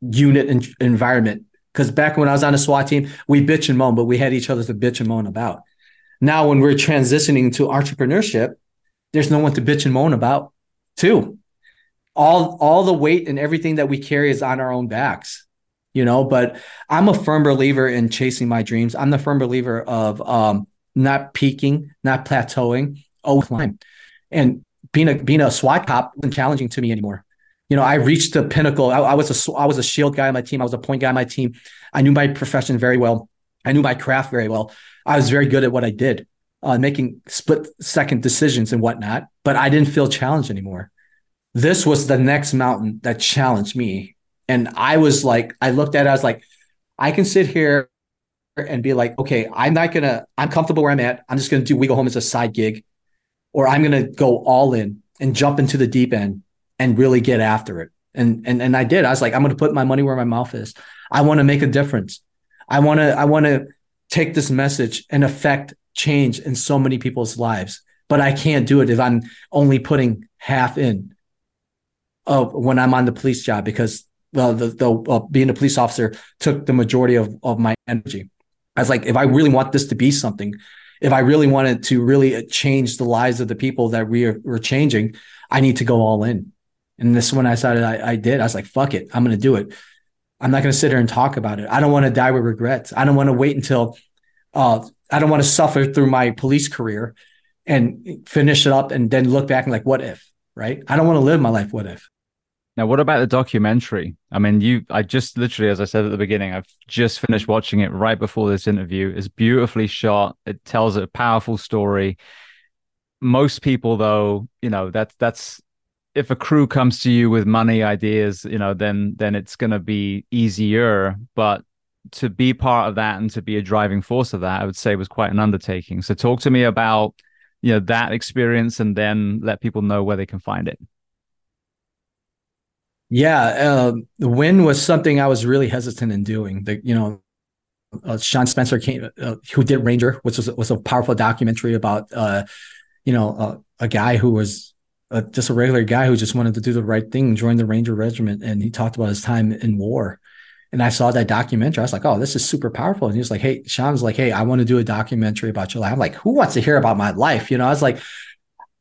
unit and environment because back when I was on a SWAT team, we bitch and moan, but we had each other to bitch and moan about. Now, when we're transitioning to entrepreneurship, there's no one to bitch and moan about, too. All, all the weight and everything that we carry is on our own backs, you know. But I'm a firm believer in chasing my dreams. I'm the firm believer of um, not peaking, not plateauing, oh climb. And being a being a SWAT cop wasn't challenging to me anymore you know, I reached the pinnacle. I, I, was a I was a shield guy on my team. I was a point guy on my team. I knew my profession very well. I knew my craft very well. I was very good at what I did, uh, making split second decisions and whatnot. But I didn't feel challenged anymore. This was the next mountain that challenged me, and I was like, I looked at it. I was like, I can sit here and be like, okay, I'm not gonna. I'm comfortable where I'm at. I'm just gonna do We Go Home as a side gig, or I'm gonna go all in and jump into the deep end and really get after it. And and and I did. I was like, I'm to put my money where my mouth is. I want to make a difference. I want to I want to take this message and affect change in so many people's lives. But I can't do it if I'm only putting half in of when I'm on the police job because well, the, the uh, being a police officer took the majority of, of my energy. I was like, if I really want this to be something, if I really wanted to really change the lives of the people that we are, we're changing, I need to go all in. And this one I decided I, I did. I was like, fuck it. I'm going to do it. I'm not going to sit here and talk about it. I don't want to die with regrets. I don't want to wait until, uh, I don't want to suffer through my police career and finish it up and then look back and like, what if, right? I don't want to live my life. What if? Now, what about the documentary? I mean, you, I just literally, as I said at the beginning, I've just finished watching it right before this interview. It's beautifully shot. It tells a powerful story. Most people, though, you know, that's, that's, if a crew comes to you with money ideas, you know, then then it's going to be easier. But to be part of that and to be a driving force of that, I would say was quite an undertaking. So talk to me about you know that experience, and then let people know where they can find it. Yeah, uh, the Nguyen was something I was really hesitant in doing. The you know, uh, Sean Spencer came, uh, who did Ranger, which was was a powerful documentary about uh, you know uh, a guy who was a, just a regular guy who just wanted to do the right thing, join the Ranger Regiment, and he talked about his time in war. And I saw that documentary. I was like, "Oh, this is super powerful." And he was like, "Hey, Sean's like, hey, I want to do a documentary about your life." I'm like, "Who wants to hear about my life?" You know, I was like,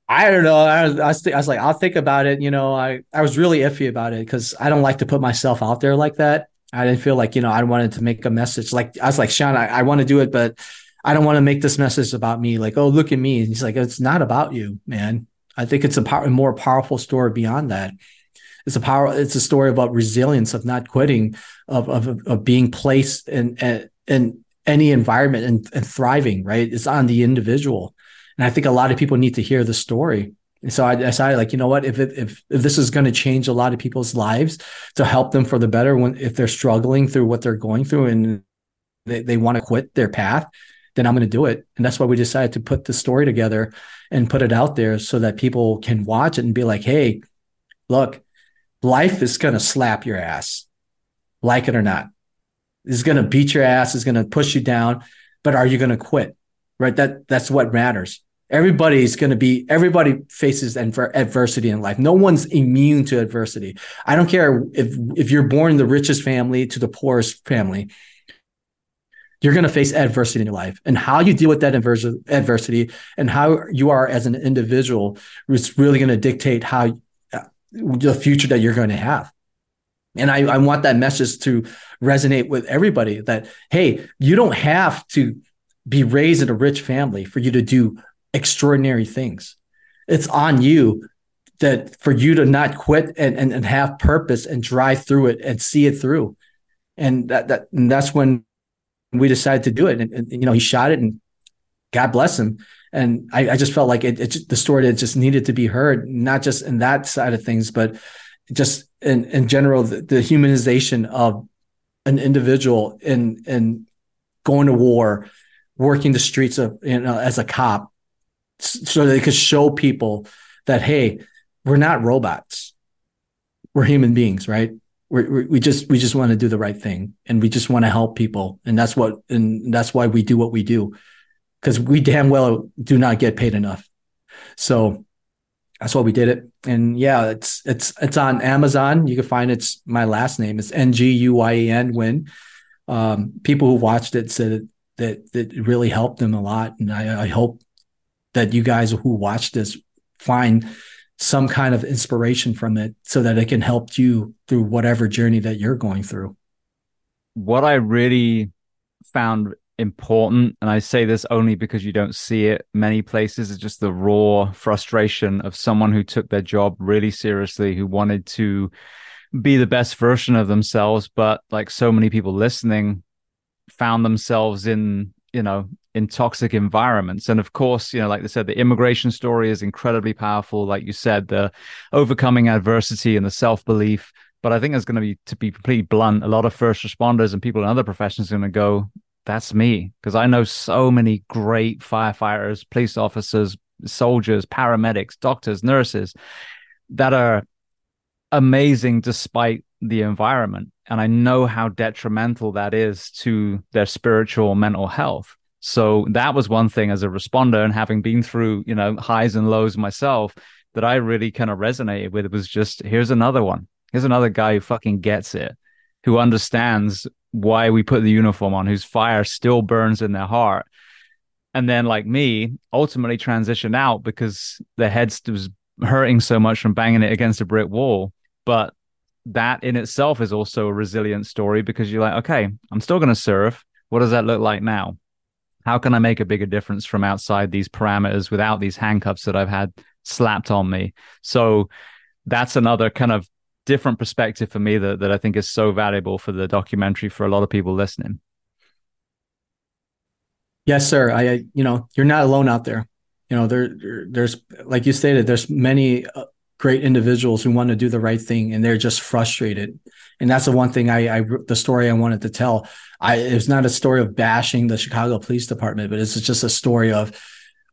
"I don't know." I was, I was, th- I was like, "I'll think about it." You know, I I was really iffy about it because I don't like to put myself out there like that. I didn't feel like you know I wanted to make a message. Like I was like, Sean, I, I want to do it, but I don't want to make this message about me. Like, oh, look at me. And he's like, it's not about you, man. I think it's a, power, more powerful story beyond that. It's a power. It's a story about resilience, of not quitting, of of, of being placed in in any environment and, and thriving. Right? It's on the individual, and I think a lot of people need to hear the story. And so I decided, like, you know what? If if if this is going to change a lot of people's lives to help them for the better, when if they're struggling through what they're going through and they, they want to quit their path, then I'm going to do it. And that's why we decided to put the story together and put it out there so that people can watch it and be like, hey, look, life is going to slap your ass, like it or not. It's going to beat your ass, it's going to push you down, but are you going to quit? Right? That that's what matters. Everybody's going to be everybody faces adversity in life. No one's immune to adversity. I don't care if if you're born in the richest family to the poorest family you're going to face adversity in your life and how you deal with that adversity and how you are as an individual is really going to dictate how uh, the future that you're going to have and I, I want that message to resonate with everybody that hey you don't have to be raised in a rich family for you to do extraordinary things. It's on you that for you to not quit and, and, and have purpose and drive through it and see it through. And that, that and that's when we decided to do it. And, and, you know, he shot it and God bless him. And I, I just felt like it, it, the story that just needed to be heard, not just in that side of things, but just in, in general, the, the humanization of an individual in, in going to war, working the streets of, you know, as a cop so they could show people that, Hey, we're not robots. We're human beings, right? we we just we just want to do the right thing and we just want to help people and that's what and that's why we do what we do because we damn well do not get paid enough. So that's why we did it. And yeah, it's it's it's on Amazon. You can find it's my last name. It's N G U Y E N Nguyen. Um, people who watched it said that that it really helped them a lot, and I, I hope that you guys who watch this find some kind of inspiration from it, so that it can help you through whatever journey that you're going through. What I really found important and i say this only because you don't see it many places is just the raw frustration of someone who took their job really seriously who wanted to be the best version of themselves but like so many people listening found themselves in you know in toxic environments and of course you know like they said the immigration story is incredibly powerful like you said the overcoming adversity and the self-belief but I think it's going to be, to be completely blunt, a lot of first responders and people in other professions are going to go, that's me because I know so many great firefighters, police officers, soldiers, paramedics, doctors, nurses that are amazing despite the environment. And I know how detrimental that is to their spiritual mental health. So that was one thing as a responder and having been through, you know, highs and lows myself that I really kind of resonated with was just here's another one. Here's another guy who fucking gets it, who understands why we put the uniform on, whose fire still burns in their heart. And then, like me, ultimately transition out because their head was hurting so much from banging it against a brick wall. But that in itself is also a resilient story because you're like, okay, I'm still going to serve. What does that look like now? How can I make a bigger difference from outside these parameters without these handcuffs that I've had slapped on me? So that's another kind of different perspective for me that, that I think is so valuable for the documentary for a lot of people listening. Yes, sir. I, you know, you're not alone out there. You know, there, there's, like you stated, there's many uh, great individuals who want to do the right thing and they're just frustrated. And that's the one thing I, I the story I wanted to tell. I, it's not a story of bashing the Chicago Police Department, but it's just a story of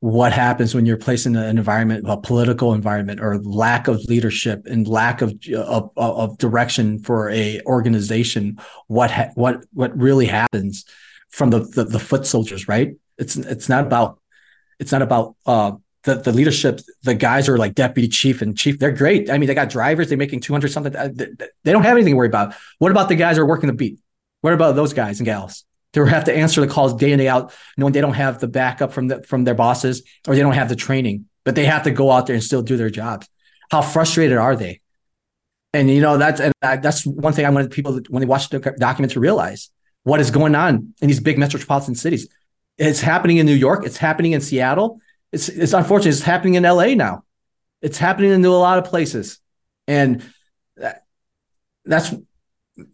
what happens when you're placed in an environment, a political environment, or lack of leadership and lack of of, of direction for a organization. What ha- what what really happens from the, the, the foot soldiers? Right? It's it's not about it's not about uh, the the leadership. The guys are like deputy chief and chief. They're great. I mean, they got drivers. They're making two hundred something. Uh, they don't have anything to worry about. What about the guys who are working the beat? What about those guys and gals? They have to answer the calls day in day out, knowing they don't have the backup from the, from their bosses or they don't have the training, but they have to go out there and still do their jobs. How frustrated are they? And you know that's and that's one thing I wanted people when they watch the document to realize what is going on in these big metropolitan cities. It's happening in New York. It's happening in Seattle. It's it's unfortunate. It's happening in LA now. It's happening in a lot of places, and that, that's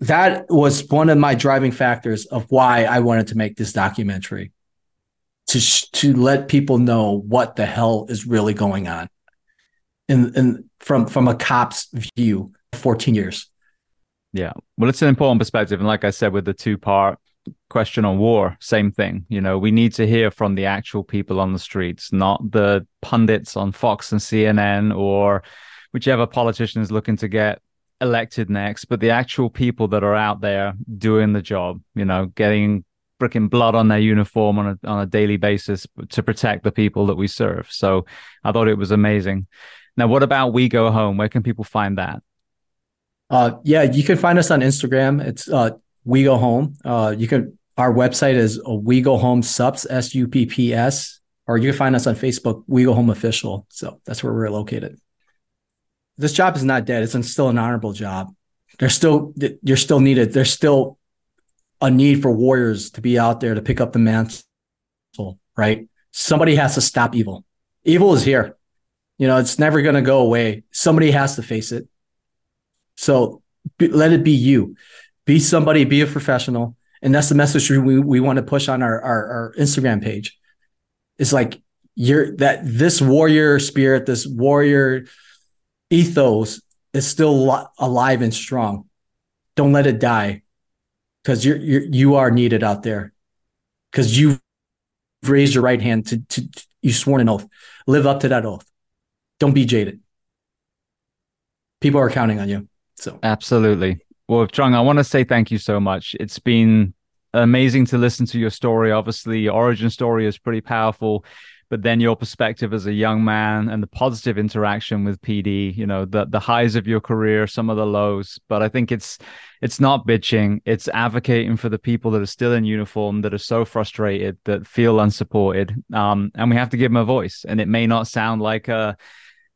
that was one of my driving factors of why I wanted to make this documentary. To sh- to let people know what the hell is really going on. In in from from a cop's view 14 years. Yeah. Well it's an important perspective. And like i said with the two part question on war same thing you know we need to hear from the actual people on the streets not the pundits on fox and cnn or whichever politician is looking to get elected next, but the actual people that are out there doing the job, you know, getting freaking blood on their uniform on a on a daily basis to protect the people that we serve. So I thought it was amazing. Now, what about We Go Home? Where can people find that? Uh, yeah, you can find us on Instagram. It's uh, We Go Home. Uh, you can. Our website is a We Go Home Supps S U P P S, or you can find us on Facebook. We Go Home Official. So that's where we're located this job is not dead. It's still an honorable job. There's still you're still needed. There's still a need for warriors to be out there to pick up the mantle right? Somebody has to stop evil. Evil is here. You know, it's never going to go away. Somebody has to face it. So be, let it be you. Be somebody, be a professional. And that's the message we, we want to push on our, our, our Instagram page. It's like you're that this warrior spirit, this warrior ethos is still alive and strong. Don't let it die because you're, you're you are needed out there because you've raised your right hand to, to, you sworn an oath. Live up to that oath. Don't be jaded. People are counting on you. So absolutely. Well, Trung, I want to say thank you so much. It's been amazing to listen to your story. Obviously, your origin story is pretty powerful but then your perspective as a young man and the positive interaction with PD, you know, the the highs of your career, some of the lows. But I think it's it's not bitching, it's advocating for the people that are still in uniform, that are so frustrated, that feel unsupported. Um, and we have to give them a voice. And it may not sound like a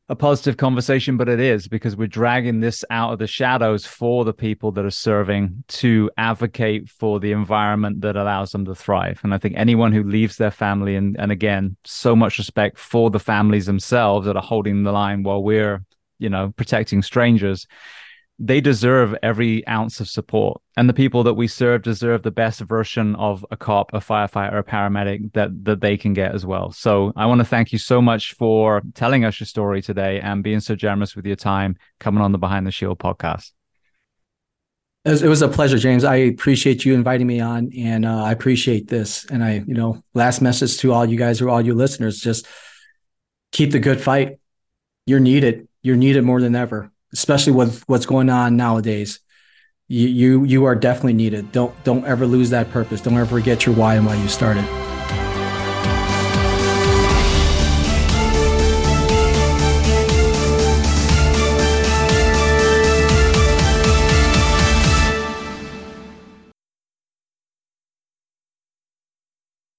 a positive conversation, but it is because we're dragging this out of the shadows for the people that are serving to advocate for the environment that allows them to thrive. And I think anyone who leaves their family, and, and again, so much respect for the families themselves that are holding the line while we're, you know, protecting strangers they deserve every ounce of support. And the people that we serve deserve the best version of a cop, a firefighter, a paramedic that, that they can get as well. So I want to thank you so much for telling us your story today and being so generous with your time coming on the Behind the Shield podcast. It was a pleasure, James. I appreciate you inviting me on, and uh, I appreciate this. And I, you know, last message to all you guys or all you listeners: just keep the good fight. You're needed. You're needed more than ever especially with what's going on nowadays. You, you you are definitely needed. Don't don't ever lose that purpose. Don't ever forget your why and why you started.